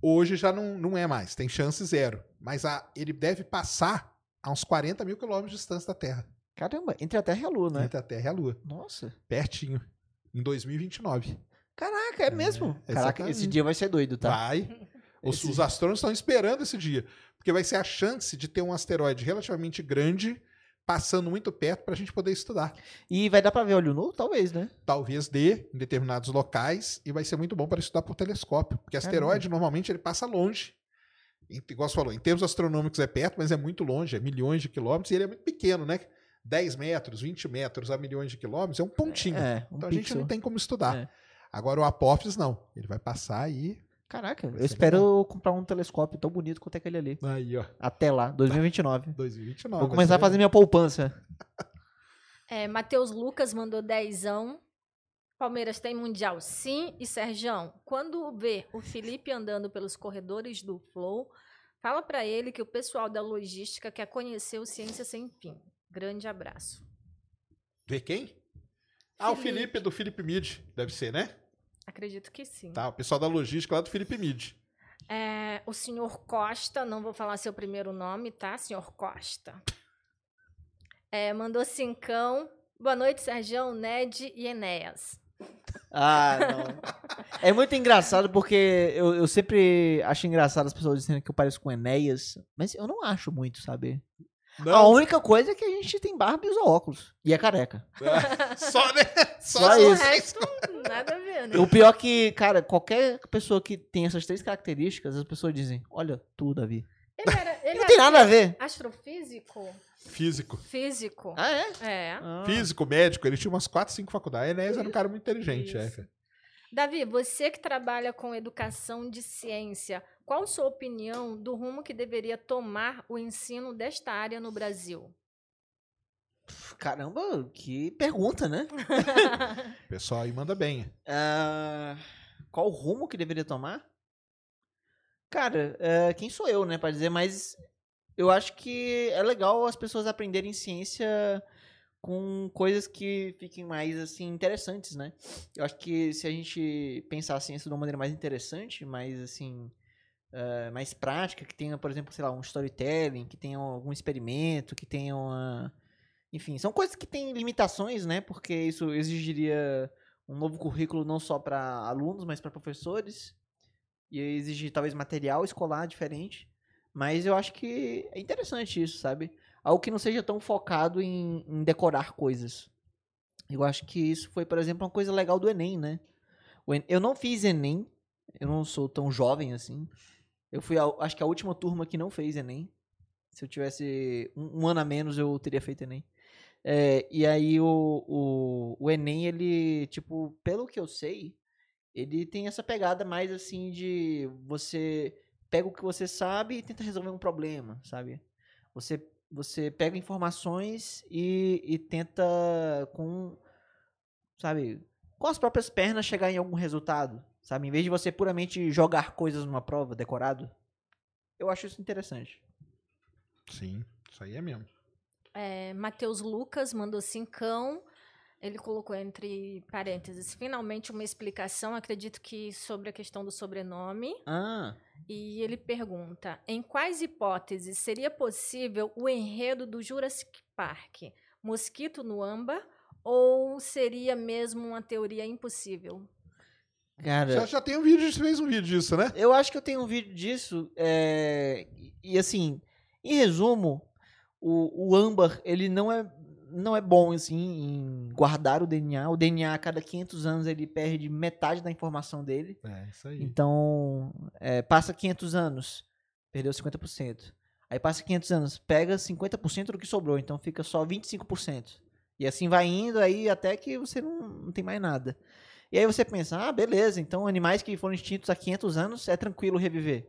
Hoje já não, não é mais, tem chance zero. Mas a, ele deve passar a uns 40 mil quilômetros de distância da Terra. Caramba, entre a Terra e a Lua, né? Entre a Terra e a Lua. Nossa. Pertinho. Em 2029. Caraca, é mesmo. É, Caraca, esse dia vai ser doido, tá? Vai. Os, os astrônomos estão esperando esse dia. Porque vai ser a chance de ter um asteroide relativamente grande passando muito perto para a gente poder estudar. E vai dar pra ver olho nu? Talvez, né? Talvez dê em determinados locais e vai ser muito bom para estudar por telescópio. Porque asteroide, normalmente, ele passa longe. Igual você falou, em termos astronômicos é perto, mas é muito longe, é milhões de quilômetros, e ele é muito pequeno, né? 10 metros, 20 metros a milhões de quilômetros, é um pontinho. É, um então a gente pixel. não tem como estudar. É. Agora o Apophis não. Ele vai passar aí. Caraca, eu espero comprar um telescópio tão bonito quanto aquele ali. Aí, ó. Até lá, 2029. 2029. Vou começar a fazer minha poupança. É, Matheus Lucas mandou dezão. Palmeiras tem Mundial sim. E Serjão, quando vê o Felipe andando pelos corredores do Flow, fala pra ele que o pessoal da logística quer conhecer o Ciência Sem Fim. Grande abraço. Vê quem? Ah, o Felipe. Felipe do Felipe Mid. Deve ser, né? Acredito que sim. Tá, o pessoal da logística lá do Felipe Mid. É, o senhor Costa, não vou falar seu primeiro nome, tá? Senhor Costa. É, mandou cincão. Boa noite, Serjão, Ned e Enéas. Ah, não. É muito engraçado porque eu, eu sempre acho engraçado as pessoas dizendo que eu pareço com Enéas, mas eu não acho muito, sabe? A Não, única coisa é que a gente tem barba e usa óculos. E é careca. só, né? Só, Só Mas isso. o resto, nada a ver, né? O pior que, cara, qualquer pessoa que tem essas três características, as pessoas dizem, olha, tu, Davi. Ele era, ele Não era tem nada a ver. astrofísico? Físico. Físico. Ah, é? É. Ah. Físico, médico, ele tinha umas 4, 5 faculdades. Enéas era um cara muito inteligente, é, Isso. cara. Davi, você que trabalha com educação de ciência, qual sua opinião do rumo que deveria tomar o ensino desta área no Brasil? Caramba, que pergunta, né? O pessoal aí manda bem. Ah, qual o rumo que deveria tomar? Cara, é, quem sou eu, né, pra dizer, mas eu acho que é legal as pessoas aprenderem ciência com coisas que fiquem mais, assim, interessantes, né? Eu acho que se a gente pensar a ciência de uma maneira mais interessante, mais, assim, é, mais prática, que tenha, por exemplo, sei lá, um storytelling, que tenha algum experimento, que tenha uma... Enfim, são coisas que têm limitações, né? Porque isso exigiria um novo currículo não só para alunos, mas para professores. E exigir talvez material escolar diferente. Mas eu acho que é interessante isso, sabe? Algo que não seja tão focado em, em decorar coisas. Eu acho que isso foi, por exemplo, uma coisa legal do Enem, né? Eu não fiz Enem, eu não sou tão jovem assim. Eu fui, a- acho que a última turma que não fez Enem. Se eu tivesse um, um ano a menos, eu teria feito Enem. É, e aí o, o, o Enem, ele, tipo, pelo que eu sei, ele tem essa pegada mais assim de você pega o que você sabe e tenta resolver um problema, sabe? Você, você pega informações e, e tenta com, sabe, com as próprias pernas chegar em algum resultado, sabe? Em vez de você puramente jogar coisas numa prova, decorado. Eu acho isso interessante. Sim, isso aí é mesmo. É, Matheus Lucas mandou cincão. Ele colocou entre parênteses, finalmente uma explicação, acredito que sobre a questão do sobrenome. Ah, E ele pergunta: em quais hipóteses seria possível o enredo do Jurassic Park? Mosquito no âmbar ou seria mesmo uma teoria impossível? cara. Já, já tem um vídeo, você fez um vídeo disso, né? Eu acho que eu tenho um vídeo disso. é, e- E assim, em resumo, o, o âmbar, ele não é, não é bom assim, em guardar o DNA. O DNA, a cada 500 anos, ele perde metade da informação dele. É, isso aí. Então, é, passa 500 anos, perdeu 50%. Aí passa 500 anos, pega 50% do que sobrou, então fica só 25%. E assim vai indo aí até que você não, não tem mais nada. E aí você pensa, ah, beleza, então animais que foram extintos há 500 anos é tranquilo reviver.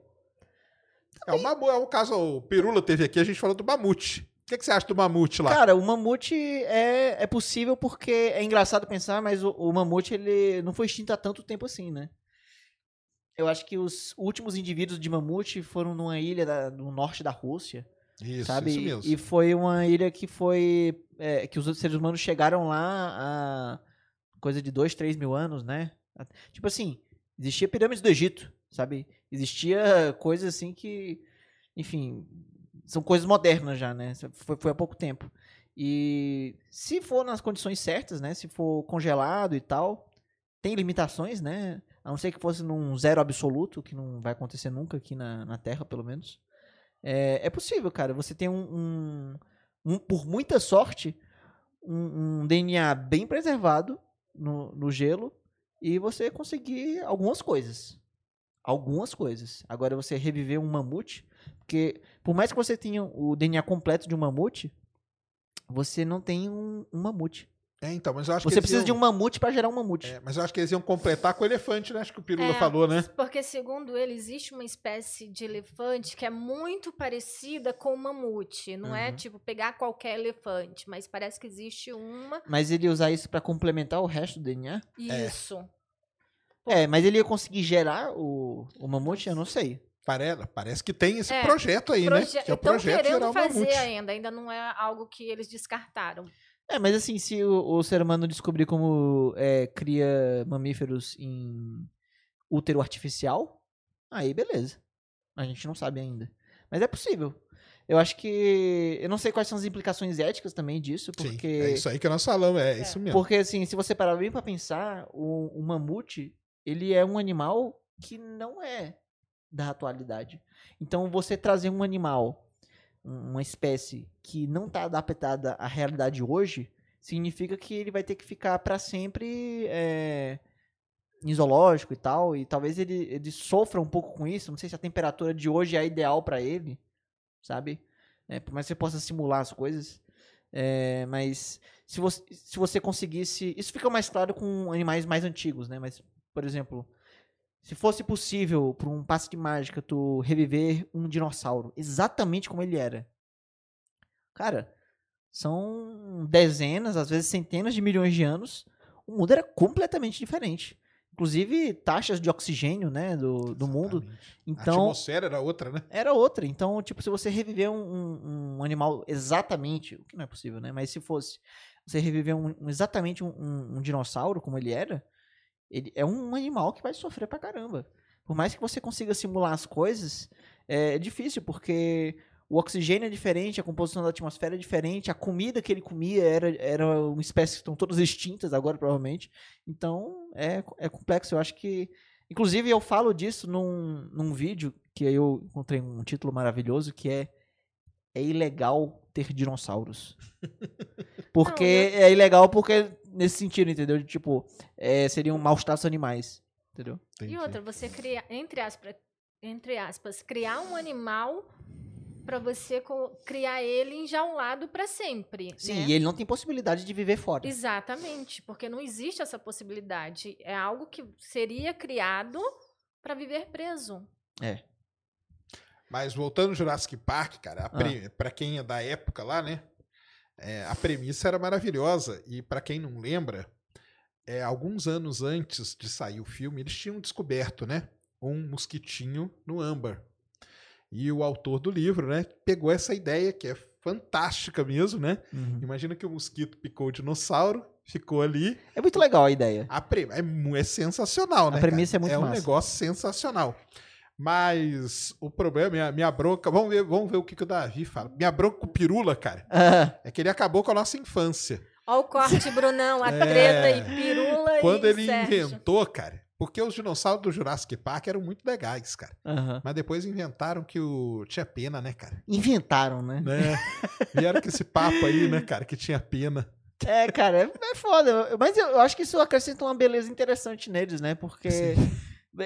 É o, mamu, é o caso, o Pirula teve aqui, a gente falou do mamute. O que, que você acha do mamute lá? Cara, o mamute é, é possível porque é engraçado pensar, mas o, o mamute ele não foi extinto há tanto tempo assim, né? Eu acho que os últimos indivíduos de mamute foram numa ilha da- no norte da Rússia. isso, sabe? isso mesmo. E foi uma ilha que foi. é, que os outros seres humanos chegaram lá há coisa de dois, três mil anos, né? Tipo assim, existia pirâmides do Egito, sabe? Existia coisas assim que. Enfim, são coisas modernas já, né? Foi, foi há pouco tempo. E se for nas condições certas, né? Se for congelado e tal, tem limitações, né? A não ser que fosse num zero absoluto, que não vai acontecer nunca aqui na, na Terra, pelo menos. É, é possível, cara. Você tem um, um, um- por muita sorte, um, um DNA bem preservado no, no gelo e você conseguir algumas coisas. Algumas coisas. Agora, você reviver um mamute, porque por mais que você tenha o DNA completo de um mamute, você não tem um, um mamute. É, então, mas eu acho que Você eles precisa de iam- um mamute pra gerar um mamute. É, mas eu acho que eles iam completar com o elefante, né? Acho que o Pirula É, falou, né? Porque, segundo ele, existe uma espécie de elefante que é muito parecida com o mamute. Não é Uhum. tipo pegar qualquer elefante, mas parece que existe uma. Mas ele ia usar isso pra complementar o resto do DNA? Isso. É, mas ele ia conseguir gerar o, o mamute? Eu não sei. Parece, parece que tem esse É, projeto aí, Proje né? Que é o projeto o fazer mamute. ainda, ainda não é algo que eles descartaram. É, mas assim, se o, o ser humano descobrir como é, cria mamíferos em útero artificial, aí beleza. A gente não sabe ainda. Mas é possível. Eu acho que. Eu não sei quais são as implicações éticas também disso, Sim, porque. é isso aí que nós falamos, é, isso mesmo. Porque, assim, se você parar bem pra pensar, o, o mamute, ele é um animal que não é da atualidade. Então, você trazer um animal, um- uma espécie que não está adaptada à realidade hoje, significa que ele vai ter que ficar para sempre é, em zoológico e tal, e talvez ele, ele sofra um pouco com isso. Não sei se a temperatura de hoje é ideal para ele, sabe? É, por mais que você possa simular as coisas. É, mas se você, se você conseguisse. Isso fica mais claro com animais mais antigos, né? Mas, por exemplo, se fosse possível, por um passe de mágica, tu reviver um dinossauro exatamente como ele era. Cara, são dezenas, às vezes centenas de milhões de anos. O mundo era completamente diferente. Inclusive, taxas de oxigênio, né, do, do mundo. Exatamente. A Então, atmosfera era outra, né? era outra. Então, tipo, se você reviver um, um- um animal exatamente, o que não é possível, né? Mas se fosse você reviver um, exatamente um dinossauro como ele era, ele é um animal que vai sofrer pra caramba. Por mais que você consiga simular as coisas, é difícil, porque o oxigênio é diferente, a composição da atmosfera é diferente, a comida que ele comia era, era uma espécie que estão todas extintas agora, provavelmente. Então, é, é complexo. Eu acho que Inclusive, eu falo disso num, num vídeo que aí eu encontrei um título maravilhoso que é É ilegal ter dinossauros. Porque é ilegal porque nesse sentido, entendeu? De, tipo, é, seriam maus tratos animais. Entendeu? Entendi. E outra, você cria, entre aspas, entre aspas, criar um animal pra você criar ele enjaulado pra sempre. Sim, né? e ele não tem possibilidade de viver fora. Exatamente, porque não existe essa possibilidade. É algo que seria criado pra viver preso. É. Mas voltando ao Jurassic Park, cara, Ah. pra quem é da época lá, né? É, a premissa era maravilhosa. E pra quem não lembra, é, alguns anos antes de sair o filme, eles tinham descoberto, né? Um mosquitinho no âmbar. E o autor do livro, né, pegou essa ideia, que é fantástica mesmo, né? Uhum. Imagina que o mosquito picou o dinossauro, ficou ali. É muito legal a ideia. A pre... é, é sensacional, A né? premissa cara? é muito É um massa. negócio sensacional. Mas o problema, minha, minha bronca. Vamos ver, vamos ver o que, que o Davi fala. Minha bronca com Pirula, cara, Ah, é que ele acabou com a nossa infância. Ó o corte, Brunão, a É. treta e pirula Quando e ele Sérgio. inventou, cara. Porque os dinossauros do Jurassic Park eram muito legais, cara. aham. Mas depois inventaram que o tinha pena, né, cara? Inventaram, né? Né? Vieram com esse papo aí, né, cara, que tinha pena. É, cara, é, é foda. Mas eu, eu acho que isso acrescenta uma beleza interessante neles, né? Porque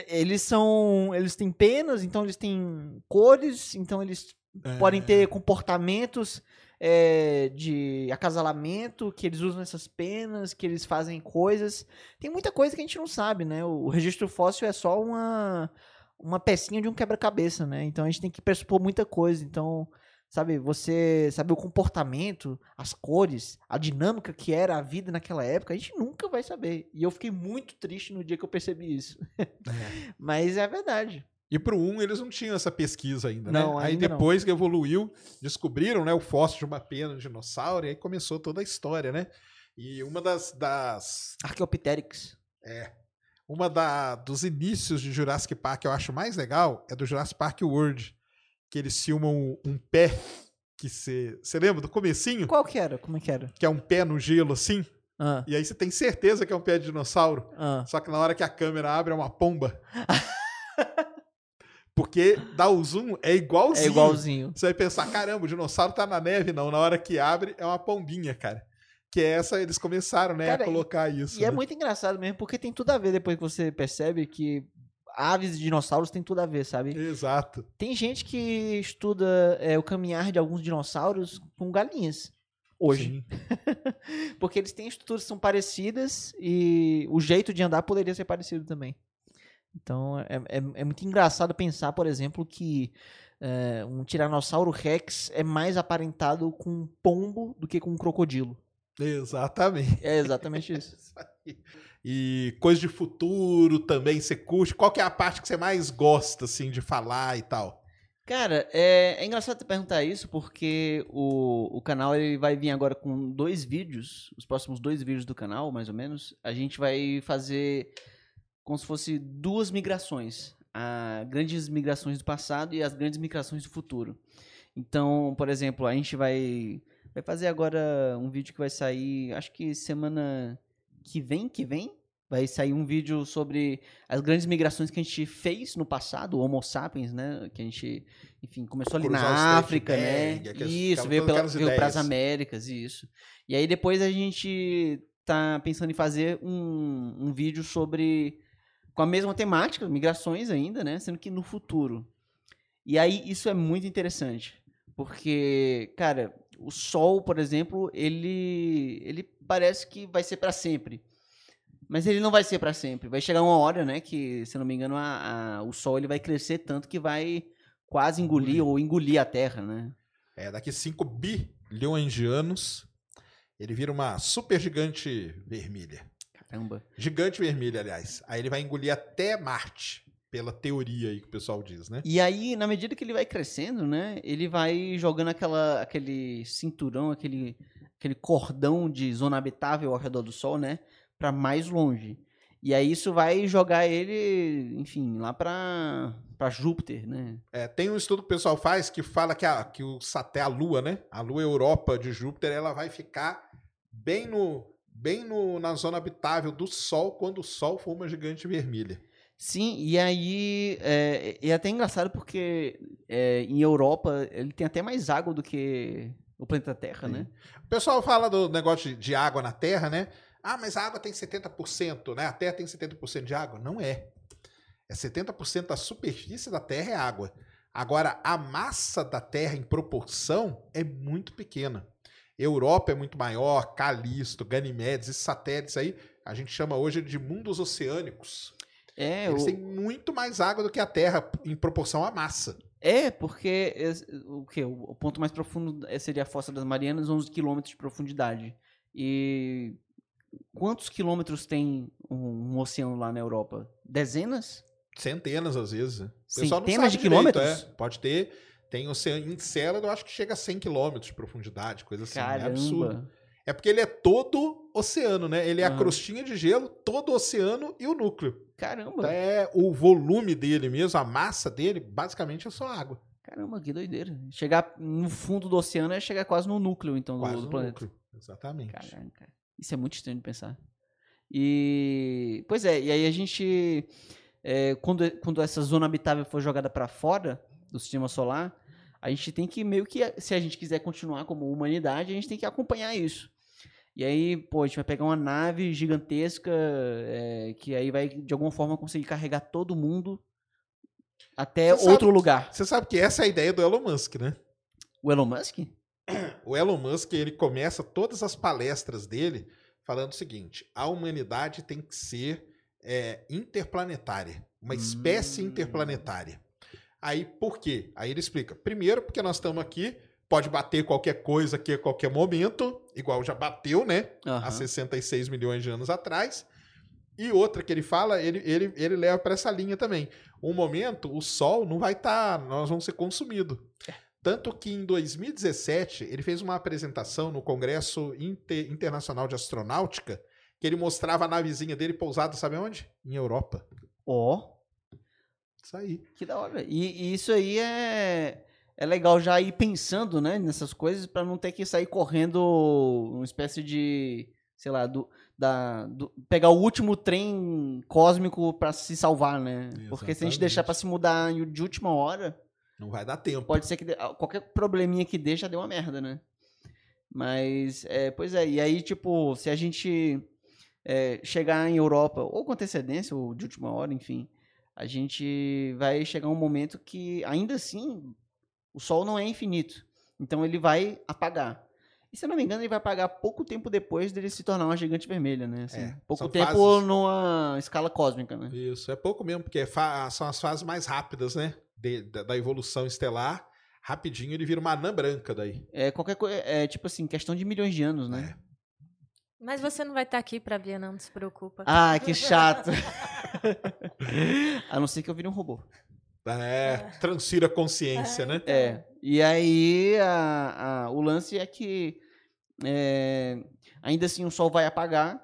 eles são. Eles têm penas, então eles têm cores, então eles É. podem ter comportamentos é, de acasalamento, que eles usam essas penas, que eles fazem coisas. Tem muita coisa que a gente não sabe, né? O, o registro fóssil é só uma, uma pecinha de um quebra-cabeça, né? Então a gente tem que pressupor muita coisa. Então, sabe, você saber o comportamento, as cores, a dinâmica que era a vida naquela época, a gente nunca vai saber. E eu fiquei muito triste no dia que eu percebi isso. É. Mas é verdade. E pro 1 eles não tinham essa pesquisa ainda, né? Não, aí ainda não. depois que evoluiu, descobriram, né, o fóssil de uma pena de dinossauro e aí começou toda a história, né? E uma das, das Archaeopteryx. uma da, dos inícios de Jurassic Park que eu acho mais legal é do Jurassic Park World, que eles filmam um, pé que você, você lembra do comecinho? Qual que era? Como é que era? Que é um pé no gelo assim, Ah, e aí você tem certeza que é um pé de dinossauro. ah. Só que na hora que a câmera abre é uma pomba. Porque dá o zoom, é igualzinho. É igualzinho. Você vai pensar, caramba, o dinossauro tá na neve, não. Na hora que abre, é uma pombinha, cara. Que é essa, eles começaram, né, Cara, a colocar isso. E é né? muito engraçado mesmo, porque tem tudo a ver depois que você percebe que aves e dinossauros tem tudo a ver, sabe? Exato. Tem gente que estuda é, o caminhar de alguns dinossauros com galinhas. hoje. Porque eles têm estruturas que são parecidas e o jeito de andar poderia ser parecido também. Então é, é, é muito engraçado pensar, por exemplo, que é, um Tiranossauro Rex é mais aparentado com um pombo do que com um crocodilo. Exatamente. É exatamente isso. Isso. E coisa de futuro também, você curte? Qual que é a parte que você mais gosta, assim, de falar e tal? Cara, é, é engraçado você perguntar isso porque o, o canal ele vai vir agora com dois vídeos, os próximos dois vídeos do canal, mais ou menos. A gente vai fazer como se fosse duas migrações. A grandes migrações do passado e as grandes migrações do futuro. Então, por exemplo, a gente vai, vai fazer agora um vídeo que vai sair, acho que semana que vem, que vem, vai sair um vídeo sobre as grandes migrações que a gente fez no passado, o Homo sapiens, né? Que a gente, enfim, começou ali Cruzar na África, né? Aquelas- Isso, veio, pela, veio para as. Américas, isso. E aí depois a gente tá pensando em fazer um, um vídeo sobre com a mesma temática, migrações ainda, né? Sendo que no futuro. E aí isso é muito interessante, porque, cara, o Sol, por exemplo, ele ele parece que vai ser para sempre. Mas ele não vai ser para sempre. Vai chegar uma hora, né, que, se não me engano, a, a- o Sol ele vai crescer tanto que vai quase engolir Engolir. ou engolir a Terra, né? É, daqui 5 bilhões de anos, ele vira uma super gigante vermelha. Caramba. Gigante vermelha, aliás. Aí ele vai engolir até Marte, pela teoria aí que o pessoal diz, né? E aí, na medida que ele vai crescendo, né, ele vai jogando aquela, aquele cinturão, aquele, aquele cordão de zona habitável ao redor do Sol, né, para mais longe. E aí isso vai jogar ele, enfim, lá para para Júpiter, né? É, tem um estudo que o pessoal faz que fala que a, que o satélite, a Lua, né? A Lua Europa de Júpiter, ela vai ficar bem no bem no, na zona habitável do Sol quando o Sol for uma gigante vermelha. Sim, e aí é, é até engraçado porque é, em Europa ele tem até mais água do que o planeta Terra, Sim. né? O pessoal fala do negócio de, de água na Terra, né? Ah, mas a água tem 70%, né? A Terra tem 70% de água. Não é. É 70% da superfície da Terra é água. Agora, a massa da Terra em proporção é muito pequena. Europa é muito maior, Calisto, Ganimedes, esses satélites aí, a gente chama hoje de mundos oceânicos. É, Eles o- têm muito mais água do que a Terra em proporção à massa. É, porque o que o ponto mais profundo eh, seria a Fossa das Marianas, 11 quilômetros de profundidade. E quantos quilômetros tem um, um oceano lá na Europa? Dezenas? Centenas, às vezes. O pessoal não Centenas sabe de direito, quilômetros? é. Pode ter. Tem oceano em Encélado, eu acho que chega a 100 quilômetros de profundidade, coisa assim. É absurdo. Caramba! É porque ele é todo oceano, né? Ele é a Aham. crostinha de gelo, todo o oceano e o núcleo. Caramba! Então é o volume dele mesmo, a massa dele, basicamente é só água. Caramba, que doideira. Chegar no fundo do oceano é chegar quase no núcleo, então, do- Quase do, no planeta. núcleo. Exatamente. Caraca. Isso é muito estranho de pensar. E. Pois é, e aí a gente. é, quando, quando essa zona habitável for jogada para fora do sistema solar, a gente tem que meio que. Se a gente quiser continuar como humanidade, a gente tem que acompanhar isso. E aí, pô, a gente vai pegar uma nave gigantesca é, que aí vai, de alguma forma, conseguir carregar todo mundo até Você outro sabe- lugar. Você sabe que essa é a ideia do Elon Musk, né? O Elon Musk? O Elon Musk, ele começa todas as palestras dele falando o seguinte: a humanidade tem que ser é, interplanetária, uma espécie Hum. interplanetária. Aí, por quê? Aí ele explica. Primeiro, porque nós estamos aqui, pode bater qualquer coisa aqui a qualquer momento, igual já bateu, né? Aham. Há 66 milhões de anos atrás. E outra que ele fala, ele, ele, ele leva para essa linha também. Um momento, o Sol não vai estar, nós vamos ser consumidos. Tanto que em 2017, ele fez uma apresentação no Congresso Inter- Internacional de Astronáutica, que ele mostrava a navezinha dele pousada, sabe onde? Em Europa. Ó. Isso aí. Que da hora. E, e isso aí é, é legal já ir pensando, né, nessas coisas para não ter que sair correndo uma espécie de, sei lá, do, da, do- pegar o último trem cósmico para se salvar, né? Porque se a gente Exatamente. deixar para se mudar de última hora, Não vai dar tempo. pode ser que qualquer probleminha que dê já deu uma merda, né? Mas, é, pois é, e aí, tipo, se a gente é, chegar em Europa, ou com antecedência, ou de última hora, enfim, a gente vai chegar um momento que, ainda assim, o Sol não é infinito. Então, ele vai apagar. E se eu não me engano, ele vai apagar pouco tempo depois dele se tornar uma gigante vermelha, né? Assim, É, pouco tempo fases. numa escala cósmica, né? Isso, é pouco mesmo, porque é fa- são as fases mais rápidas, né? de- da, da evolução estelar. Rapidinho ele vira uma anã branca daí. É qualquer coisa, é tipo assim, questão de milhões de anos, né? Mas você não vai estar aqui pra ver, não, não se preocupa. Ah, que chato. a não ser que eu vire um robô. É, transfira a consciência, né? É. E aí a, a- o lance é que é, ainda assim o sol vai apagar.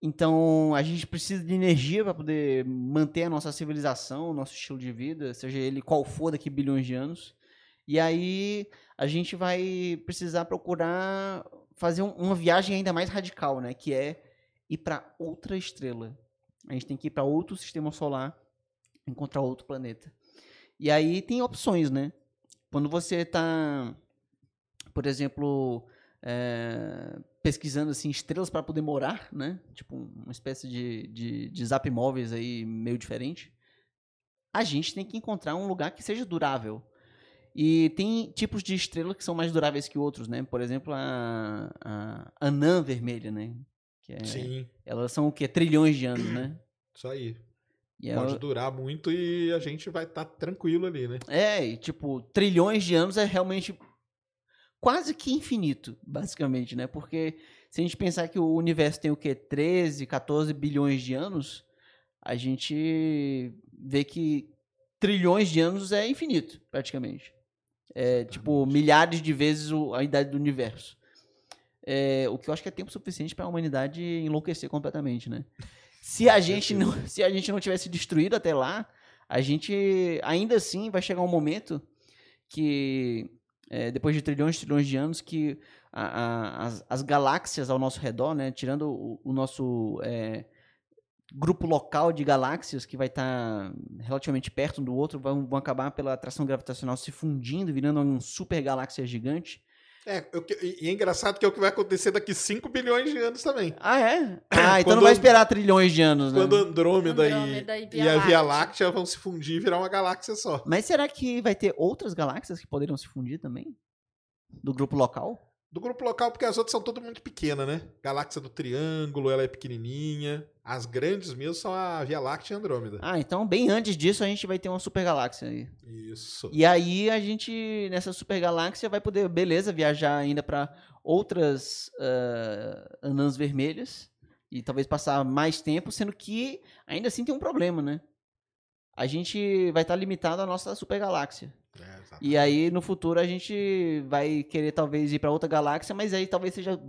Então a gente precisa de energia para poder manter a nossa civilização, o nosso estilo de vida, seja ele qual for daqui bilhões de anos. E aí a gente vai precisar procurar fazer um- uma viagem ainda mais radical, né? Que é ir para outra estrela. A gente tem que ir para outro sistema solar, encontrar outro planeta. E aí tem opções, né? Quando você está, por exemplo, é, pesquisando assim estrelas para poder morar, né? Tipo uma espécie de, de, de zap móveis aí meio diferente. A gente tem que encontrar um lugar que seja durável. E tem tipos de estrela que são mais duráveis que outros, né? Por exemplo, a, a anã vermelha, né? Que é, Sim, Elas são o quê? Trilhões de anos, né? isso aí. E Pode ela- durar muito e a gente vai estar tranquilo ali, né? É, e tipo, trilhões de anos é realmente quase que infinito, basicamente, né? Porque se a gente pensar que o universo tem o quê? 13, 14 bilhões de anos, a gente vê que trilhões de anos é infinito, praticamente. É, tipo, milhares de vezes a idade do universo. É, o que eu acho que é tempo suficiente para a humanidade enlouquecer completamente, né? Se a gente não, se a gente não tivesse destruído até lá, a gente ainda assim vai chegar um momento que é, depois de trilhões e trilhões de anos que a- a- as, as galáxias ao nosso redor, né, tirando o, o nosso é, grupo local de galáxias que vai estar relativamente perto um do outro, vão, vão acabar pela atração gravitacional se fundindo, virando uma super galáxia gigante. É, eu e e é engraçado que é o que vai acontecer daqui 5 bilhões de anos também. Ah, é? Ah, então não vai esperar trilhões de anos, né? Quando Andrômeda, Andrômeda e, e e, Via a Via Láctea. Láctea vão se fundir e virar uma galáxia só. Mas será que vai ter outras galáxias que poderiam se fundir também? Do grupo local? Do grupo local, porque as outras são todas muito pequenas, né? Galáxia do Triângulo, ela é pequenininha. As grandes mesmo são a Via Láctea e Andrômeda. Ah, então bem antes disso a gente vai ter uma super galáxia aí. Isso. E aí a gente, nessa super galáxia, vai poder, beleza, viajar ainda para outras ah, anãs vermelhas e talvez passar mais tempo, sendo que ainda assim tem um problema, né? A gente vai estar limitado à nossa super galáxia. É. E aí no futuro a gente vai querer talvez ir para outra galáxia, mas aí talvez seja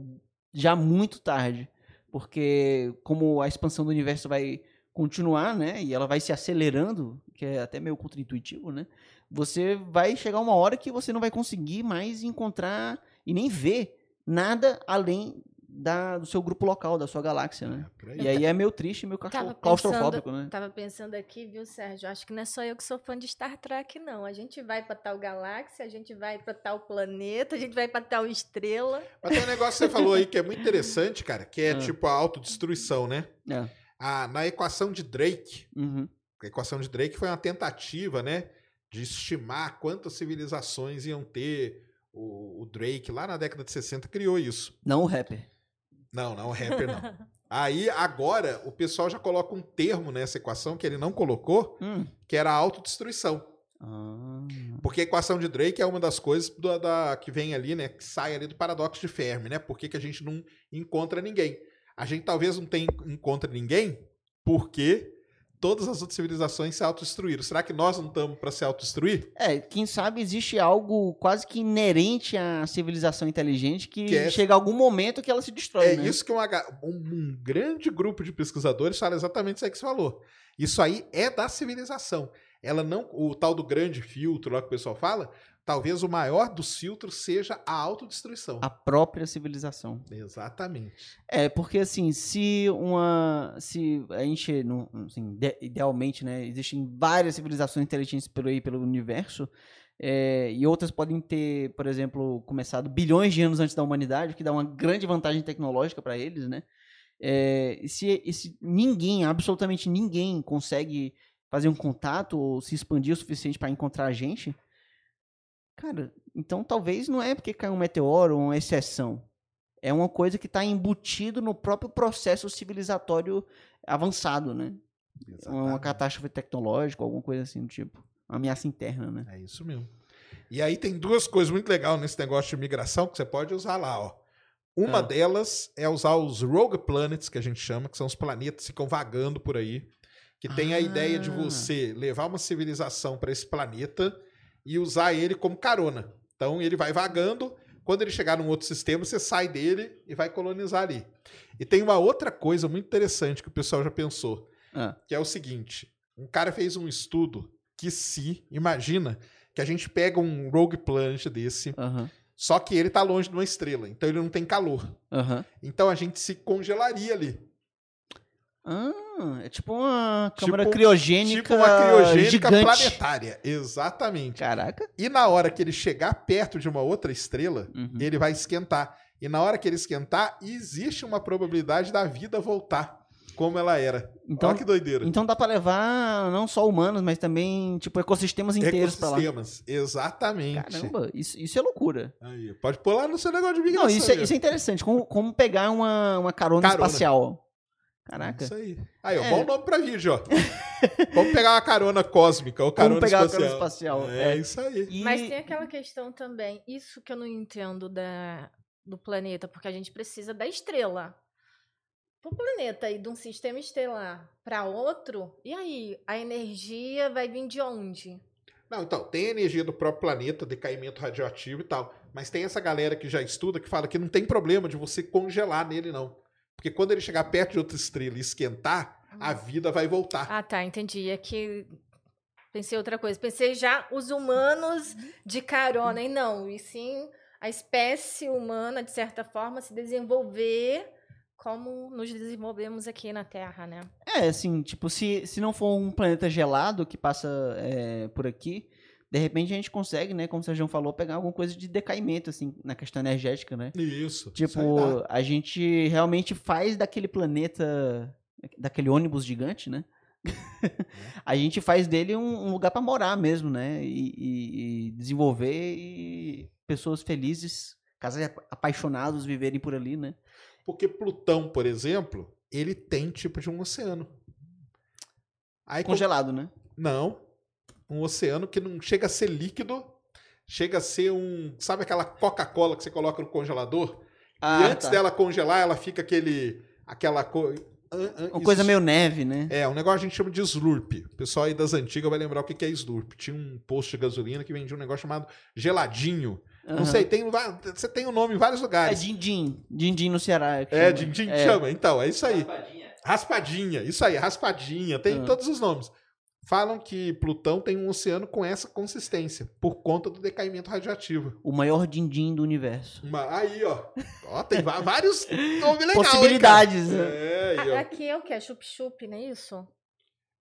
já muito tarde, porque como a expansão do universo vai continuar, né, e ela vai se acelerando, que é até meio contraintuitivo, né? Você vai chegar uma hora que você não vai conseguir mais encontrar e nem ver nada além da, do seu grupo local, da sua galáxia, né? É. E aí é meio triste, meio Tava claustro- claustrofóbico, pensando, né? Tava pensando aqui, viu, Sérgio? Acho que não é só eu que sou fã de Star Trek, não. A gente vai pra tal galáxia, a gente vai pra tal planeta, a gente vai pra tal estrela. Mas tem um negócio que você falou aí que é muito interessante, cara, que é Ah. tipo a autodestruição, né? É. A, na equação de Drake, Uhum. a equação de Drake foi uma tentativa, né, de estimar quantas civilizações iam ter. O, o Drake, lá na década de 60, criou isso. Não o rapper. Não, não, o rapper não. Aí, agora, o pessoal já coloca um termo nessa equação que ele não colocou, Hum. que era a autodestruição. Ah. Porque a equação de Drake é uma das coisas da, da- que vem ali, né? Que sai ali do paradoxo de Fermi, né? Por que, que a gente não encontra ninguém? A gente talvez não tenha, encontre ninguém porque todas as outras civilizações se autodestruíram. Será que nós não estamos para se autodestruir? É, quem sabe existe algo quase que inerente à civilização inteligente que, Que é- chega algum momento que ela se destrói, É né? isso que um, um grande grupo de pesquisadores fala exatamente isso aí que você falou. Isso aí é da civilização. Ela não. O tal do grande filtro lá que o pessoal fala, talvez o maior dos filtros seja a autodestruição. A própria civilização. Exatamente. É, porque assim, se uma. Se a gente. assim, de- idealmente, né? Existem várias civilizações inteligentes pelo aí pelo universo. é, e outras podem ter, por exemplo, começado bilhões de anos antes da humanidade, o que dá uma grande vantagem tecnológica para eles, né? É, se, se ninguém, absolutamente ninguém, consegue fazer um contato ou se expandir o suficiente para encontrar a gente, Cara, então talvez não é porque caiu um meteoro ou uma exceção. É uma coisa que está embutido no próprio processo civilizatório avançado, né? Uma Exatamente. catástrofe tecnológica, alguma coisa assim do tipo. Uma ameaça interna, né? É isso mesmo. E aí tem duas coisas muito legais nesse negócio de migração que você pode usar lá, ó. Uma Ah. delas é usar os rogue planets, que a gente chama, que são os planetas que ficam vagando por aí, que tem a ideia de Ah. você levar uma civilização para esse planeta e usar ele como carona. Então ele vai vagando, quando ele chegar num outro sistema, você sai dele e vai colonizar ali. E tem uma outra coisa muito interessante que o pessoal já pensou Ah, que é o seguinte: um cara fez um estudo que se, imagina, que a gente pega um Rogue Planet desse, aham, só que ele tá longe de uma estrela, então ele não tem calor. aham. Então a gente se congelaria ali. Ah, é tipo uma Tipo- câmara criogênica, tipo uma criogênica gigante. planetária. Exatamente. Caraca. E na hora que ele chegar perto de uma outra estrela, Uhum. ele vai esquentar. E na hora que ele esquentar, existe uma probabilidade da vida voltar como ela era. Então, Olha que doideira. então dá pra levar não só humanos, mas também tipo ecossistemas inteiros pra lá. Ecossistemas. Exatamente. Caramba, isso, isso é loucura. Aí, pode pôr lá no seu negócio de migração. Não, isso é, isso é interessante. Como, como pegar uma, uma carona, Carona. espacial. Caraca. Isso aí. Aí, ó, É. bom nome pra vídeo, ó. Vamos pegar uma carona cósmica ou carona Como pegar uma espacial. carona espacial. É, É. isso aí. E- Mas tem aquela questão também, isso que eu não entendo da, do planeta, porque a gente precisa da estrela. Pro planeta ir de um sistema estelar para outro, e aí? A energia vai vir de onde? Não, então, tem a energia do próprio planeta, decaimento radioativo e tal. Mas tem essa galera que já estuda que fala que não tem problema de você congelar nele, não. Porque quando ele chegar perto de outra estrela e esquentar, a vida vai voltar. Ah, tá, entendi. É que pensei outra coisa. Pensei já os humanos de carona, e não, e sim a espécie humana, de certa forma, se desenvolver como nos desenvolvemos aqui na Terra, né? É, assim, tipo, se, se não for um planeta gelado que passa é, por aqui, de repente a gente consegue, né, como o Sérgio falou, pegar alguma coisa de decaimento, assim, na questão energética, né? Isso. Tipo, a gente realmente faz daquele planeta, daquele ônibus gigante, né? a gente faz dele um, um lugar pra morar mesmo, né? E, e- e desenvolver e pessoas felizes, casais apaixonados viverem por ali, né? Porque Plutão, por exemplo, ele tem tipo de um oceano. Aí, Congelado, né? Não. Um oceano que não chega a ser líquido, chega a ser um. Sabe aquela Coca-Cola que você coloca no congelador? e antes tá. dela congelar, ela fica aquele. aquela coisa. Uma coisa meio neve, né? É, um negócio que a gente chama de slurp. O pessoal aí das antigas vai lembrar o que que é slurp. Tinha um posto de gasolina que vendia um negócio chamado geladinho. Não Aham. sei, tem, você tem o nome em vários É lugares. din-din. Din-din no Ceará. É, chama. din-din É. chama. Então, é isso aí. Raspadinha. Raspadinha, isso aí, raspadinha, tem Ah. todos os nomes. Falam que Plutão tem um oceano com essa consistência, por conta do decaimento radioativo. O maior din-din do universo. Uma- aí, ó. Ó, tem vários nomes legais. Possibilidades, Hein, né? é, aí, Aqui é o que? É chup-chup, não é isso?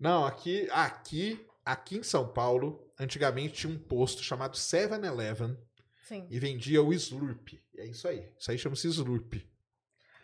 Não, aqui, aqui, aqui em São Paulo, antigamente tinha um posto chamado 7-Eleven Sim. e vendia o Slurp. É isso aí. Isso aí chama-se Slurp.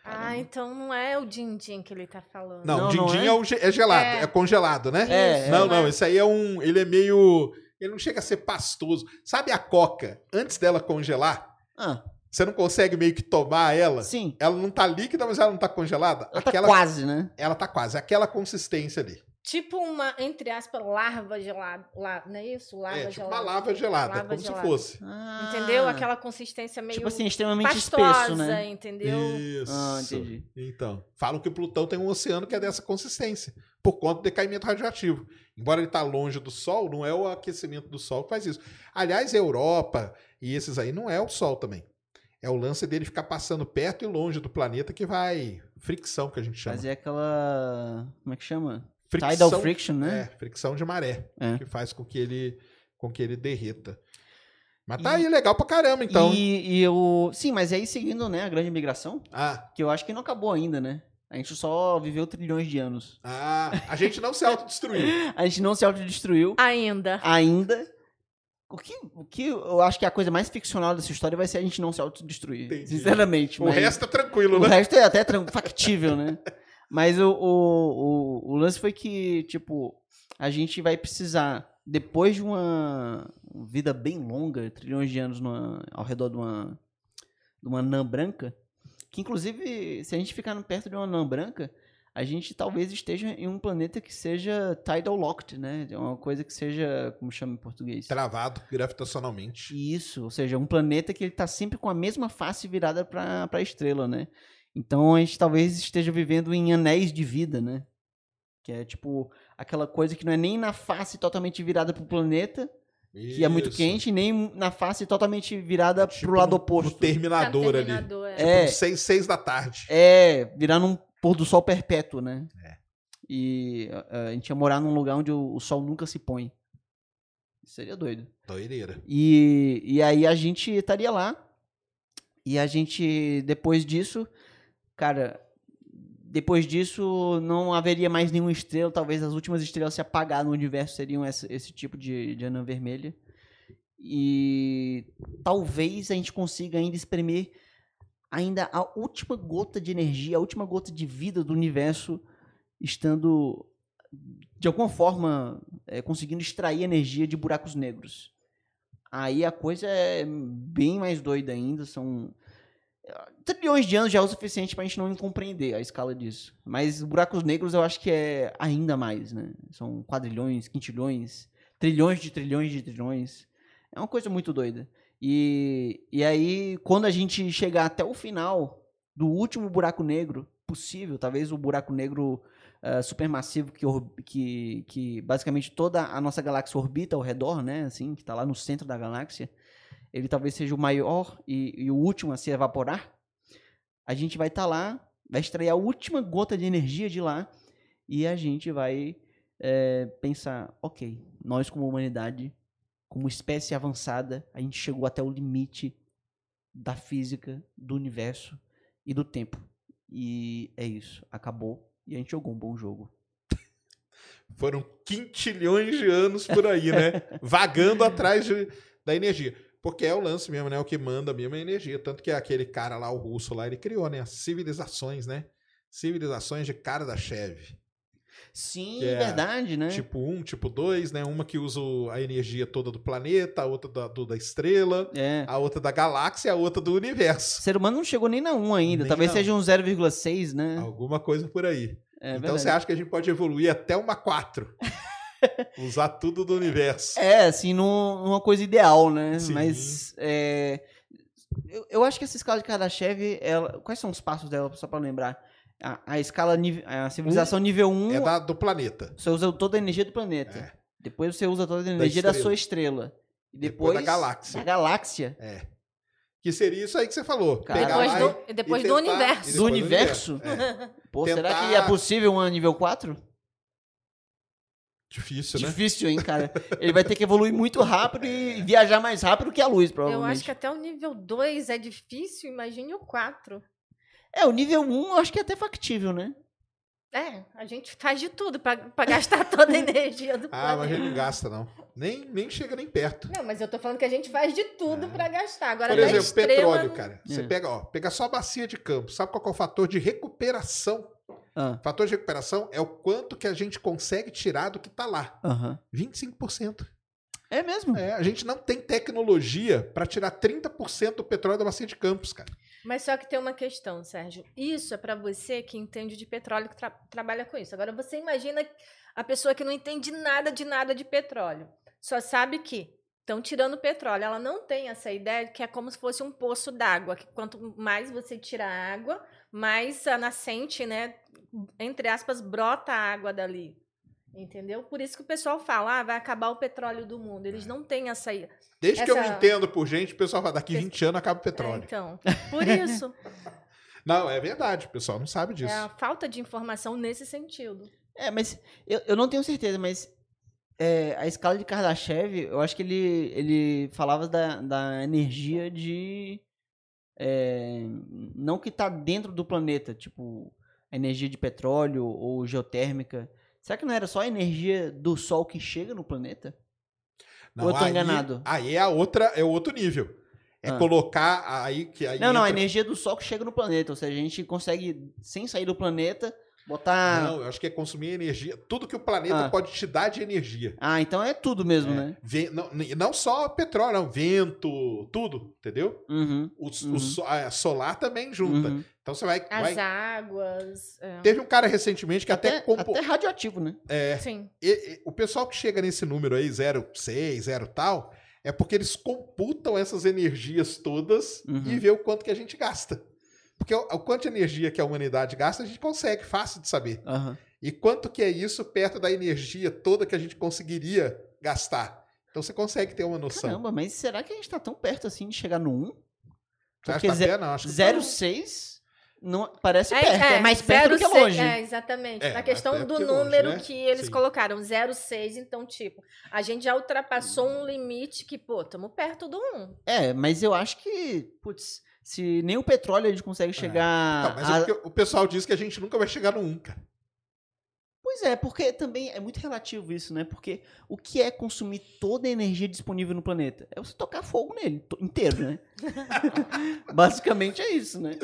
Ah, então não é o din-din que ele tá falando. Não, Não, o din-din é? é? é gelado, é. É. congelado, né? É, Não, é. não, esse aí é um. Ele é meio. Ele não chega a ser pastoso. Sabe a coca? Antes dela congelar, Ah, você não consegue meio que tomar ela? sim. Ela não tá líquida, mas ela não tá congelada? Ela tá Aquela, quase, né? Ela tá quase. Aquela consistência ali. Tipo uma, entre aspas, larva gelada. La, não é isso? Larva é, tipo gelada. uma lava gelada, Lava como gelada. se fosse. Ah, Entendeu? Aquela consistência meio Tipo assim, extremamente pastosa, espesso, né? entendeu? Isso. Ah, entendi. Então, falam que Plutão tem um oceano que é dessa consistência, por conta do decaimento radioativo. Embora ele tá longe do Sol, não é o aquecimento do Sol que faz isso. Aliás, a Europa e esses aí não é o Sol também. É o lance dele ficar passando perto e longe do planeta que vai fricção que a gente chama. Fazer aquela. Como é que chama? Fricção, Tidal friction, né? É, fricção de maré, É. que faz com que ele com que ele derreta. Mas tá E- aí legal pra caramba, então. E, e eu. Sim, mas aí seguindo, né, a grande migração, Ah, que eu acho que não acabou ainda, né? A gente só viveu trilhões de anos. ah, a gente não se autodestruiu. A gente não se autodestruiu Ainda. ainda. O que, o que eu acho que a coisa mais ficcional dessa história vai ser a gente não se autodestruir. Entendi. Sinceramente. O mas- resto é tranquilo, O né? resto é até factível, né? Mas o, o, o, o lance foi que, tipo, a gente vai precisar, depois de uma, vida bem longa, trilhões de anos numa- ao redor de uma, de uma anã branca, que inclusive, se a gente ficar perto de uma anã branca, a gente talvez esteja em um planeta que seja tidal locked, né? É Uma coisa que seja, como chama em português? Travado gravitacionalmente. Isso, ou seja, um planeta que ele tá sempre com a mesma face virada para a estrela, né? Então a gente talvez esteja vivendo em anéis de vida, né? Que é tipo aquela coisa que não é nem na face totalmente virada pro planeta, que é muito Isso. quente, nem na face totalmente virada Tipo pro lado no- oposto. No terminador, ali. Terminador, é. É. Tipo, seis, seis da tarde. É, virar num pôr do sol perpétuo, né? É. E a, a gente ia morar num lugar onde o, o sol nunca se põe. Seria doido. Doideira. E, e aí a gente estaria lá. E a gente, depois disso, cara, depois disso não haveria mais nenhuma estrela. Talvez as últimas estrelas se apagar no universo seriam esse, esse tipo de, de anã vermelha. E talvez a gente consiga ainda espremer ainda a última gota de energia, a última gota de vida do universo, estando de alguma forma é, conseguindo extrair energia de buracos negros. Aí a coisa é bem mais doida ainda, são trilhões de anos já é o suficiente pra gente não compreender a escala disso. Mas buracos negros eu acho que é ainda mais, né? São quadrilhões, quintilhões, trilhões de trilhões de trilhões. É uma coisa muito doida. E, e aí, quando a gente chegar até o final do último buraco negro possível, talvez o buraco negro eh, supermassivo que, que, que basicamente toda a nossa galáxia orbita ao redor, né? Assim, que está lá no centro da galáxia. Ele talvez seja o maior e, e o último a se evaporar. A gente vai estar lá, vai extrair a última gota de energia de lá e a gente vai eh, pensar, ok, nós como humanidade, como espécie avançada, a gente chegou até o limite da física, do universo e do tempo. E é isso, acabou e a gente jogou um bom jogo. Foram quintilhões de anos por aí, né? Vagando atrás de- da energia. Porque é o lance mesmo, né? O que manda mesmo é energia. Tanto que aquele cara lá, o russo lá, ele criou, né? As civilizações, né? Civilizações de cara da cheve. Sim, é, verdade, né? Tipo 1, tipo 2, né? Uma que usa o- a energia toda do planeta, a outra da, do- da estrela, é. a outra da galáxia, a outra do O universo. ser humano não chegou nem na 1 ainda, Nem talvez seja um 0,6, né? Alguma coisa por aí. É então verdade. você acha que a gente pode evoluir até uma 4? Usar tudo do universo. É, assim, num- numa coisa ideal, né? Sim. Mas é, eu, eu acho que essa escala de Kardashev, ela, quais são os passos dela, só pra lembrar? A, a escala, nível- a civilização nível 1, É da, do planeta. você usa toda a energia do planeta. É. Depois você usa toda a energia da, estrela. sua estrela. E Depois depois, da galáxia. Da galáxia. É. Que seria isso aí que você falou. Cara, Pegar Depois lá do, depois e do tentar- universo. e Do depois universo? É. Pô, será Tentar- que é possível uma nível 4? Difícil, né? Difícil, hein, cara? Ele vai ter que evoluir muito rápido e viajar mais rápido que a luz, Eu provavelmente. acho que até o nível 2 é difícil, imagine o 4. É, o nível 1 eu acho que é até factível, né? É, a gente faz de tudo pra, pra gastar toda a energia do Ah, mas a planeta. gente não gasta, não. Nem, nem chega nem perto. Não, mas eu tô falando que a gente faz de tudo pra gastar. Agora, Por exemplo, estrela, petróleo, cara. Você É. pega, ó, pega só a bacia de campo. Sabe qual é o fator de recuperação? Ah, O fator de recuperação é o quanto que a gente consegue tirar do que tá lá. aham. 25%. É mesmo? É, a gente não tem tecnologia para tirar 30% do petróleo da bacia de campos, cara. Mas só que tem uma questão, Sérgio. Isso é pra você que entende de petróleo, que tra- trabalha com isso. Agora, você imagina a pessoa que não entende nada de nada de petróleo. Só sabe que estão tirando petróleo. Ela não tem essa ideia que é como se fosse um poço d'água. Que quanto mais você tira a água, mais a nascente, né? Entre aspas, brota a água dali. Entendeu? Por isso que o pessoal fala, ah, vai acabar o petróleo do mundo. Eles não têm essa. É, Desde que eu me Essa- entendo por gente, o pessoal fala, daqui 20 anos acaba o petróleo. então, por isso. Não, é verdade, o pessoal não sabe disso. É a falta de informação nesse sentido. É, mas eu, eu não tenho certeza, mas é, a escala de Kardashev, eu acho que ele, ele falava da, da energia de. É, não que tá dentro do planeta, tipo, a energia de petróleo ou geotérmica. Será que não era só a energia do Sol que chega no planeta? Não, Ou eu tô aí- enganado? Aí é a outra, é outro nível. É Ah. colocar aí que aí Não, não, a entra- energia do Sol que chega no planeta. Ou seja, a gente consegue, sem sair do planeta, Botar. Não, eu acho que é consumir energia. Tudo que o planeta Ah. pode te dar de energia. Ah, então é tudo mesmo, É. né? Ven- não, não só petróleo, não. Vento, tudo, entendeu? Uhum. O, o Uhum. so- a solar também junta. uhum. Então você vai. As vai- águas. é. Teve um cara recentemente que até, Até, compo- até radioativo, né? é, Sim. e- e- o pessoal que chega nesse número aí, 0,6, 0 tal, é porque eles computam essas energias todas Uhum. e vê o quanto que a gente gasta. Porque o, o quanto de energia que a humanidade gasta, a gente consegue, fácil de saber. Aham. E quanto que é isso perto da energia toda que a gente conseguiria gastar. Então você consegue ter uma noção. Caramba, mas será que a gente tá tão perto assim de chegar no 1? Você acha Porque que tá? Não, acho que 0,6 não, parece perto. É, mais perto do que 0,6, longe. É, exatamente. É, mais questão do que longe, número né? que eles Sim. colocaram, 0,6, então, tipo, a gente já ultrapassou um limite que, pô, estamos perto do 1. É, mas eu acho que, putz, se nem o petróleo a gente consegue chegar. Não, mas a- é o pessoal diz que a gente nunca vai chegar no 1, cara. Pois é, porque também é muito relativo isso, né? Porque o que é consumir toda a energia disponível no planeta? É você tocar fogo nele, inteiro, né? Basicamente é isso, né?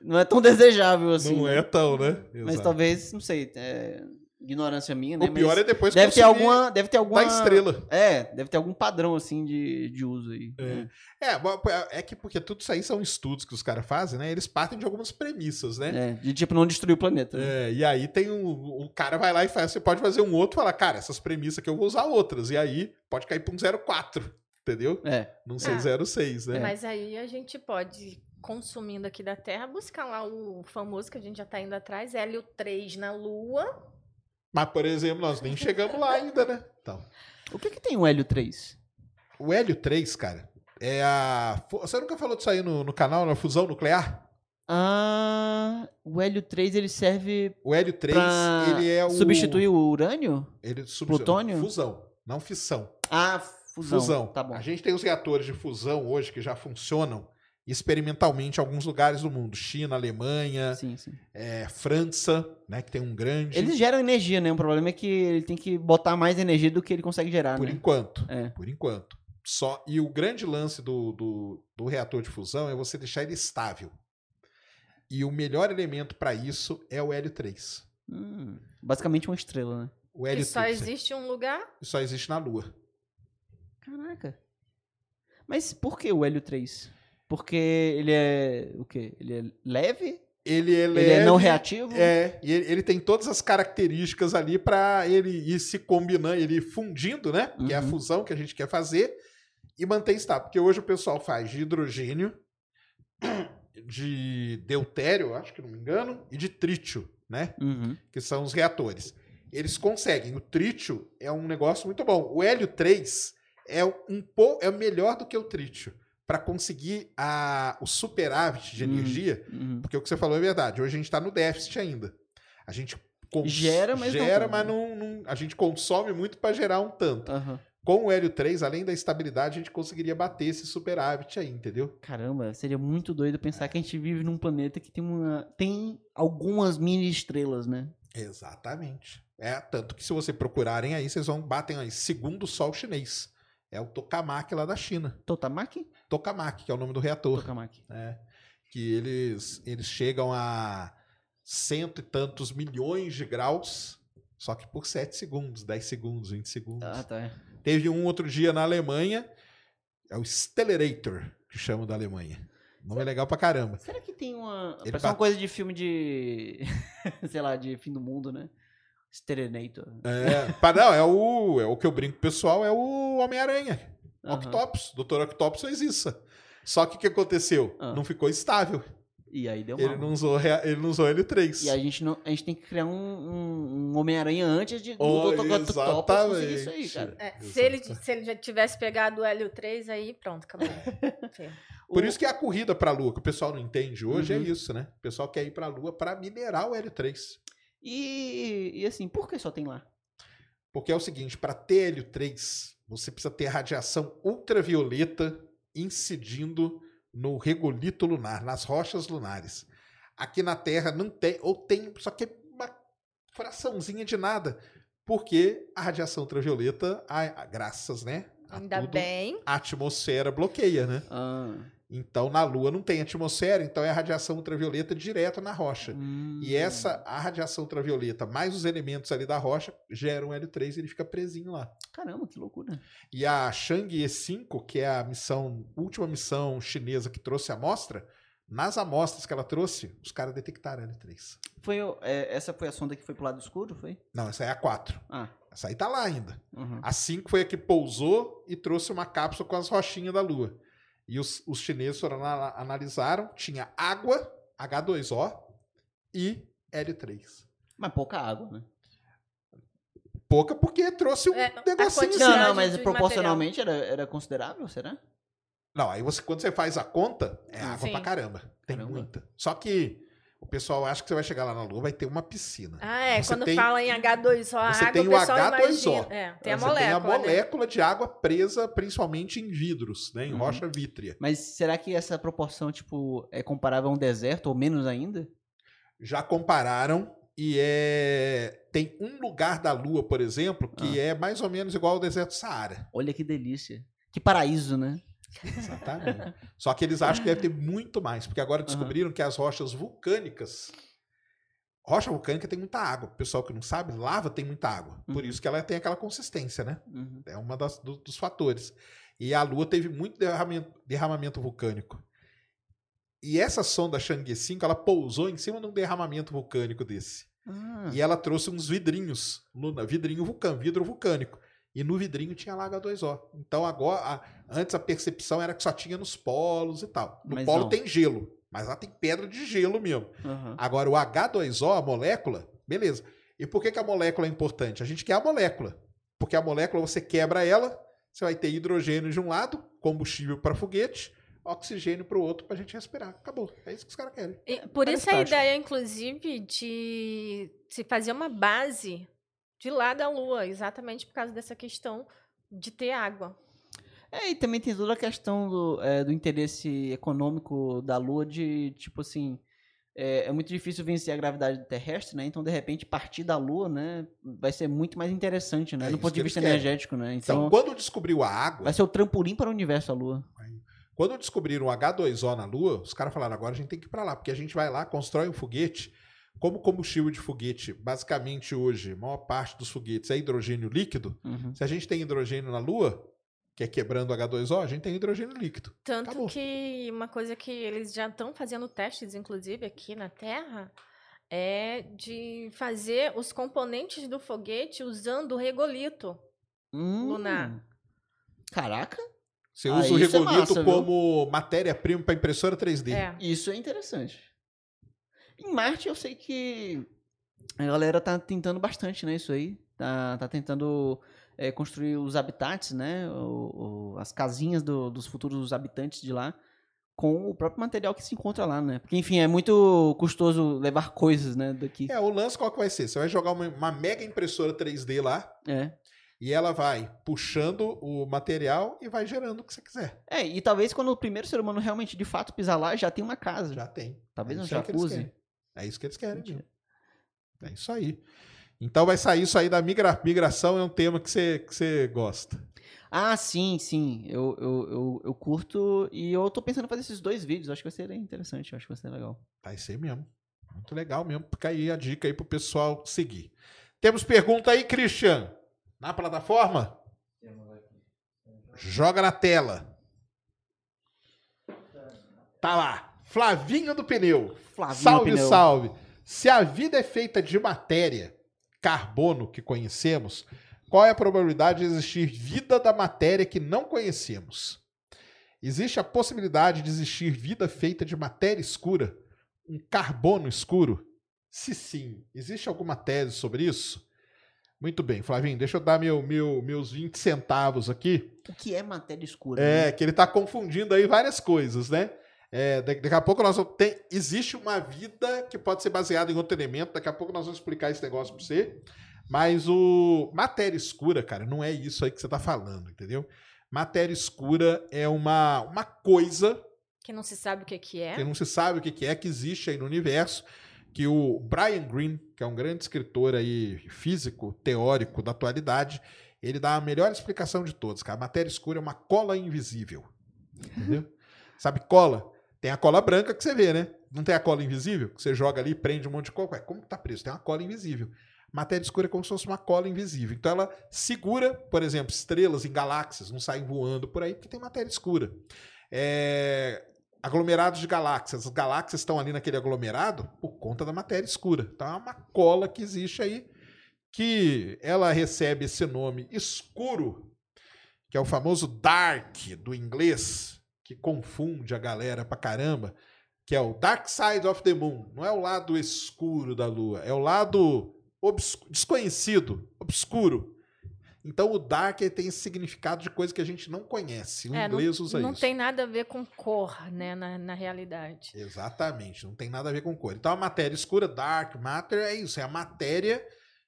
Não é tão desejável assim. não né? é tão, né? Mas Exato. talvez, não sei, é, ignorância minha, né? O pior Mas é depois deve ter alguma, deve ter alguma estrela. É, deve ter algum padrão assim de, de uso aí. né? É, é que porque tudo isso aí são estudos que os caras fazem, né? Eles partem de algumas premissas, né? É, de tipo não destruir o planeta. né? É, e aí tem um. O cara vai lá e faz. Você pode fazer um outro e falar, cara, essas premissas que eu vou usar outras. E aí pode cair pra um 0,4, entendeu? É. Não sei Ah. 0,6, né? Mas aí a gente pode, consumindo aqui da Terra, buscar lá o famoso que a gente já tá indo atrás, Hélio 3 na Lua. Mas, por exemplo, nós nem chegamos lá ainda, né? Então. O que que tem o hélio 3? O hélio 3, cara, é a. Você nunca falou disso aí no, no canal, na fusão nuclear? Ah, o hélio 3 ele serve O hélio 3, pra ele é o. substituir o urânio? Ele substitui- plutônio? Fusão, não fissão. Ah, fusão. Fusão. Tá bom. A gente tem os reatores de fusão hoje que já funcionam experimentalmente em alguns lugares do mundo. China, Alemanha, Sim, sim. é, França, né? Que tem um grande. Eles geram energia, né? O problema é que ele tem que botar mais energia do que ele consegue gerar, Por né? enquanto. É. Por enquanto. Só, e o grande lance do, do, do reator de fusão é você deixar ele estável. E o melhor elemento para isso é o hélio 3. Hum, basicamente uma estrela, né? O E hélio só 3 existe um lugar? só existe na Lua. Caraca. Mas por que o hélio 3? Porque ele é o quê? Ele é leve? Ele é, Ele é não leve, reativo? É, e ele, ele tem todas as características ali para ele ir se combinando, ele fundindo, né? Que é a Uhum. fusão que a gente quer fazer e manter estável. Porque hoje o pessoal faz de hidrogênio, de deutério, acho que não me engano, e de trítio, né? Uhum. Que são os reatores. Eles conseguem. O trítio é um negócio muito bom. O hélio 3 é um pouco é melhor do que o trítio para conseguir a, o superávit de Hum. energia Uhum. porque o que você falou é verdade. Hoje a gente está no déficit ainda. A gente Gera, mas não gera, tanto. mas não, não- a gente consome muito para gerar um tanto. Aham. Com o hélio 3, além da estabilidade, a gente conseguiria bater esse superávit aí, entendeu? Caramba, seria muito doido pensar que a gente vive num planeta que tem uma tem algumas mini estrelas, né? Exatamente. É, tanto que se você procurarem aí, vocês vão batem aí, segundo o sol chinês. É o tokamak lá da China. Totamaki? Tokamak, que é o nome do reator. Tokamaki. né? Que eles, eles chegam a cento e tantos milhões de graus, só que por 7 segundos, 10 segundos, 20 segundos. Ah, tá. Teve um outro dia na Alemanha, é o Stellarator, que chamam da Alemanha. Nome é legal pra caramba. Será que tem uma. Ele Parece uma bate- coisa de filme de. sei lá, de fim do mundo, né? Sterenator. É, não, é o, é o que eu brinco o pessoal, é o Homem-Aranha. Aham. Octopus. Dr. Octopus fez isso. Só que o que aconteceu? Ah. Não ficou estável. E aí deu mal. Ele não usou, ele não usou L3. E a gente, não, a gente tem que criar um, um, um Homem-Aranha antes de, do Oh, Dr. Octopus isso aí, cara. É, se, ele, se ele já tivesse pegado o Hélio 3, aí pronto, acabou. Por O- isso que é a corrida pra Lua, que o pessoal não entende hoje, Uhum. é isso, né? O pessoal quer ir pra Lua pra minerar o Hélio-3. E, e assim, por que só tem lá? Porque é o seguinte, para ter Hélio-3, você precisa ter radiação ultravioleta incidindo no regolito lunar, nas rochas lunares. Aqui na Terra não tem, ou tem, só que é uma fraçãozinha de nada. Porque a radiação ultravioleta, a- a- graças, né? a Ainda tudo, bem. A atmosfera bloqueia, né? Ah, Então, na Lua não tem atmosfera, então é a radiação ultravioleta direto na rocha. Hum. E essa, a radiação ultravioleta, mais os elementos ali da rocha, geram L3 e ele fica presinho lá. Caramba, que loucura. E a Chang'e 5, que é a missão, última missão chinesa que trouxe a amostra, nas amostras que ela trouxe, os caras detectaram L3. Foi, é, essa foi a sonda que foi pro lado escuro, foi? Não, essa é a 4. Ah. Essa aí tá lá ainda. uhum. A 5 foi a que pousou e trouxe uma cápsula com as rochinhas da Lua. E os, os chineses foram analisaram, tinha água, H2O e L3. Mas pouca água, né? Pouca porque trouxe um É, a negocinho assim. Não, não, mas proporcionalmente era, era considerável, será? Não, aí você, quando você faz a conta, é água Sim. pra caramba. Tem Caramba. muita. Só que o pessoal acha que você vai chegar lá na Lua, vai ter uma piscina. Ah, é. Você quando tem- fala em H2O, a você água, tem o o pessoal H2O. imagina. É, tem a você molécula. tem a né? molécula de água presa principalmente em vidros, né? Em Uhum. rocha vítrea. Mas será que essa proporção, tipo, é comparável a um deserto ou menos ainda? Já compararam e é tem um lugar da Lua, por exemplo, que Ah. é mais ou menos igual ao deserto do Saara. Olha que delícia. Que paraíso, né? Exatamente. Só que eles acham que deve ter muito mais, porque agora descobriram que as rochas vulcânicas. Rocha vulcânica tem muita água. O pessoal que não sabe, lava tem muita água. Por Uhum. isso que ela tem aquela consistência, né? Uhum. É uma das, do- dos fatores. E a Lua teve muito derramamento, derramamento vulcânico. E essa sonda Chang'e 5, ela pousou em cima de um derramamento vulcânico desse. Ah, E ela trouxe uns vidrinhos, vidrinho vulcânico, vidro vulcânico. E no vidrinho tinha lá H2O. Então agora, a- antes a percepção era que só tinha nos polos e tal. No Mas polo não. tem gelo, mas lá tem pedra de gelo mesmo. aham. Agora o H2O, a molécula, beleza. E por que, que a molécula é importante? A gente quer a molécula. Porque a molécula você quebra ela, você vai ter hidrogênio de um lado, combustível para foguete, oxigênio para o outro para a gente respirar. Acabou. É isso que os caras querem. E por Parece isso a prático. ideia, inclusive, de se fazer uma base de lá da Lua, exatamente por causa dessa questão de ter água. É, e também tem toda a questão do, é, do interesse econômico da Lua de, tipo assim, é, é muito difícil vencer a gravidade terrestre, né? Então, de repente, partir da Lua, né, vai ser muito mais interessante, né? É do ponto de vista querem. energético, né? Então, Então, quando descobriu a água, vai ser o trampolim para o universo, a Lua. Quando descobriram o H2O na Lua, os caras falaram: agora a gente tem que ir para lá, porque a gente vai lá, constrói um foguete. Como combustível de foguete, basicamente hoje, a maior parte dos foguetes é hidrogênio líquido. Uhum. Se a gente tem hidrogênio na Lua, que é quebrando o H2O, a gente tem hidrogênio líquido. Tanto Acabou. que uma coisa que eles já estão fazendo testes, inclusive, aqui na Terra, é de fazer os componentes do foguete usando o regolito. Hum. Lunar. Caraca, Você Ah, usa o isso é regolito massa, viu? como matéria-prima para impressora 3D. É. isso é interessante. Em Marte, eu sei que a galera tá tentando bastante, né? Isso aí. Tá, tá tentando é, construir os habitats, né? o- o- as casinhas do- dos futuros habitantes de lá com o próprio material que se encontra lá, né? Porque, enfim, é muito custoso levar coisas, né? Daqui. É, o lance qual que vai ser? Você vai jogar uma, uma mega impressora 3D lá É. e ela vai puxando o material e vai gerando o que você quiser. É, e talvez quando o primeiro ser humano realmente, de fato, pisar lá, já tem uma casa. Já tem. Talvez É um jacuzzi. É isso que eles querem. Mesmo. É isso aí. Então vai sair isso aí da migra... migração, é um tema que você, que você gosta. Ah, sim, sim. Eu, eu, eu, eu curto e eu tô pensando em fazer esses dois vídeos. Acho que vai ser interessante, acho que vai ser legal. Vai ser mesmo. Muito legal mesmo. Fica aí a dica aí pro pessoal seguir. Temos pergunta aí, Christian? Na plataforma? Joga na tela. Tá lá. Flavinho do Pneu. Flavinho salve, Pneu. salve. Se a vida é feita de matéria, carbono que conhecemos, qual é a probabilidade de existir vida da matéria que não conhecemos? Existe a possibilidade de existir vida feita de matéria escura, um carbono escuro? Se sim, existe alguma tese sobre isso? Muito bem, Flavinho, deixa eu dar meu, meu, meus 20 centavos aqui. O que é matéria escura? É, né? que ele tá confundindo aí várias coisas, né? É, da- daqui a pouco nós vamos ter. Existe uma vida que pode ser baseada em outro elemento. Daqui a pouco nós vamos explicar esse negócio pra você. Mas o. Matéria escura, cara, não é isso aí que você tá falando, entendeu? Matéria escura é uma, uma coisa Que não se sabe o que, que é. que não se sabe o que que é, que existe aí no universo, que o Brian Greene, que é um grande escritor aí, físico, teórico da atualidade, ele dá a melhor explicação de todos, cara. A matéria escura é uma cola invisível. Entendeu? Sabe cola? Tem a cola branca que você vê, né? Não tem a cola invisível? Que você joga ali, prende um monte de. Ué, como que tá preso? Tem uma cola invisível. Matéria escura é como se fosse uma cola invisível. Então ela segura, por exemplo, estrelas em galáxias, não saem voando por aí porque tem matéria escura. É, Aglomerados de galáxias. As galáxias estão ali naquele aglomerado por conta da matéria escura. Então é uma cola que existe aí, que ela recebe esse nome escuro, que é o famoso dark do inglês, que confunde a galera pra caramba, que é o dark side of the moon. Não é o lado escuro da lua, é o lado obs- desconhecido, obscuro. Então o dark tem esse significado de coisa que a gente não conhece. O É, inglês usa não isso. tem nada a ver com cor, né, na, na realidade. Exatamente, não tem nada a ver com cor. Então a matéria escura, dark matter, é isso, é a matéria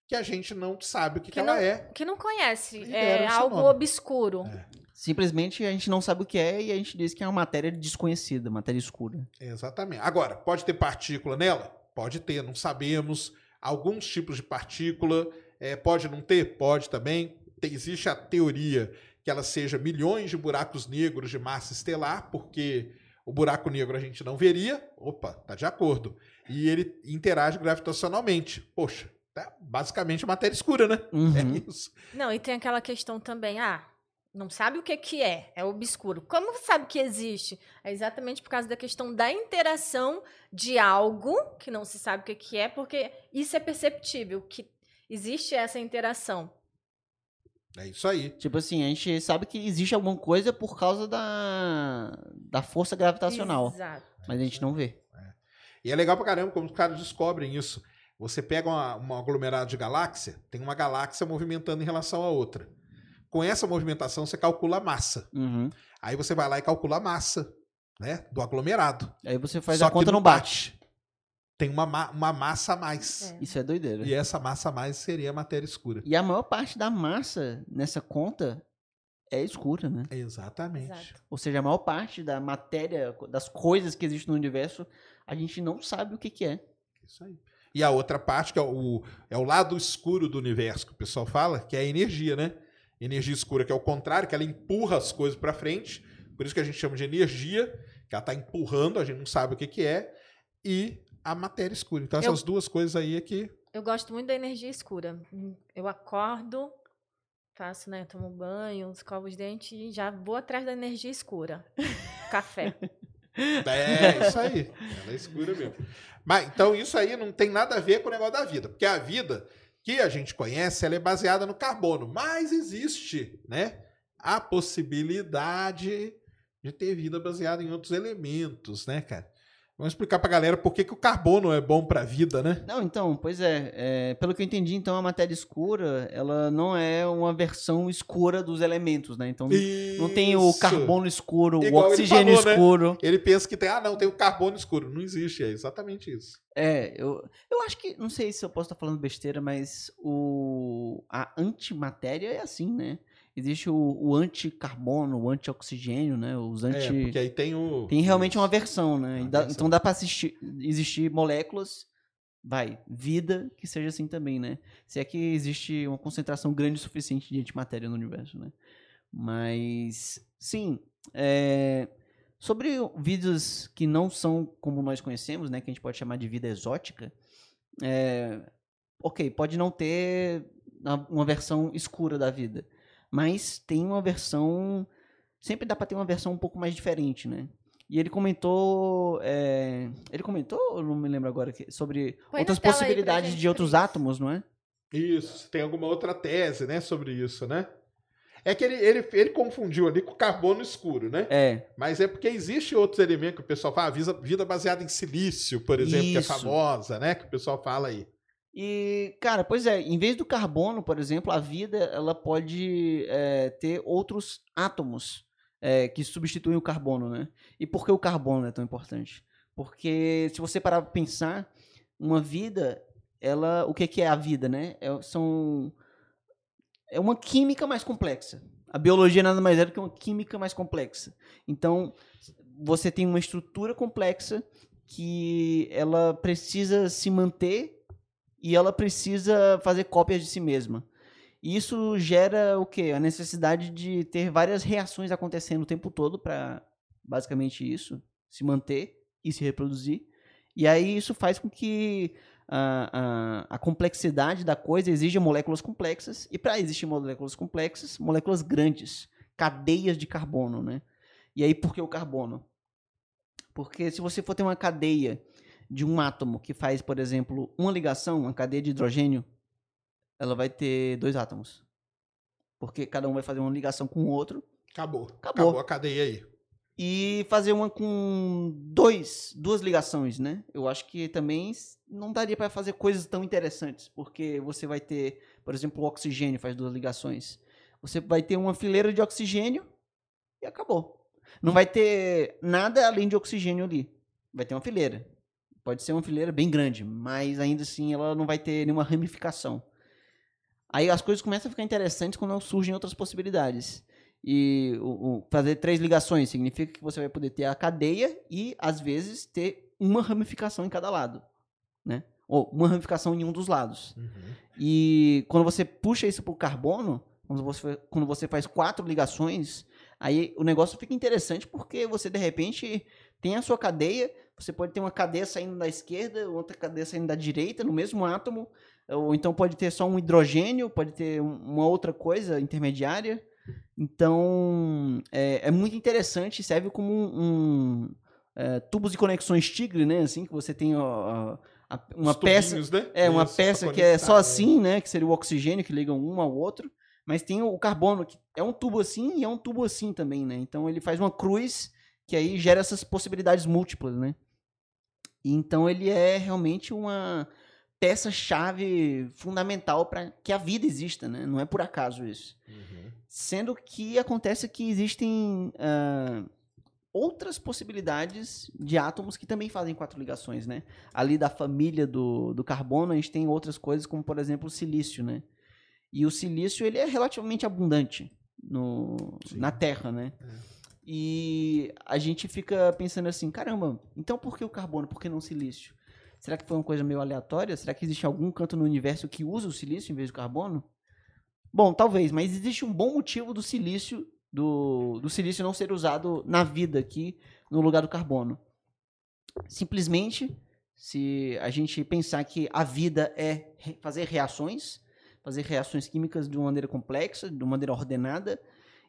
que a gente não sabe o que, que Que ela não- é. Que não conhece, é algo nome. obscuro. É. Simplesmente a gente não sabe o que é e a gente diz que é uma matéria desconhecida, matéria escura. Exatamente. Agora, pode ter partícula nela? Pode ter, não sabemos. Alguns tipos de partícula, é, pode não ter? Pode também. Tem- existe a teoria que ela seja milhões de buracos negros de massa estelar, porque o buraco negro a gente não veria. Opa, tá de acordo. E ele interage gravitacionalmente. Poxa, tá basicamente matéria escura, né? Uhum. É isso. Não, e tem aquela questão também, ah, não sabe o que que é, é obscuro. Como sabe que existe? É exatamente por causa da questão da interação de algo que não se sabe o que que é, porque isso é perceptível, que existe essa interação. É isso aí. Tipo assim, a gente sabe que existe alguma coisa por causa da, da força gravitacional, Exato. mas a gente não vê. E é legal pra caramba como os caras descobrem isso. Você pega uma, um aglomerado de galáxia, tem uma galáxia movimentando em relação à outra. Com essa movimentação, você calcula a massa. Uhum. Aí você vai lá e calcula a massa né, do aglomerado. Aí você faz Só a conta não bate. Tem uma, ma- uma massa a mais. É. Isso é doideira. E essa massa a mais seria a matéria escura. E a maior parte da massa nessa conta é escura, né? Exatamente. Exato. Ou seja, a maior parte da matéria, das coisas que existem no universo, a gente não sabe o que, que é. Isso aí. E a outra parte, que é o, é o lado escuro do universo, que o pessoal fala, que é a energia, né? Energia escura, que é o contrário, que ela empurra as coisas para frente. Por isso que a gente chama de energia, que ela está empurrando, a gente não sabe o que, que é. E a matéria escura. Então, Eu- essas duas coisas aí é que. Eu gosto muito da energia escura. Eu acordo, faço, né, tomo banho, escovo os dentes e já vou atrás da energia escura. Café. É, isso aí. Ela é escura mesmo. Mas, então, isso aí não tem nada a ver com o negócio da vida. Porque a vida que a gente conhece, ela é baseada no carbono. Mas existe, né? A possibilidade de ter vida baseada em outros elementos, né, cara? Vamos explicar pra galera por que, que o carbono é bom pra vida, né? Não, então, pois é, é, Pelo que eu entendi, então, a matéria escura, ela não é uma versão escura dos elementos, né? Então, não tem o Isso. carbono escuro, Igual o ele oxigênio falou, né? escuro. Ele pensa que tem, ah, não, tem o carbono escuro. Não existe, é exatamente isso. É, eu, eu acho que, não sei se eu posso estar falando besteira, mas o, a antimatéria é assim, né? Existe o, o anticarbono, o antioxigênio, né? Os anti... É, porque aí tem o. Tem realmente uma versão, né? Uma dá- versão. então dá assistir, existir moléculas, vai, vida que seja assim também, né? Se é que existe uma concentração grande o suficiente de antimatéria no universo, né? Mas, sim, é, sobre vidas que não são como nós conhecemos, né? Que a gente pode chamar de vida exótica, é, ok, pode não ter uma versão escura da vida, mas tem uma versão sempre dá pra ter uma versão um pouco mais diferente, né? E ele comentou, é, ele comentou, eu não me lembro agora, que- sobre Põe outras possibilidades gente, de outros átomos, não é? Isso, tem alguma outra tese, né, sobre isso, né? É que ele, ele, ele confundiu ali com carbono escuro, né? É, Mas é porque existe outros elementos que o pessoal fala, vida, vida baseada em silício, por exemplo, que é Isso. famosa, né? Que o pessoal fala aí. E, cara, pois é, em vez do carbono, por exemplo, a vida ela pode é, ter outros átomos é, que substituem o carbono, né? E por que o carbono é tão importante? Porque se você parar pra pensar, uma vida, ela, o que, que é a vida, né? É, são, é uma química mais complexa. A biologia nada mais é do que uma química mais complexa. Então, você tem uma estrutura complexa que ela precisa se manter e ela precisa fazer cópias de si mesma. E isso gera o quê? A necessidade de ter várias reações acontecendo o tempo todo para basicamente isso, se manter e se reproduzir. E aí isso faz com que a, a, a complexidade da coisa exija moléculas complexas, e para existir moléculas complexas, moléculas grandes, cadeias de carbono, né? E aí por que o carbono? Porque se você for ter uma cadeia de um átomo que faz, por exemplo, uma ligação, uma cadeia de hidrogênio, ela vai ter dois átomos. Porque cada um vai fazer uma ligação com o outro. Acabou. Acabou. Acabou a cadeia aí. E fazer uma com dois, duas ligações, né? Eu acho que também não daria para fazer coisas tão interessantes, porque você vai ter, por exemplo, o oxigênio faz duas ligações. Você vai ter uma fileira de oxigênio e acabou. Não vai ter nada além de oxigênio ali. Vai ter uma fileira. Pode ser uma fileira bem grande, mas ainda assim ela não vai ter nenhuma ramificação. Aí as coisas começam a ficar interessantes quando surgem outras possibilidades. E o, o, fazer três ligações significa que você vai poder ter a cadeia e, às vezes, ter uma ramificação em cada lado. Né? Ou uma ramificação em um dos lados. Uhum. E quando você puxa isso para o carbono, quando você, quando você faz quatro ligações, aí o negócio fica interessante porque você, de repente, tem a sua cadeia, você pode ter uma cadeia saindo da esquerda, outra cadeia saindo da direita, no mesmo átomo, ou então pode ter só um hidrogênio, pode ter um- uma outra coisa intermediária. Então, é, é muito interessante, serve como um, um, é, tubos de conexões tigre, né? Assim, que você tem ó, a- uma Os peça... tubinhos, né? É, uma Isso, peça que é só né? assim, né? Que seria o oxigênio que liga um ao outro. Mas tem o carbono, que é um tubo assim e é um tubo assim também, né? Então ele faz uma cruz que aí gera essas possibilidades múltiplas, né? Então ele é realmente uma peça-chave fundamental para que a vida exista, né? Não é por acaso isso. Uhum. Sendo que acontece que existem ah, outras possibilidades de átomos que também fazem quatro ligações, né? Ali da família do, do carbono, a gente tem outras coisas, como por exemplo o silício, né? E o silício, ele é relativamente abundante no, Sim. na Terra, né? E a gente fica pensando assim, caramba, então por que o carbono? Por que não o silício? Será que foi uma coisa meio aleatória? Será que existe algum canto no universo que usa o silício em vez do carbono? Bom, talvez, mas existe um bom motivo do silício do, do silício não ser usado na vida aqui no lugar do carbono. Simplesmente, se a gente pensar que a vida é fazer reações, fazer reações químicas de uma maneira complexa, de uma maneira ordenada,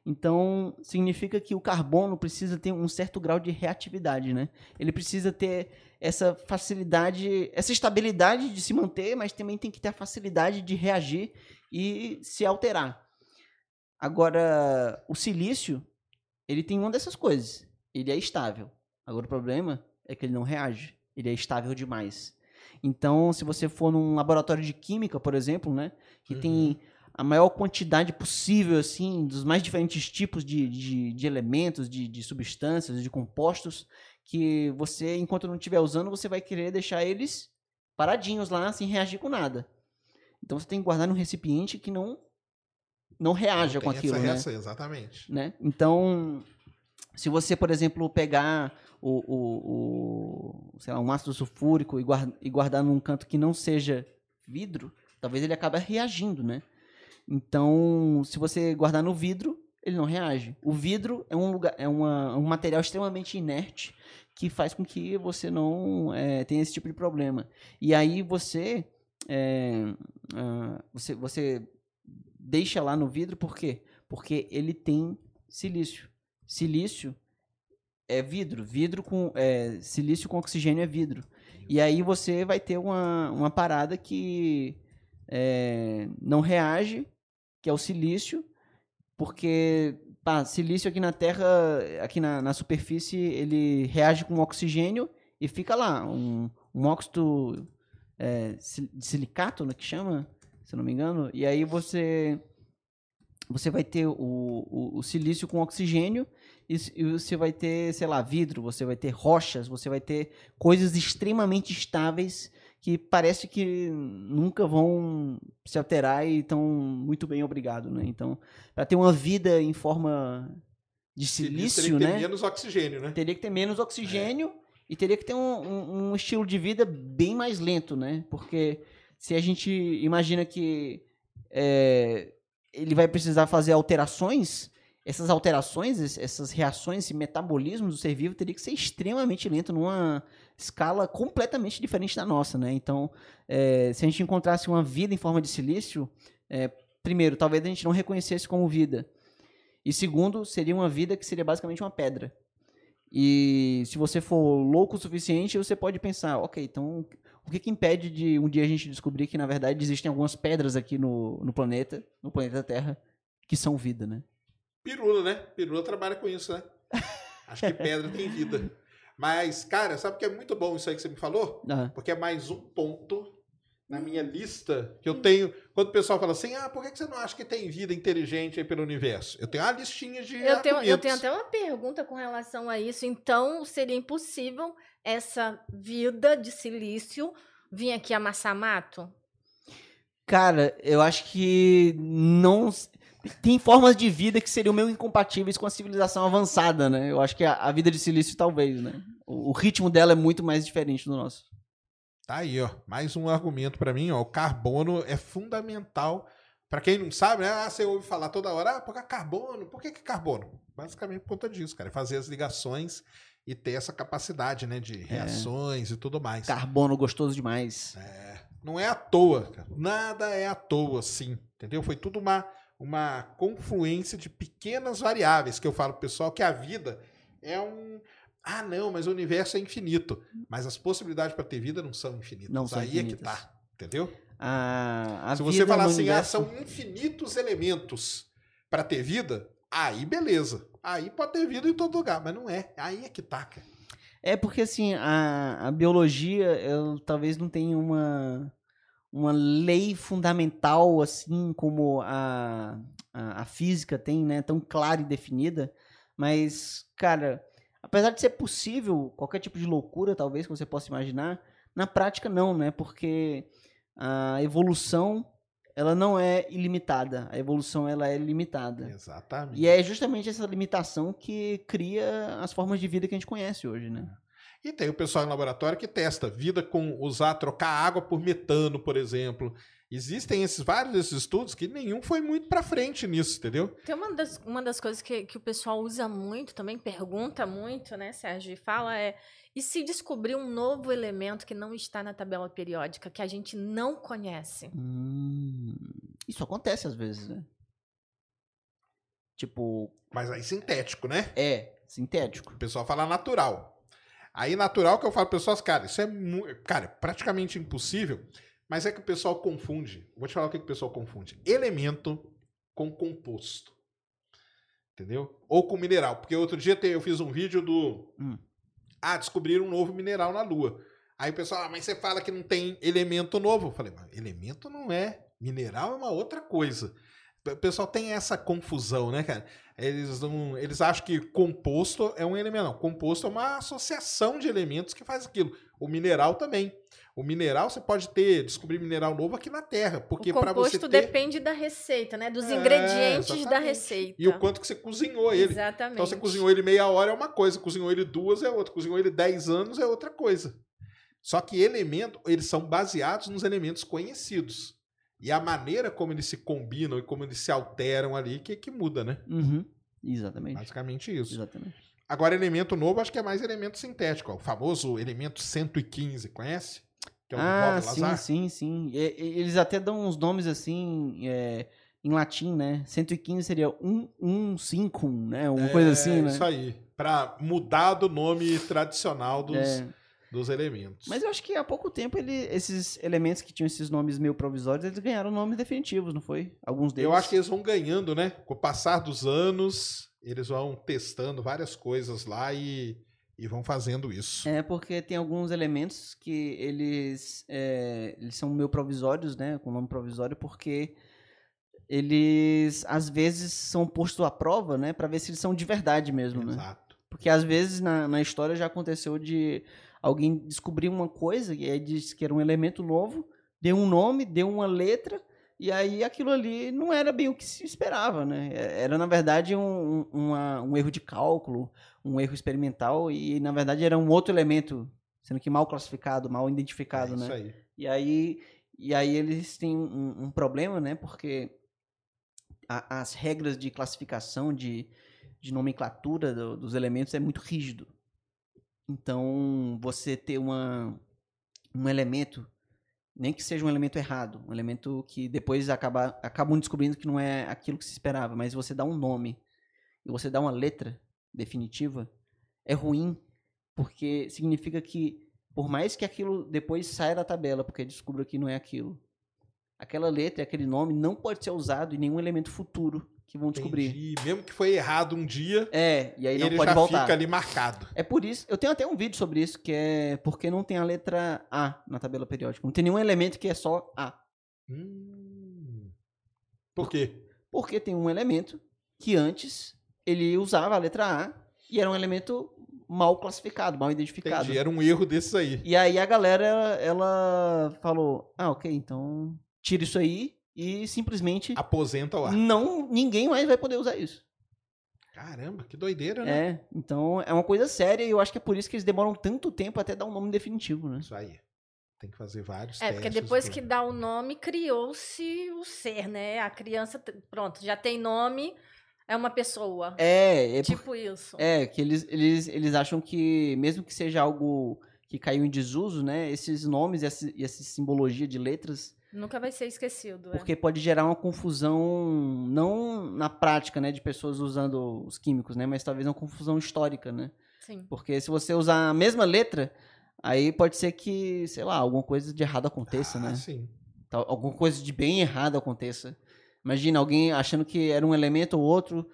então significa que o carbono precisa ter um certo grau de reatividade, né? Ele precisa ter essa facilidade, essa estabilidade de se manter, mas também tem que ter a facilidade de reagir e se alterar. Agora, o silício, ele tem uma dessas coisas. Ele é estável. Agora, o problema é que ele não reage. Ele é estável demais. Então, se você for num laboratório de química, por exemplo, né, que tem a maior quantidade possível, assim, dos mais diferentes tipos de, de, de elementos, de, de substâncias, de compostos, que você, enquanto não estiver usando, você vai querer deixar eles paradinhos lá, sem reagir com nada. Então, você tem que guardar num recipiente que não não reaja Não com aquilo, essa né? exatamente. né? Então, se você, por exemplo, pegar o, o, o sei lá, um ácido sulfúrico e, guar- e guardar num canto que não seja vidro, talvez ele acabe reagindo, né? Então, se você guardar no vidro, ele não reage. O vidro é um lugar, é uma, um material extremamente inerte que faz com que você não eh, tenha esse tipo de problema. E aí você, eh, ah, você, você deixa lá no vidro, por quê? Porque ele tem silício. Silício é vidro. Vidro com. É, silício com oxigênio é vidro. E aí você vai ter uma, uma parada que é, não reage, que é o silício, porque pá, silício aqui na Terra, aqui na, na superfície, ele reage com oxigênio e fica lá, um, um óxido é, de silicato, né, que chama, se não me engano, e aí você você vai ter o, o, o silício com oxigênio e, e você vai ter, sei lá, vidro, você vai ter rochas, você vai ter coisas extremamente estáveis que parece que nunca vão se alterar e estão muito bem obrigado, né? Então, para ter uma vida em forma de Silício teria que ter né? menos oxigênio, né? teria que ter menos oxigênio e teria que ter um, um- um estilo de vida bem mais lento, né? Porque se a gente imagina que é, ele vai precisar fazer alterações, essas alterações, es- essas reações, esse metabolismo do ser vivo teria que ser extremamente lento numa escala completamente diferente da nossa, né? Então, é, se a gente encontrasse uma vida em forma de silício, é, primeiro, talvez a gente não reconhecesse como vida. E segundo, seria uma vida que seria basicamente uma pedra. E se você for louco o suficiente, você pode pensar, ok, então o que, que impede de um dia a gente descobrir que, na verdade, existem algumas pedras aqui no, no planeta, no planeta Terra, que são vida, né? Pirula, né? Pirula trabalha com isso, né? Acho que pedra tem vida. Mas, cara, sabe que é muito bom isso aí que você me falou? Ah, Porque é mais um ponto na minha lista que eu tenho. Quando o pessoal fala assim, ah, por que você não acha que tem vida inteligente aí pelo universo? Eu tenho uma listinha de Eu tenho, eu tenho até uma pergunta com relação a isso. Então, seria impossível essa vida de silício vir aqui amassar mato? Cara, eu acho que não. Tem formas de vida que seriam meio incompatíveis com a civilização avançada, né? Eu acho que a, a vida de silício talvez, né? O, o ritmo dela é muito mais diferente do nosso. Tá aí, ó. Mais um argumento pra mim, ó. O carbono é fundamental. Pra quem não sabe, né? Ah, você ouve falar toda hora, ah, por que carbono? Por que, que carbono? Basicamente por conta disso, cara. É fazer as ligações e ter essa capacidade, né? De reações e tudo mais. Carbono gostoso demais. Não é à toa, cara. Nada é à toa, sim. Entendeu? Foi tudo uma, uma confluência de pequenas variáveis que eu falo pro pessoal que a vida é um. Ah, não, mas o universo é infinito. Mas as possibilidades para ter vida não são infinitas. Não são Aí é que infinitas. tá. Entendeu? A, a Se você falar assim, ah, universo- são infinitos elementos para ter vida, aí beleza. Aí pode ter vida em todo lugar, mas não é. Aí é que tá, cara. É porque assim, a, a biologia ela talvez não tenha uma, uma lei fundamental assim como a, a, a física tem, né? Tão clara e definida. Mas, cara, apesar de ser possível qualquer tipo de loucura, talvez, que você possa imaginar, na prática não, né? Porque a evolução ela não é ilimitada. A evolução ela é limitada. Exatamente. E é justamente essa limitação que cria as formas de vida que a gente conhece hoje, né? E tem o pessoal em laboratório que testa vida com usar, trocar água por metano, por exemplo. Existem esses vários desses estudos que nenhum foi muito pra frente nisso, entendeu? Tem uma das, uma das coisas que, que o pessoal usa muito, também pergunta muito, né, Sérgio? E fala é: e se descobrir um novo elemento que não está na tabela periódica, que a gente não conhece? Hum, isso acontece às vezes, né? Tipo, Mas aí sintético, né? é sintético. O pessoal fala natural. Aí natural que eu falo para pessoas, cara, isso é cara, praticamente impossível, mas é que o pessoal confunde. Vou te falar o que, que o pessoal confunde. Elemento com composto. Entendeu? Ou com mineral. Porque outro dia eu fiz um vídeo do. Hum. Ah, descobriram um novo mineral na Lua. Aí o pessoal, ah, mas você fala que não tem elemento novo. Eu falei, mas elemento não é. Mineral é uma outra coisa. O pessoal tem essa confusão, né, cara? Eles, não, eles acham que composto é um elemento. Não, composto é uma associação de elementos que faz aquilo. O mineral também. O mineral, você pode ter, descobrir mineral novo aqui na Terra. Porque o para você composto ter... depende da receita, né? Dos É, ingredientes da exatamente. receita. E o quanto que você cozinhou ele. Exatamente. Então você cozinhou ele meia hora é uma coisa, cozinhou ele duas é outra, cozinhou ele dez anos é outra coisa. Só que elemento, eles são baseados nos elementos conhecidos. E a maneira como eles se combinam e como eles se alteram ali que, que muda, né? Uhum. Exatamente. Basicamente isso. Exatamente. Agora, elemento novo, acho que é mais elemento sintético. ó. O famoso elemento 115, conhece? Que é o Ah, Bob sim, Lazar. sim, sim. E- e- eles até dão uns nomes assim, é, em latim, né? 115 seria 115, né? Uma coisa assim, né? Isso aí. Pra mudar do nome tradicional dos, É. dos elementos. Mas eu acho que há pouco tempo ele, esses elementos que tinham esses nomes meio provisórios, eles ganharam nomes definitivos, não foi? Alguns deles. Eu acho que eles vão ganhando, né? Com o passar dos anos, eles vão testando várias coisas lá e, e vão fazendo isso. É porque tem alguns elementos que eles, é, eles são meio provisórios, né? Com nome provisório, porque eles às vezes são postos à prova, né? Pra ver se eles são de verdade mesmo, né? Exato. Porque às vezes na, na história já aconteceu de alguém descobrir uma coisa e aí disse que era um elemento novo, deu um nome, deu uma letra, e aí aquilo ali não era bem o que se esperava, né? É- Era, na verdade, um, um- uma- um erro de cálculo, um erro experimental, e na verdade era um outro elemento, sendo que mal classificado, mal identificado, é né? aí. E aí, e aí eles têm um, um problema, né? Porque a- as regras de classificação, de, de nomenclatura do- dos elementos é muito rígido. Então, você ter uma, um elemento, nem que seja um elemento errado, um elemento que depois acaba, acabam descobrindo que não é aquilo que se esperava, mas você dá um nome e você dá uma letra definitiva, é ruim, porque significa que, por mais que aquilo depois saia da tabela, porque descubra que não é aquilo, aquela letra aquele nome não pode ser usado em nenhum elemento futuro que vão descobrir. Entendi. Mesmo que foi errado um dia, É, e aí não ele pode já voltar. fica ali marcado. É por isso, eu tenho até um vídeo sobre isso, que é porque não tem a letra A na tabela periódica. Não tem nenhum elemento que é só A. Hum. Por quê? Porque tem um elemento que antes ele usava a letra A e era um elemento mal classificado, mal identificado. Entendi. Era um erro desses aí. E aí a galera, ela falou, ah, ok, então tira isso aí e simplesmente Aposenta o ar. não, ninguém mais vai poder usar isso. Caramba, que doideira, né? É, então é uma coisa séria e eu acho que é por isso que eles demoram tanto tempo até dar um nome definitivo, né? Isso aí. Tem que fazer vários É, testes. porque depois tudo. que dá o nome, criou-se o ser, né? A criança, pronto, já tem nome, é uma pessoa. É, é, por- tipo isso. é que eles, eles, eles acham que, mesmo que seja algo que caiu em desuso, né? Esses nomes e essa, e essa simbologia de letras, Nunca vai ser esquecido. é. porque pode gerar uma confusão, não na prática, né? De pessoas usando os químicos, né? Mas talvez uma confusão histórica, né? Sim. Porque se você usar a mesma letra, aí pode ser que, sei lá, alguma coisa de errado aconteça, ah, né? sim. Tal- alguma coisa de bem errado aconteça. Imagina alguém achando que era um elemento ou outro,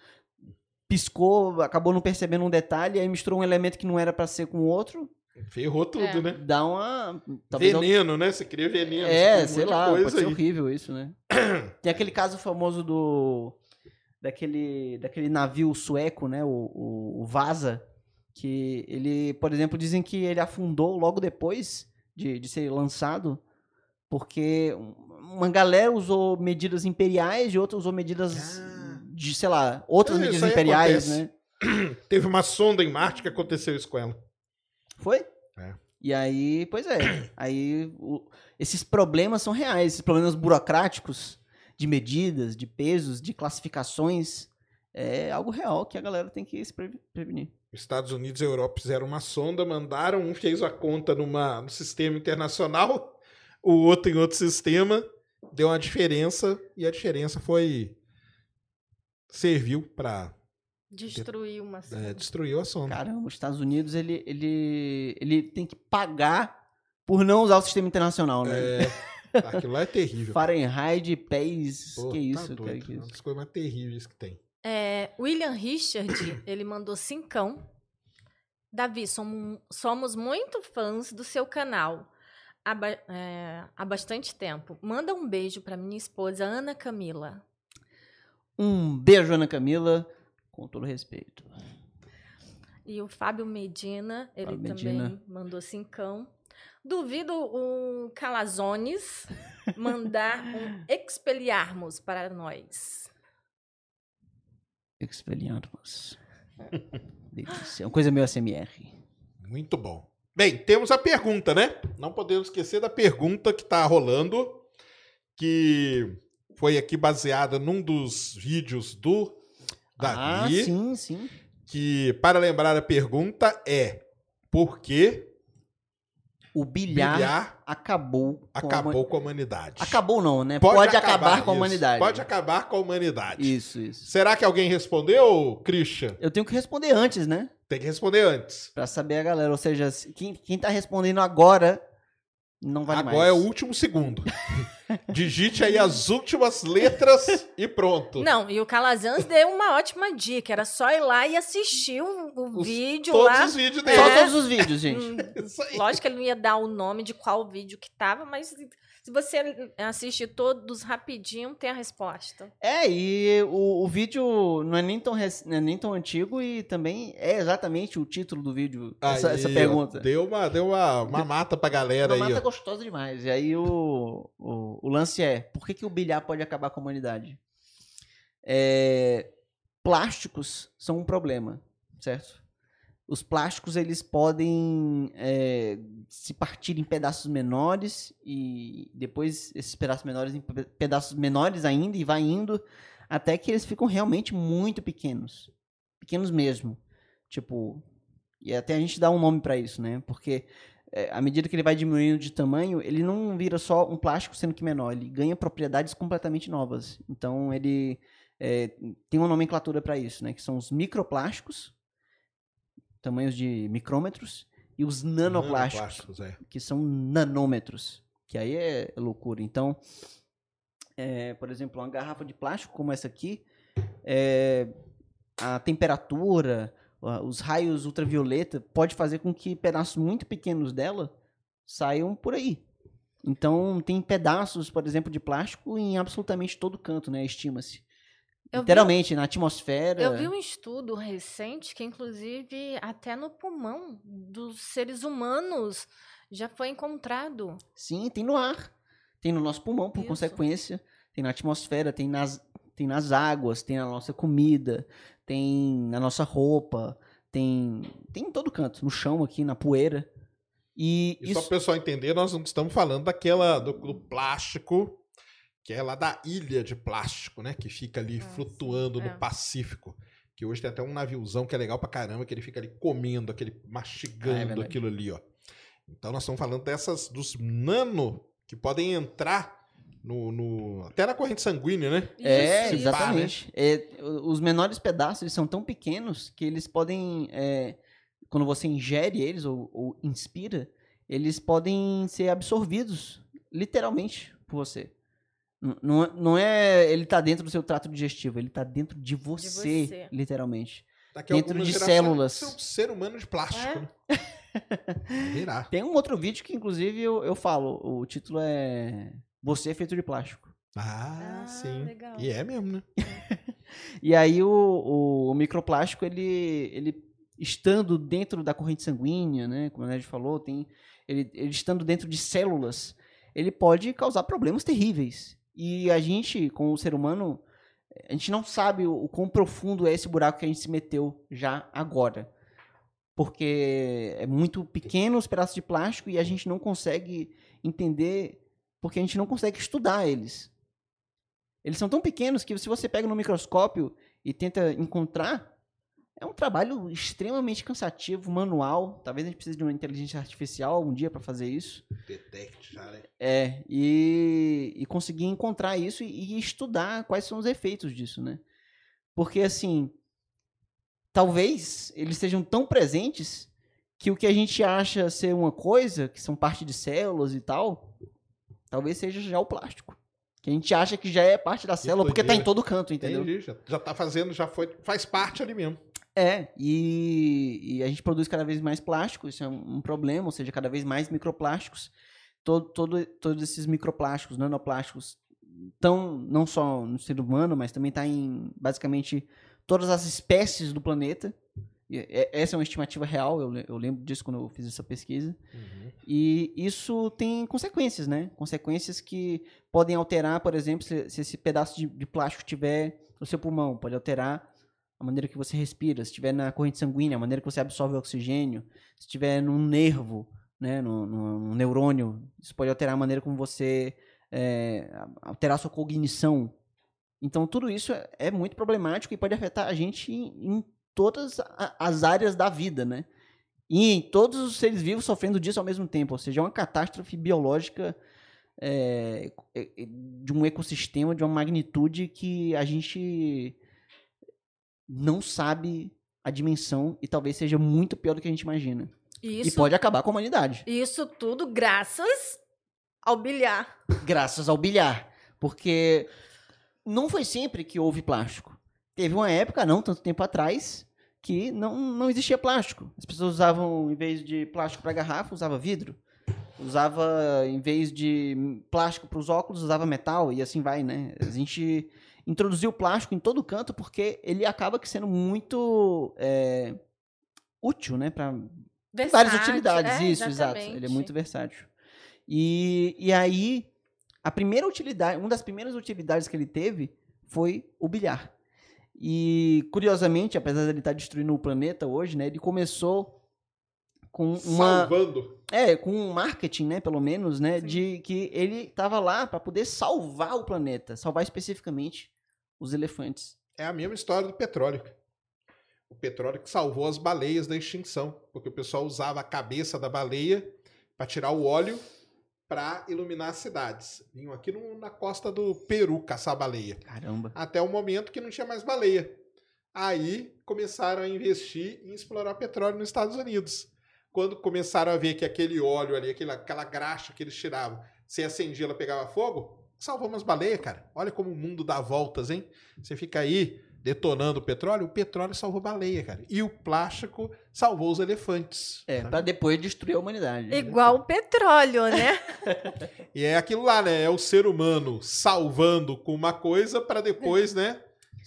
piscou, acabou não percebendo um detalhe, aí misturou um elemento que não era pra ser com o outro, Ferrou tudo, É. né? dá uma. talvez veneno, né? Você cria veneno. É, sei lá, pode ser aí. horrível isso, né? Tem aquele caso famoso do. Daquele, daquele navio sueco, né? O, o, o Vasa, que ele, por exemplo, dizem que ele afundou logo depois de, de ser lançado, porque uma galera usou medidas imperiais e outra usou medidas Ah. de, sei lá, outras É, medidas imperiais, acontece. né? Teve uma sonda em Marte que aconteceu isso com ela. Foi? É. E aí, pois é. Aí o- esses problemas são reais, esses problemas burocráticos de medidas, de pesos, de classificações, é algo real que a galera tem que se pre- prevenir. Estados Unidos e Europa fizeram uma sonda, mandaram, um fez a conta numa, no sistema internacional, o outro em outro sistema, deu uma diferença, e a diferença foi. serviu para Destruir uma é, destruir a sonda. Caramba, os Estados Unidos ele, ele, ele tem que pagar por não usar o sistema internacional, né? É, aquilo lá é terrível. Fahrenheit, pés, Pô, que tá isso, cara, doido. que É uma isso. das coisas mais terríveis que tem. É, William Richard, ele mandou cincão. Davi, somos, somos muito fãs do seu canal há, ba- é, há bastante tempo. Manda um beijo para minha esposa, Ana Camila. Um beijo, Ana Camila, com todo respeito. E o Fábio Medina, ele Fábio também Medina. mandou cincão. Duvido o Calazones mandar um expeliarmos para nós. Expelliarmus. Delícia. É uma coisa meio ASMR. Muito bom. Bem, temos a pergunta, né? Não podemos esquecer da pergunta que está rolando, que foi aqui baseada num dos vídeos do Ah, Davi. sim, sim. que, para lembrar a pergunta, é por que O bilhar, bilhar acabou com a acabou com a humanidade? Acabou não, né? Pode, acabar, com a humanidade. Pode acabar com a humanidade. Isso, isso. Será que alguém respondeu, Christian? Eu tenho que responder antes, né? Tem que responder antes. Pra saber a galera. Ou seja, se- quem, quem tá respondendo agora não vale Agora mais. é o último segundo. Digite aí as últimas letras e pronto. Não, e o Calazans deu uma ótima dica. Era só ir lá e assistir o, o Os- vídeo Todos lá. os vídeos dele. Só É. todos os vídeos, gente. Isso aí. Lógico que ele não ia dar o nome de qual vídeo que tava, mas se você assistir todos rapidinho, tem a resposta. É, e o, o vídeo não é, nem tão rec- não é nem tão antigo e também é exatamente o título do vídeo, essa, Aí, essa pergunta. Deu uma, deu uma, uma mata pra galera Uma aí. mata ó. gostosa demais. E aí o, o, o lance é, por que, que o bilhar pode acabar com a humanidade? É, plásticos são um problema, certo? Os plásticos, eles podem é, se partir em pedaços menores e depois esses pedaços menores em pe- pedaços menores ainda e vai indo até que eles ficam realmente muito pequenos. Pequenos mesmo. Tipo, e até a gente dá um nome pra isso, né? Porque é, à medida que ele vai diminuindo de tamanho, ele não vira só um plástico sendo que menor, ele ganha propriedades completamente novas. Então ele é, tem uma nomenclatura para isso, né? Que são os microplásticos, tamanhos de micrômetros, e os nanoplásticos, Nanoplásticos, é. que são nanômetros, que aí é loucura. Então, é, por exemplo, uma garrafa de plástico como essa aqui, é, a temperatura, os raios ultravioleta pode fazer com que pedaços muito pequenos dela saiam por aí. Então, tem pedaços, por exemplo, de plástico em absolutamente todo canto, né? Estima-se. Eu vi- Literalmente, na atmosfera. Eu vi um estudo recente que, inclusive, até no pulmão dos seres humanos já foi encontrado. Sim, tem no ar. Tem no nosso pulmão, por Isso. consequência. Tem na atmosfera, tem nas, tem nas águas, tem na nossa comida, tem na nossa roupa, tem, tem em todo canto, no chão aqui, na poeira. E E só isso, para o pessoal entender, nós não estamos falando daquela do, do plástico, que é lá da ilha de plástico, né? Que fica ali Ah, flutuando sim, no é. Pacífico. Que hoje tem até um naviozão que é legal pra caramba, que ele fica ali comendo, aquele Ah, é mastigando aquilo ali, ó. Então nós estamos falando dessas, dos nano, que podem entrar no, no- até na corrente sanguínea, né? é, exatamente. É, o- os menores pedaços eles são tão pequenos que eles podem, é, quando você ingere eles ou, ou inspira, eles podem ser absorvidos, literalmente, por você. Não, é- não é ele tá dentro do seu trato digestivo, ele tá dentro de você, você. literalmente. Daqui a Dentro de células. ser um ser humano de plástico, É? né? Virar. Tem um outro vídeo que, inclusive, eu, eu falo. O título é Você é feito de plástico. Ah, Ah, sim. legal. E é mesmo, né? E aí o, o, o microplástico, ele, ele estando dentro da corrente sanguínea, né? Como a Ned falou, tem, ele, ele estando dentro de células, ele pode causar problemas terríveis. E a gente, como ser humano, a gente não sabe o, o quão profundo é esse buraco que a gente se meteu já agora. Porque é muito pequeno os pedaços de plástico e a gente não consegue entender, porque a gente não consegue estudar eles. Eles são tão pequenos que se você pega no microscópio e tenta encontrar, é um trabalho extremamente cansativo, manual. Talvez a gente precise de uma inteligência artificial algum dia para fazer isso. Detect já, né? É, e, e conseguir encontrar isso e, e estudar quais são os efeitos disso, né? Porque, assim, talvez eles sejam tão presentes que o que a gente acha ser uma coisa, que são parte de células e tal, talvez seja já o plástico. Que a gente acha que já é parte da célula, porque tá em todo canto, entendeu? Entendi, já, já tá fazendo, já foi, faz parte ali mesmo. É, e, e a gente produz cada vez mais plástico, isso é um, um problema, ou seja, cada vez mais microplásticos. Todo, todo, todos esses microplásticos, nanoplásticos, estão não só no ser humano, mas também está em basicamente todas as espécies do planeta. E, é- essa é uma estimativa real, eu, eu lembro disso quando eu fiz essa pesquisa. E isso tem consequências, né? Consequências que podem alterar, por exemplo, se, se esse pedaço de, de plástico tiver no seu pulmão, pode alterar a maneira que você respira, se estiver na corrente sanguínea, a maneira que você absorve o oxigênio, se estiver num nervo, né, num neurônio, isso pode alterar a maneira como você é, alterar a sua cognição. Então tudo isso é, é muito problemático e pode afetar a gente em, em todas as áreas da vida, né? E em todos os seres vivos sofrendo disso ao mesmo tempo, ou seja, é uma catástrofe biológica é, de um ecossistema de uma magnitude que a gente não sabe a dimensão e talvez seja muito pior do que a gente imagina. E Isso, pode acabar com a humanidade, isso tudo graças ao bilhar. graças ao bilhar. Porque não foi sempre que houve plástico. Teve uma época, não tanto tempo atrás, que não, não existia plástico. As pessoas usavam, em vez de plástico para garrafa, usava vidro. Usava, em vez de plástico para os óculos, usava metal e assim vai, né? A gente introduziu plástico em todo canto porque ele acaba que sendo muito é, útil, né? Para várias utilidades, é, isso, exato. Ele é muito versátil. E, e aí, a primeira utilidade, uma das primeiras utilidades que ele teve foi o bilhar. E, curiosamente, apesar dele estar destruindo o planeta hoje, né? Ele começou com uma... Salvando. É, com um marketing, né, pelo menos, né, Sim. de que ele estava lá para poder salvar o planeta, salvar especificamente os elefantes. É a mesma história do petróleo. O petróleo que salvou as baleias da extinção, porque o pessoal usava a cabeça da baleia para tirar o óleo para iluminar as cidades. Vinham aqui no- na costa do Peru caçar baleia. Caramba. Até o momento que não tinha mais baleia. Aí começaram a investir em explorar petróleo nos Estados Unidos. Quando começaram a ver que aquele óleo ali, aquela, aquela graxa que eles tiravam, se acendia, ela pegava fogo, salvou umas baleias, cara. Olha como o mundo dá voltas, hein? Você fica aí detonando o petróleo, o petróleo salvou baleia, cara. E o plástico salvou os elefantes. É, pra depois destruir a humanidade. Igual o petróleo, né? E é aquilo lá, né? É o ser humano salvando com uma coisa para depois, né?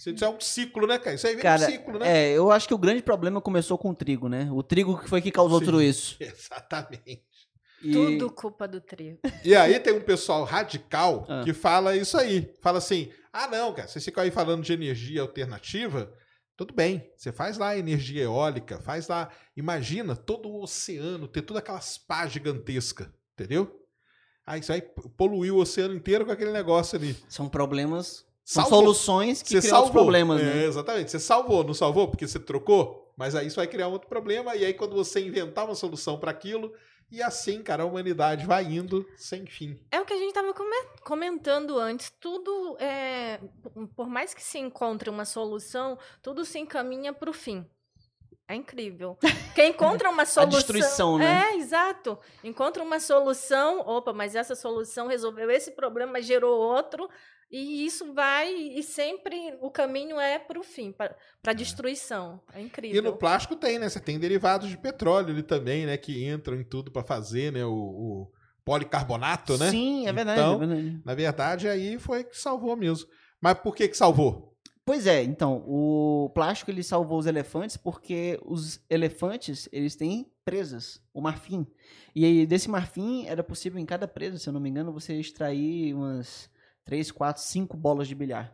Isso é um ciclo, né, cara? Isso aí vem Cara, um ciclo, né? É, eu acho que o grande problema começou com o trigo, né? O trigo que foi que causou Sim. tudo isso. Exatamente. E- Tudo culpa do trigo. E aí tem um pessoal radical Ah. que fala isso aí. Fala assim: ah, não, cara, vocês ficam aí falando de energia alternativa. Tudo bem, você faz lá energia eólica, faz lá. Imagina todo o oceano ter todas aquelas pás gigantescas, entendeu? Aí isso aí poluiu o oceano inteiro com aquele negócio ali. São problemas, são soluções que Você criam salvou. problemas, É, né? Exatamente. Você salvou, não salvou porque você trocou? Mas aí isso vai criar um outro problema. E aí, quando você inventar uma solução para aquilo, e assim, cara, a humanidade vai indo sem fim. É o que a gente estava comentando antes. Tudo, é, por mais que se encontre uma solução, tudo se encaminha para o fim. É incrível. Quem encontra uma solução. destruição, né? É, exato. Encontra uma solução, opa, mas essa solução resolveu esse problema, gerou outro, e isso vai, e sempre o caminho é para o fim, para a destruição. É E incrível. no plástico tem, né? Você tem derivados de petróleo ali também, né? Que entram em tudo para fazer, né? O, o policarbonato, né? Sim, é verdade, Então, é verdade. Na verdade, aí foi que salvou mesmo. Mas por que que salvou? Pois é, então, o plástico ele salvou os elefantes porque os elefantes, eles têm presas, o marfim. E aí, desse marfim era possível em cada presa, se eu não me engano, você extrair umas 3, 4, 5 bolas de bilhar.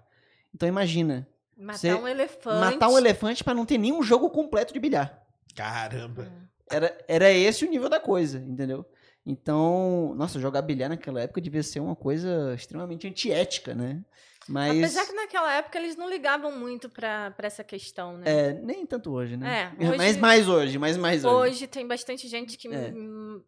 Então imagina, Matar Você um elefante. matar um elefante para não ter nenhum jogo completo de bilhar. Caramba. Era, era esse o nível da coisa, entendeu? Então, nossa, jogar bilhar naquela época devia ser uma coisa extremamente antiética, né? Mas Apesar que naquela época eles não ligavam muito pra pra essa questão, né? é, nem tanto hoje, né? É, hoje- Mas mais hoje, mas mais hoje. Hoje tem bastante gente que É.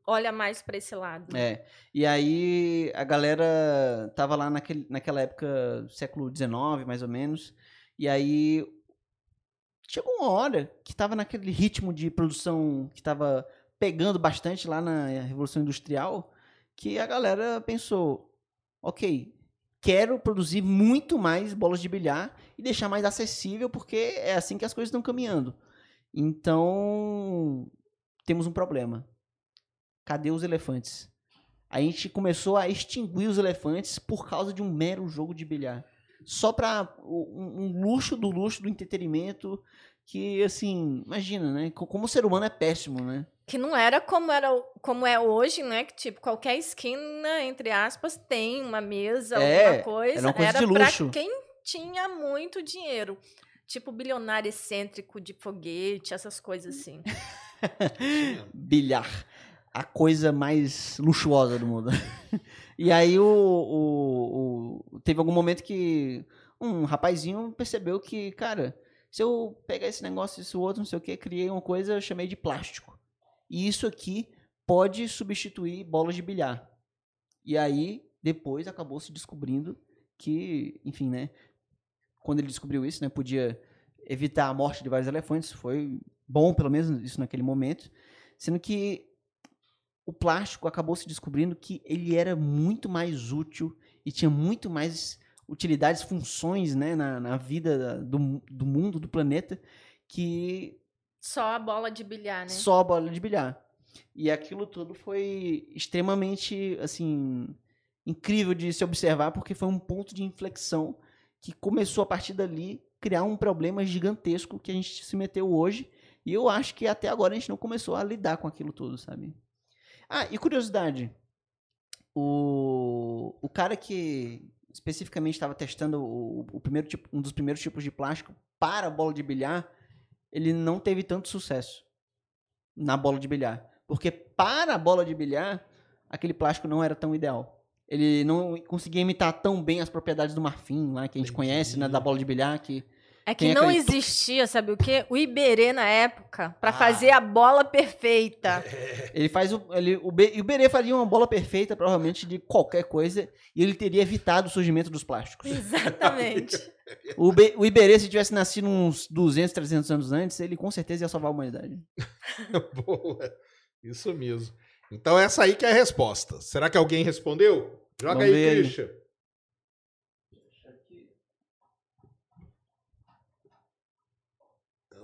olha mais pra esse lado. É. E aí a galera tava lá naquele, naquela época, século XIX, mais ou menos. E aí chegou uma hora que tava naquele ritmo de produção que tava pegando bastante lá na Revolução Industrial, que a galera pensou, ok, quero produzir muito mais bolas de bilhar e deixar mais acessível, porque é assim que as coisas estão caminhando. Então, temos um problema. Cadê os elefantes? A gente começou a extinguir os elefantes por causa de um mero jogo de bilhar. Só para um, um luxo do luxo do entretenimento que, assim, imagina, né? Co- Como ser humano é péssimo, né? Que não era como era como é hoje, né? Que tipo, qualquer esquina, entre aspas, tem uma mesa, É, alguma coisa. era uma coisa de pra luxo. quem tinha muito dinheiro. Tipo, bilionário excêntrico de foguete, essas coisas assim. Bilhar. A coisa mais luxuosa do mundo. e aí o, o- o- teve algum momento que um rapazinho percebeu que, cara, se eu pegar esse negócio, esse outro, não sei o que, criei uma coisa, eu chamei de plástico. E isso aqui pode substituir bolas de bilhar. E aí, depois, acabou se descobrindo que, enfim, né? Quando ele descobriu isso, né? Podia evitar a morte de vários elefantes. Foi bom, pelo menos, isso naquele momento. Sendo que o plástico acabou se descobrindo que ele era muito mais útil e tinha muito mais utilidades, funções, né? Na, na vida da- do, do mundo, do planeta, que Só a bola de bilhar, né? só a bola de bilhar. E aquilo tudo foi extremamente, assim, incrível de se observar, porque foi um ponto de inflexão que começou a partir dali criar um problema gigantesco que a gente se meteu hoje. E eu acho que até agora a gente não começou a lidar com aquilo tudo, sabe? Ah, e curiosidade. O, o cara que especificamente estava testando o, o primeiro tipo, um dos primeiros tipos de plástico para a bola de bilhar, ele não teve tanto sucesso na bola de bilhar. Porque para a bola de bilhar, aquele plástico não era tão ideal. ele não conseguia imitar tão bem as propriedades do marfim lá, que a gente Entendi. conhece, né, da bola de bilhar, que É Quem que não existia, sabe o quê? O Iberê na época, pra Ah. fazer a bola perfeita. ele faz o ele, o, Be, e o Berê faria uma bola perfeita, provavelmente, de qualquer coisa, e ele teria evitado o surgimento dos plásticos. Exatamente. O, Be, o Iberê, se tivesse nascido uns 200, 300 anos antes, ele com certeza ia salvar a humanidade. Boa. Isso mesmo. Então essa aí que é a resposta. Será que alguém respondeu? Joga Vamos aí. Christian. Deixa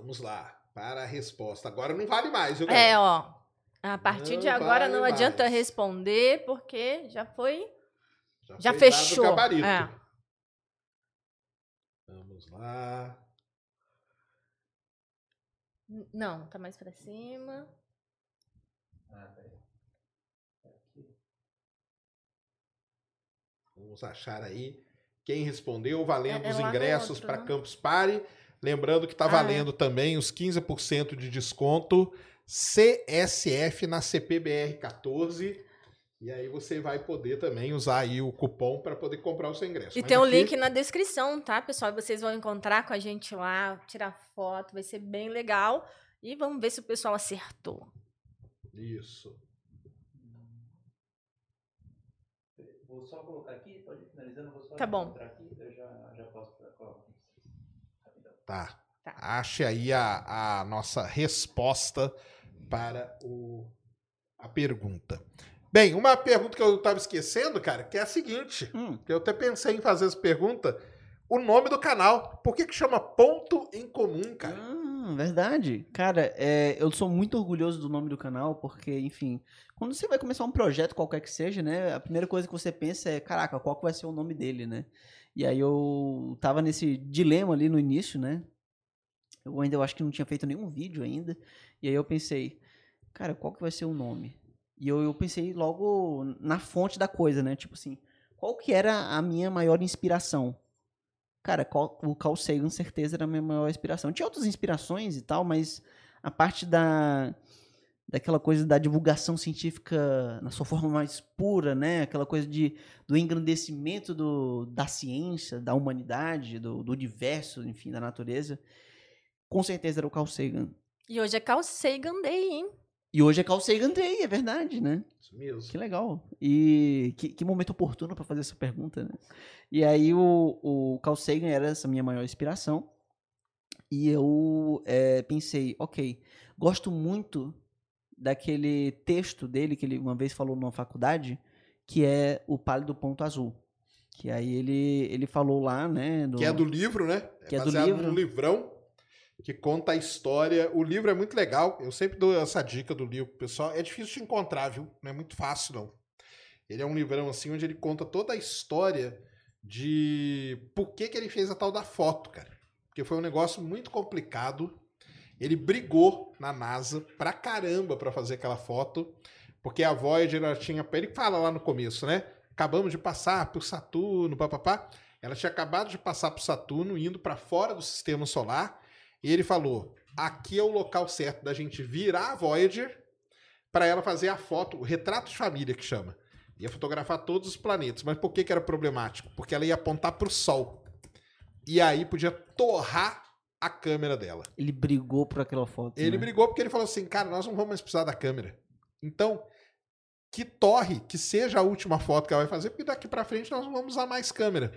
Vamos lá. Para a resposta. Agora não vale mais, viu, É, ó. A partir Não de agora vale não mais. adianta responder, porque já foi. já foi dado o fechou. É. Vamos lá. Não, tá mais pra cima. Ah, peraí. Aqui. Vamos achar aí quem respondeu, valendo É- é os ingressos para né? Campus Party. Lembrando que está Ah, é. valendo também os 15% de desconto CSF na CPBR 14. E aí você vai poder também usar aí o cupom para poder comprar o seu ingresso. E Mas tem o aqui- link na descrição, tá, pessoal? Vocês vão encontrar com a gente lá, tirar foto, vai ser bem legal. E vamos ver se o pessoal acertou. Isso. Vou só colocar aqui, pode ir finalizando, vou só Tá bom. aqui, eu já, já posso. Tá. Tá. Ache aí a, a nossa resposta para o, a pergunta. Bem, uma pergunta que eu estava esquecendo, cara, que é a seguinte. Hum, que Eu até pensei em fazer essa pergunta. O nome do canal. Por que, que chama Ponto em Comum, cara? Ah, verdade. Cara, é, eu sou muito orgulhoso do nome do canal, porque, enfim, quando você vai começar um projeto qualquer que seja, né, a primeira coisa que você pensa é, caraca, qual que vai ser o nome dele, né? E aí eu tava nesse dilema ali no início, né? Eu ainda eu acho que não tinha feito nenhum vídeo ainda. E aí eu pensei, cara, qual que vai ser o nome? E eu, eu pensei logo na fonte da coisa, né? Tipo assim, qual que era a minha maior inspiração? Cara, qual- o Carl Sagan, certeza, era a minha maior inspiração. Tinha outras inspirações e tal, mas a parte da daquela coisa da divulgação científica na sua forma mais pura, né? Aquela coisa de, do engrandecimento do, da ciência, da humanidade, do, do universo, enfim, da natureza. Com certeza era o Carl Sagan. E hoje é Carl Sagan Day, hein? E hoje é Carl Sagan Day, é verdade, né? Isso mesmo. Que legal. E que, que momento oportuno para fazer essa pergunta, né? E aí o, o Carl Sagan era essa minha maior inspiração. E eu é, pensei, ok, gosto muito daquele texto dele que ele uma vez falou numa faculdade, que é o Pálido Ponto Azul. Que aí ele, ele falou lá, né? no- Que é do livro, né? Que é do baseado livro. num livrão que conta a história. O livro é muito legal. Eu sempre dou essa dica do livro pro pessoal. É difícil de encontrar, viu? Não é muito fácil, não. Ele é um livrão assim onde ele conta toda a história de por que, que ele fez a tal da foto, cara. Porque foi um negócio muito complicado. Ele brigou na NASA pra caramba pra fazer aquela foto, porque a Voyager ela tinha, ele fala lá no começo, né? Acabamos de passar por Saturno, papapá. Ela tinha acabado de passar por Saturno, indo pra fora do sistema solar, e ele falou: "Aqui é o local certo da gente virar a Voyager para ela fazer a foto, o retrato de família que chama. Ia fotografar todos os planetas. Mas por que, que era problemático? Porque ela ia apontar para o Sol. E aí podia torrar a câmera dela. Ele brigou por aquela foto. Ele né? brigou porque ele falou assim: cara, nós não vamos mais precisar da câmera. Então, que torre, que seja a última foto que ela vai fazer, porque daqui para frente nós não vamos usar mais câmera.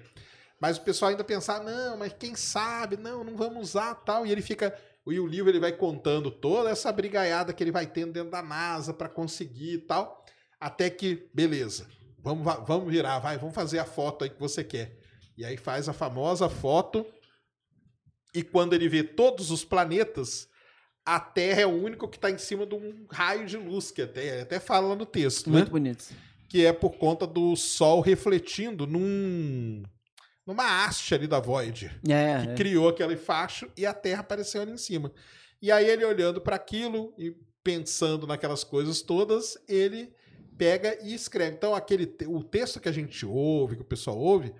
Mas o pessoal ainda pensar: não, mas quem sabe, não, não vamos usar tal. E ele fica. E o livro ele vai contando toda essa brigaiada que ele vai tendo dentro da NASA para conseguir e tal. Até que, beleza, vamos, va- vamos virar, vai, vamos fazer a foto aí que você quer. E aí faz a famosa foto. E quando ele vê todos os planetas, a Terra é o único que está em cima de um raio de luz, que até, até fala no texto, né? Muito bonito. Que é por conta do Sol refletindo num, numa haste ali da Voyager É, que é. criou aquele facho e a Terra apareceu ali em cima. E aí ele olhando para aquilo e pensando naquelas coisas todas, ele pega e escreve. Então aquele o texto que a gente ouve, que o pessoal ouve,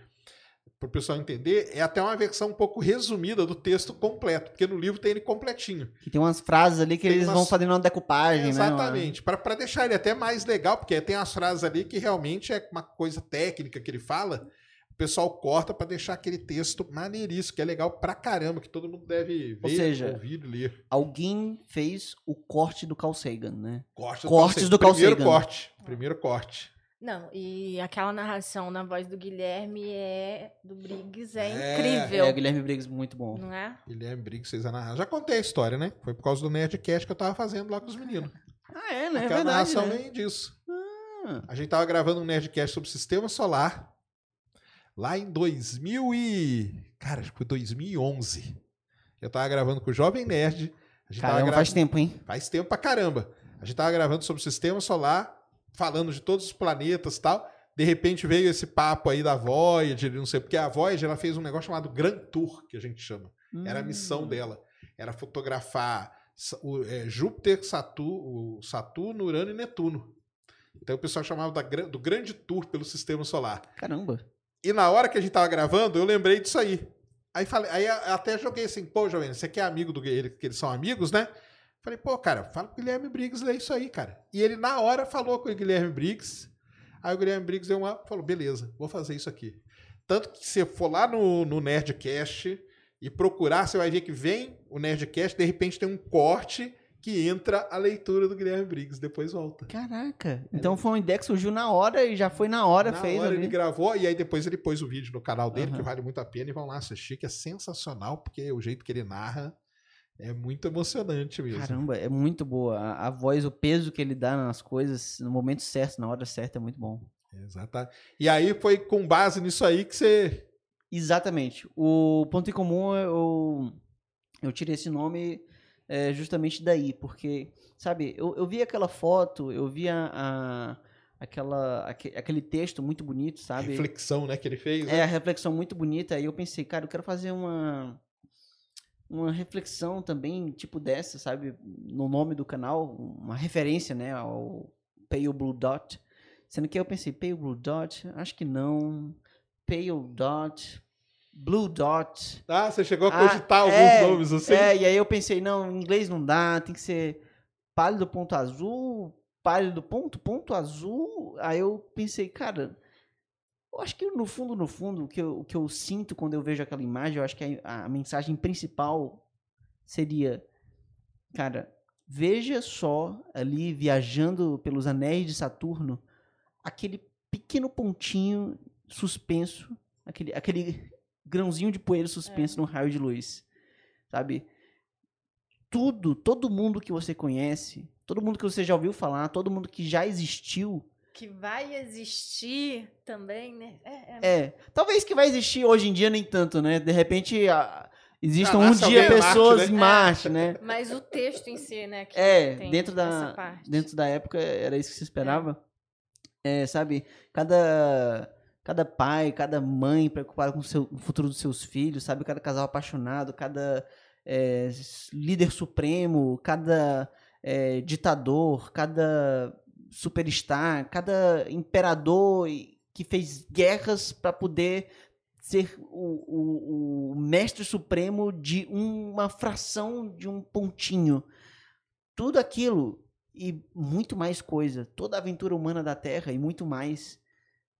pro pessoal entender, é até uma versão um pouco resumida do texto completo, porque no livro tem ele completinho. Que tem umas frases ali que Tem eles umas- vão fazendo uma decupagem, né? Exatamente. Pra para deixar ele até mais legal, porque tem umas frases ali que realmente é uma coisa técnica que ele fala. O pessoal corta pra deixar aquele texto maneiríssimo, que é legal pra caramba, que todo mundo deve ver, Ou seja, ouvir e ler. Alguém fez o corte do Carl Sagan, né? Corte Cortes do Carl Primeiro Sagan. corte. Primeiro corte. Não, e aquela narração na voz do Guilherme é do Briggs é, É, incrível. É, o Guilherme Briggs, muito bom. Não é? Guilherme Briggs fez a narração. Já contei a história, né? Foi por causa do Nerdcast que eu tava fazendo lá com os meninos. Ah, é, né? É Aquela verdade, narração né? vem disso. Ah, A gente tava gravando um Nerdcast sobre sistema solar lá em 2000 e... Cara, acho que foi 2011. Eu tava gravando com o Jovem Nerd. A gente tava Caramba, gra- faz tempo, hein? Faz tempo pra caramba. A gente tava gravando sobre o sistema solar, falando de todos os planetas e tal. De repente veio esse papo aí da Voyager, não sei, porque a Voyager ela fez um negócio chamado Grand Tour, que a gente chama. Era a missão Hum. dela. Era fotografar o, é, Júpiter, Saturno, Saturno, Urano e Netuno. Então o pessoal chamava da do grande tour pelo sistema solar. Caramba. E na hora que a gente tava gravando, eu lembrei disso aí. Aí falei, aí até joguei assim, pô, Jovem, você que é amigo do que eles são amigos, né? Falei, pô, cara, fala pro Guilherme Briggs ler isso aí, cara. E ele na hora falou com o Guilherme Briggs. Aí o Guilherme Briggs deu uma, falou, beleza, vou fazer isso aqui. Tanto que se for lá no, no Nerdcast e procurar, você vai ver que vem o Nerdcast, de repente tem um corte que entra a leitura do Guilherme Briggs, depois volta. Caraca. Então foi uma ideia que surgiu na hora e já foi na hora, Na fez hora ali. ele gravou e aí depois ele pôs o vídeo no canal dele, que Aham. vale muito a pena, e vão lá assistir, que é sensacional, porque o jeito que ele narra é muito emocionante mesmo. Caramba, é muito boa. A, a voz, o peso que ele dá nas coisas, no momento certo, na hora certa, é muito bom. Exato. E aí foi com base nisso aí que você. Exatamente. O ponto em comum, eu, eu tirei esse nome é, justamente daí, porque, sabe, eu, eu vi aquela foto, eu vi a, a- aquela, aque- aquele texto muito bonito, sabe? reflexão, né, que ele fez. É, né? a reflexão muito bonita. Aí eu pensei, cara, eu quero fazer uma uma reflexão também, tipo dessa, sabe? No nome do canal, uma referência, né, ao Pale Blue Dot. Sendo que eu pensei, Pale Blue Dot, acho que não. Pale Dot, Blue Dot. Ah, você chegou a Ah, cogitar alguns é, nomes assim? É, e aí eu pensei, não, em inglês não dá, tem que ser pálido ponto azul, pálido ponto, ponto azul. Aí eu pensei, cara, eu acho que no fundo, no fundo, o que eu, o que eu sinto quando eu vejo aquela imagem, eu acho que a, a mensagem principal seria, cara, veja só ali viajando pelos anéis de Saturno, aquele pequeno pontinho suspenso, aquele, aquele grãozinho de poeira suspenso no raio de luz, sabe? Tudo, todo mundo que você conhece, todo mundo que você já ouviu falar, todo mundo que já existiu, Que vai existir também, né? É, é. é, talvez que vai existir hoje em dia nem tanto, né? De repente a, existam Ah, um dia alguém em Marte, pessoas né? em Marte, né? Mas o texto em si, né? que É, dentro da, dentro da época era isso que se esperava. É, sabe, cada, cada pai, cada mãe preocupada com o, seu, o futuro dos seus filhos, sabe? Cada casal apaixonado, cada é, líder supremo, cada é, ditador, cada superstar, cada imperador que fez guerras para poder ser o, o, o mestre supremo de uma fração de um pontinho. Tudo aquilo e muito mais coisa, toda a aventura humana da Terra e muito mais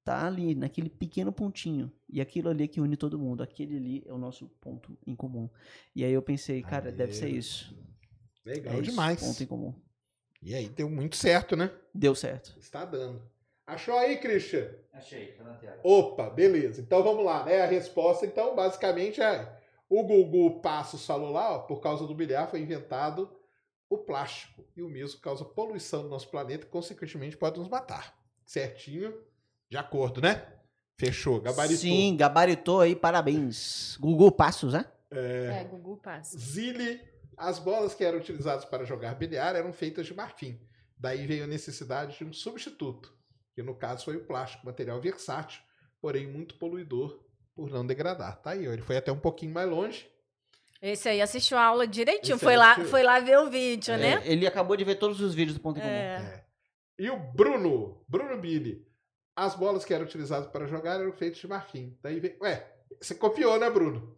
tá ali naquele pequeno pontinho. E aquilo ali é que une todo mundo, aquele ali é o nosso ponto em comum. E aí eu pensei, cara, deve ser isso. Legal É isso, demais. ponto em comum. E aí deu muito certo, né? Deu certo. Está dando. Achou aí, Christian? Achei, tá na tela. Opa, beleza. Então vamos lá, né? A resposta, então, basicamente é: o Gugu Passos falou lá, ó, por causa do bilhar foi inventado o plástico. E o mesmo causa poluição no nosso planeta e, consequentemente, pode nos matar. Certinho? De acordo, né? Fechou, gabaritou. Sim, gabaritou aí, parabéns. Google Passos, né? É, Gugu passa. Zile, as bolas que eram utilizadas para jogar bilhar eram feitas de marfim. Daí veio a necessidade de um substituto, que no caso foi o plástico, material versátil, porém muito poluidor por não degradar. Tá aí, ó, ele foi até um pouquinho mais longe. Esse aí assistiu a aula direitinho. Esse Foi lá, assistiu. foi lá ver o vídeo, É. né? Ele acabou de ver todos os vídeos do ponto em comum. É. E o Bruno, Bruno Billy, as bolas que eram utilizadas para jogar eram feitas de marfim. Daí veio, ué, Você copiou, né, Bruno?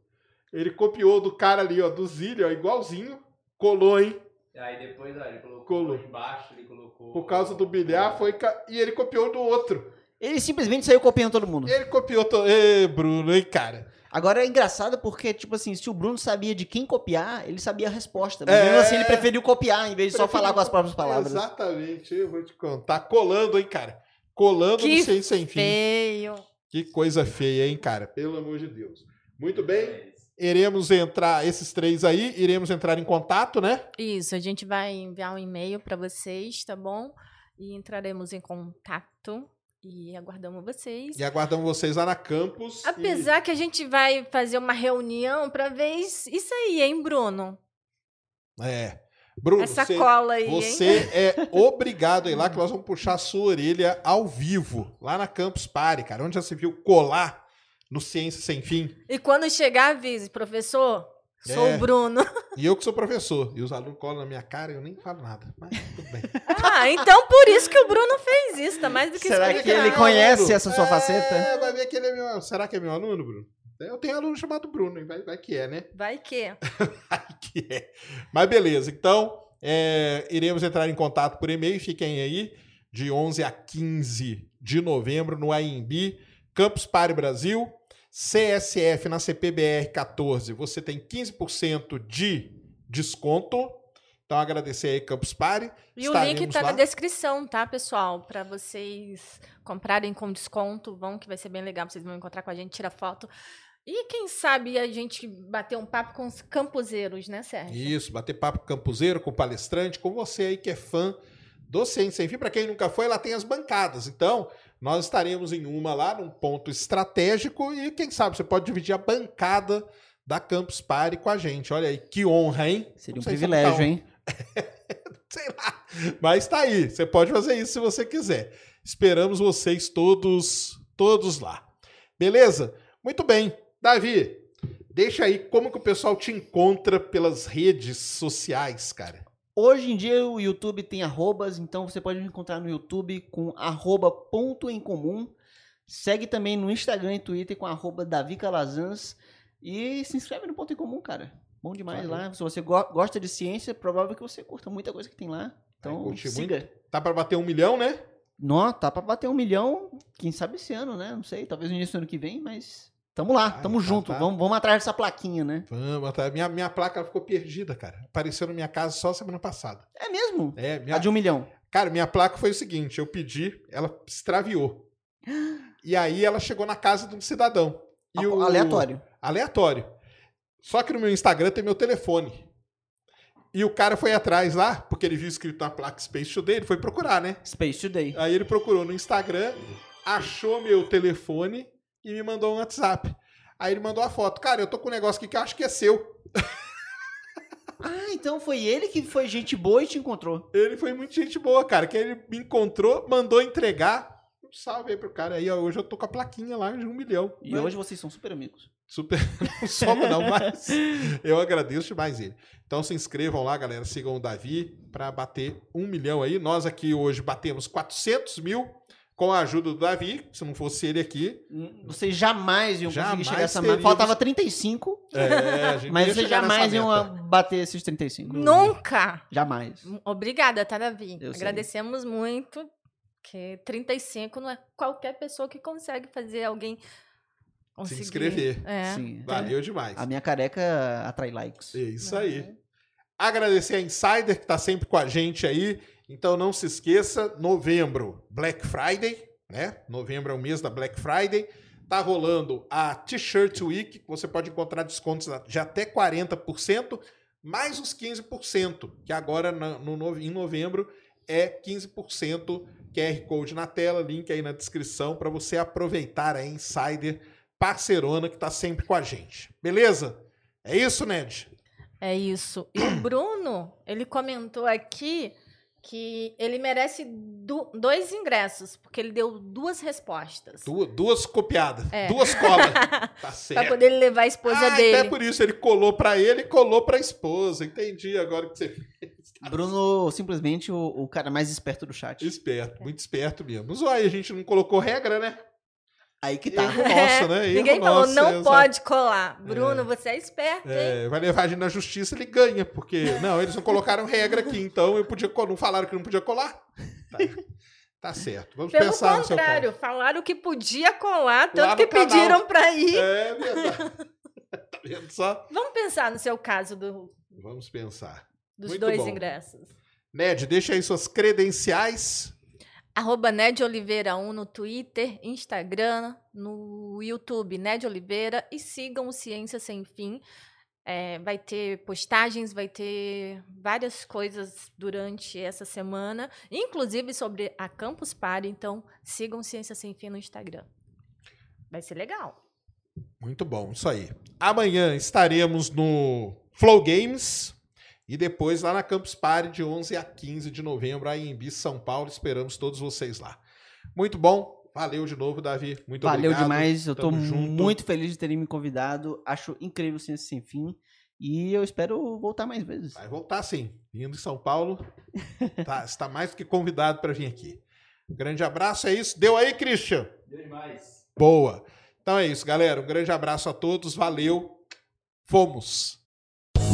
Ele copiou do cara ali, ó, do Zilli, ó, igualzinho. Colou, hein? Aí depois, ó, ele colocou Colou. embaixo, ele colocou. Por causa do bilhar, foi. ca- E ele copiou do outro. Ele simplesmente saiu copiando todo mundo. Ele copiou. To... Ê, Bruno, hein, cara? Agora é engraçado porque, tipo assim, se o Bruno sabia de quem copiar, ele sabia a resposta. Mas É. mesmo assim ele preferiu copiar, em vez de só Preferiu- falar com as próprias palavras. Exatamente, eu vou te contar. Colando, hein, cara? Colando Que no Ciência Sem Fim. Feio. Que coisa feia, hein, cara? Pelo amor de Deus. Muito bem. Iremos entrar, esses três aí, iremos entrar em contato, né? Isso, a gente vai enviar um e-mail para vocês, tá bom? E entraremos em contato e aguardamos vocês. E aguardamos vocês lá na campus. e- Apesar que a gente vai fazer uma reunião para ver is- isso aí, hein, Bruno? É. Bruno, Essa você, cola aí, hein? você é obrigado a ir lá que nós vamos puxar a sua orelha ao vivo, lá na Campus Party, cara. Onde já se viu colar no Ciência Sem Fim. E quando chegar, avise, professor, sou É. o Bruno. E eu que sou professor. E os alunos colam na minha cara e eu nem falo nada. Mas tudo bem. Ah, então por isso que o Bruno fez isso, tá mais do que Será que explicado. ele conhece essa sua faceta? É, vai ver que ele é meu. Será que é meu aluno, Bruno? Eu tenho aluno chamado Bruno, vai, vai que é, né? Vai que. Vai que é. Mas beleza, então é, iremos entrar em contato por e-mail, fiquem aí, de 11 a 15 de novembro no AIMB, Campus Party Brasil, CSF na CPBR 14, você tem 15% de desconto. Então agradecer aí Campus Party. E o link tá lá. na descrição, tá, pessoal? Pra vocês comprarem com desconto. Vão, que vai ser bem legal. Vocês vão encontrar com a gente, tira foto. E quem sabe a gente bater um papo com os campuseiros, né, Sérgio? Isso, bater papo com campuseiro, com palestrante, com você aí que é fã do Ciência Sem Fim. Para quem nunca foi, lá tem as bancadas. Então, nós estaremos em uma lá, num ponto estratégico, e quem sabe você pode dividir a bancada da Campus Party com a gente. Olha aí, que honra, hein? Seria um sei se é privilégio, tão- hein? Sei lá. Mas tá aí. Você pode fazer isso se você quiser. Esperamos vocês todos, todos lá. Beleza? Muito bem. Davi, deixa aí como que o pessoal te encontra pelas redes sociais, cara. Hoje em dia o YouTube tem arrobas, então você pode me encontrar no YouTube com arroba ponto em comum. Segue também no Instagram e Twitter com arroba Davi Calazans. E se inscreve no Ponto em Comum, cara. Bom demais Valeu. lá. Se você go- gosta de ciência, é provável que você curta muita coisa que tem lá. Então, siga. Tá pra bater um milhão, né? Não, tá pra bater um milhão, quem sabe esse ano, né? Não sei, talvez no início do ano que vem, mas tamo lá, tamo tá, junto. tá. Vamos, vamos atrás dessa plaquinha, né? Vamos, tá. Minha, minha placa ficou perdida, cara. Apareceu na minha casa só semana passada. É mesmo? É, minha, A de um milhão. Cara, minha placa foi o seguinte: eu pedi, ela extraviou. E aí ela chegou na casa de um cidadão. E o- Aleatório. Aleatório. Só que no meu Instagram tem meu telefone. E o cara foi atrás lá, porque ele viu escrito na placa Space Today, ele foi procurar, né? Space Today. Aí ele procurou no Instagram, achou meu telefone e me mandou um WhatsApp. Aí ele mandou a foto. Cara, eu tô com um negócio aqui que eu acho que é seu. Ah, então foi ele que foi gente boa e te encontrou. Ele foi muito gente boa, cara. Que ele me encontrou, mandou entregar. Um salve aí pro cara. Aí ó, hoje eu tô com a plaquinha lá de um milhão. E Mas hoje vocês são super amigos. Super. Não somos, não, mas eu agradeço demais ele. Então se inscrevam lá, galera. Sigam o Davi para bater um milhão aí. Nós aqui hoje batemos 400 mil com a ajuda do Davi. Se não fosse ele aqui. Vocês jamais iam Jamais conseguir chegar a essa teríamos-. Faltava 35, É, a gente mas vocês jamais iam bater esses 35. Nunca! Jamais. Obrigada, tá, Davi? Eu sei. Agradecemos muito. Que 35 não é qualquer pessoa que consegue fazer alguém Se conseguir. inscrever. É. Sim. Valeu demais. A minha careca atrai likes. É isso aí. Agradecer a Insider, que está sempre com a gente aí. Então não se esqueça, novembro, Black Friday, né? Novembro é o mês da Black Friday. Tá rolando a T-Shirt Week, você pode encontrar descontos de até 40%, mais os 15%, que agora no, no- em novembro é 15% QR Code na tela, link aí na descrição para você aproveitar a Insider parceirona que tá sempre com a gente. Beleza? É isso, Ned? É isso. E o Bruno, ele comentou aqui que ele merece du- dois ingressos, porque ele deu duas respostas. Du- duas copiadas, É. duas colas. Tá Pra certo. poder levar a esposa ah, dele. Até por isso, ele colou pra ele e colou pra esposa. Entendi agora que você fez. Bruno, simplesmente o, o cara mais esperto do chat. Esperto, muito esperto mesmo. Mas olha, a gente não colocou regra, né? Aí que tá. Erro nosso, né? Erro Ninguém falou, nosso, não exato. pode colar. Bruno, você é esperto, hein? É, vai levar a gente na justiça, ele ganha, porque não, eles não colocaram regra aqui, então eu podia não falaram que não podia colar. Tá, tá certo. Vamos Pelo pensar no seu contrário, ponto. falaram que podia colar, tanto que canal. pediram pra ir. É verdade. tá vendo só? Vamos pensar no seu caso do- Vamos pensar. dos Muito dois bom. ingressos. Ned, deixa aí suas credenciais. Arroba Ned Oliveira 1 no Twitter, Instagram, no YouTube, Ned Oliveira. E sigam o Ciência Sem Fim. É, vai ter postagens, vai ter várias coisas durante essa semana, inclusive sobre a Campus Party. Então, sigam Ciência Sem Fim no Instagram. Vai ser legal. Muito bom, isso aí. Amanhã estaremos no Flow Games e depois lá na Campus Party de 11 a 15 de novembro, aí em Bis, São Paulo. Esperamos todos vocês lá. Muito bom. Valeu de novo, Davi. Muito Valeu obrigado. demais. Eu tô junto. muito feliz de terem me convidado. Acho incrível o Ciência Sem Fim. E eu espero voltar mais vezes. Vai voltar sim. Vindo em São Paulo, tá, está mais do que convidado para vir aqui. Um grande abraço, é isso. Deu aí, Christian? Deu demais. Boa. Então é isso, galera. Um grande abraço a todos. Valeu. Fomos.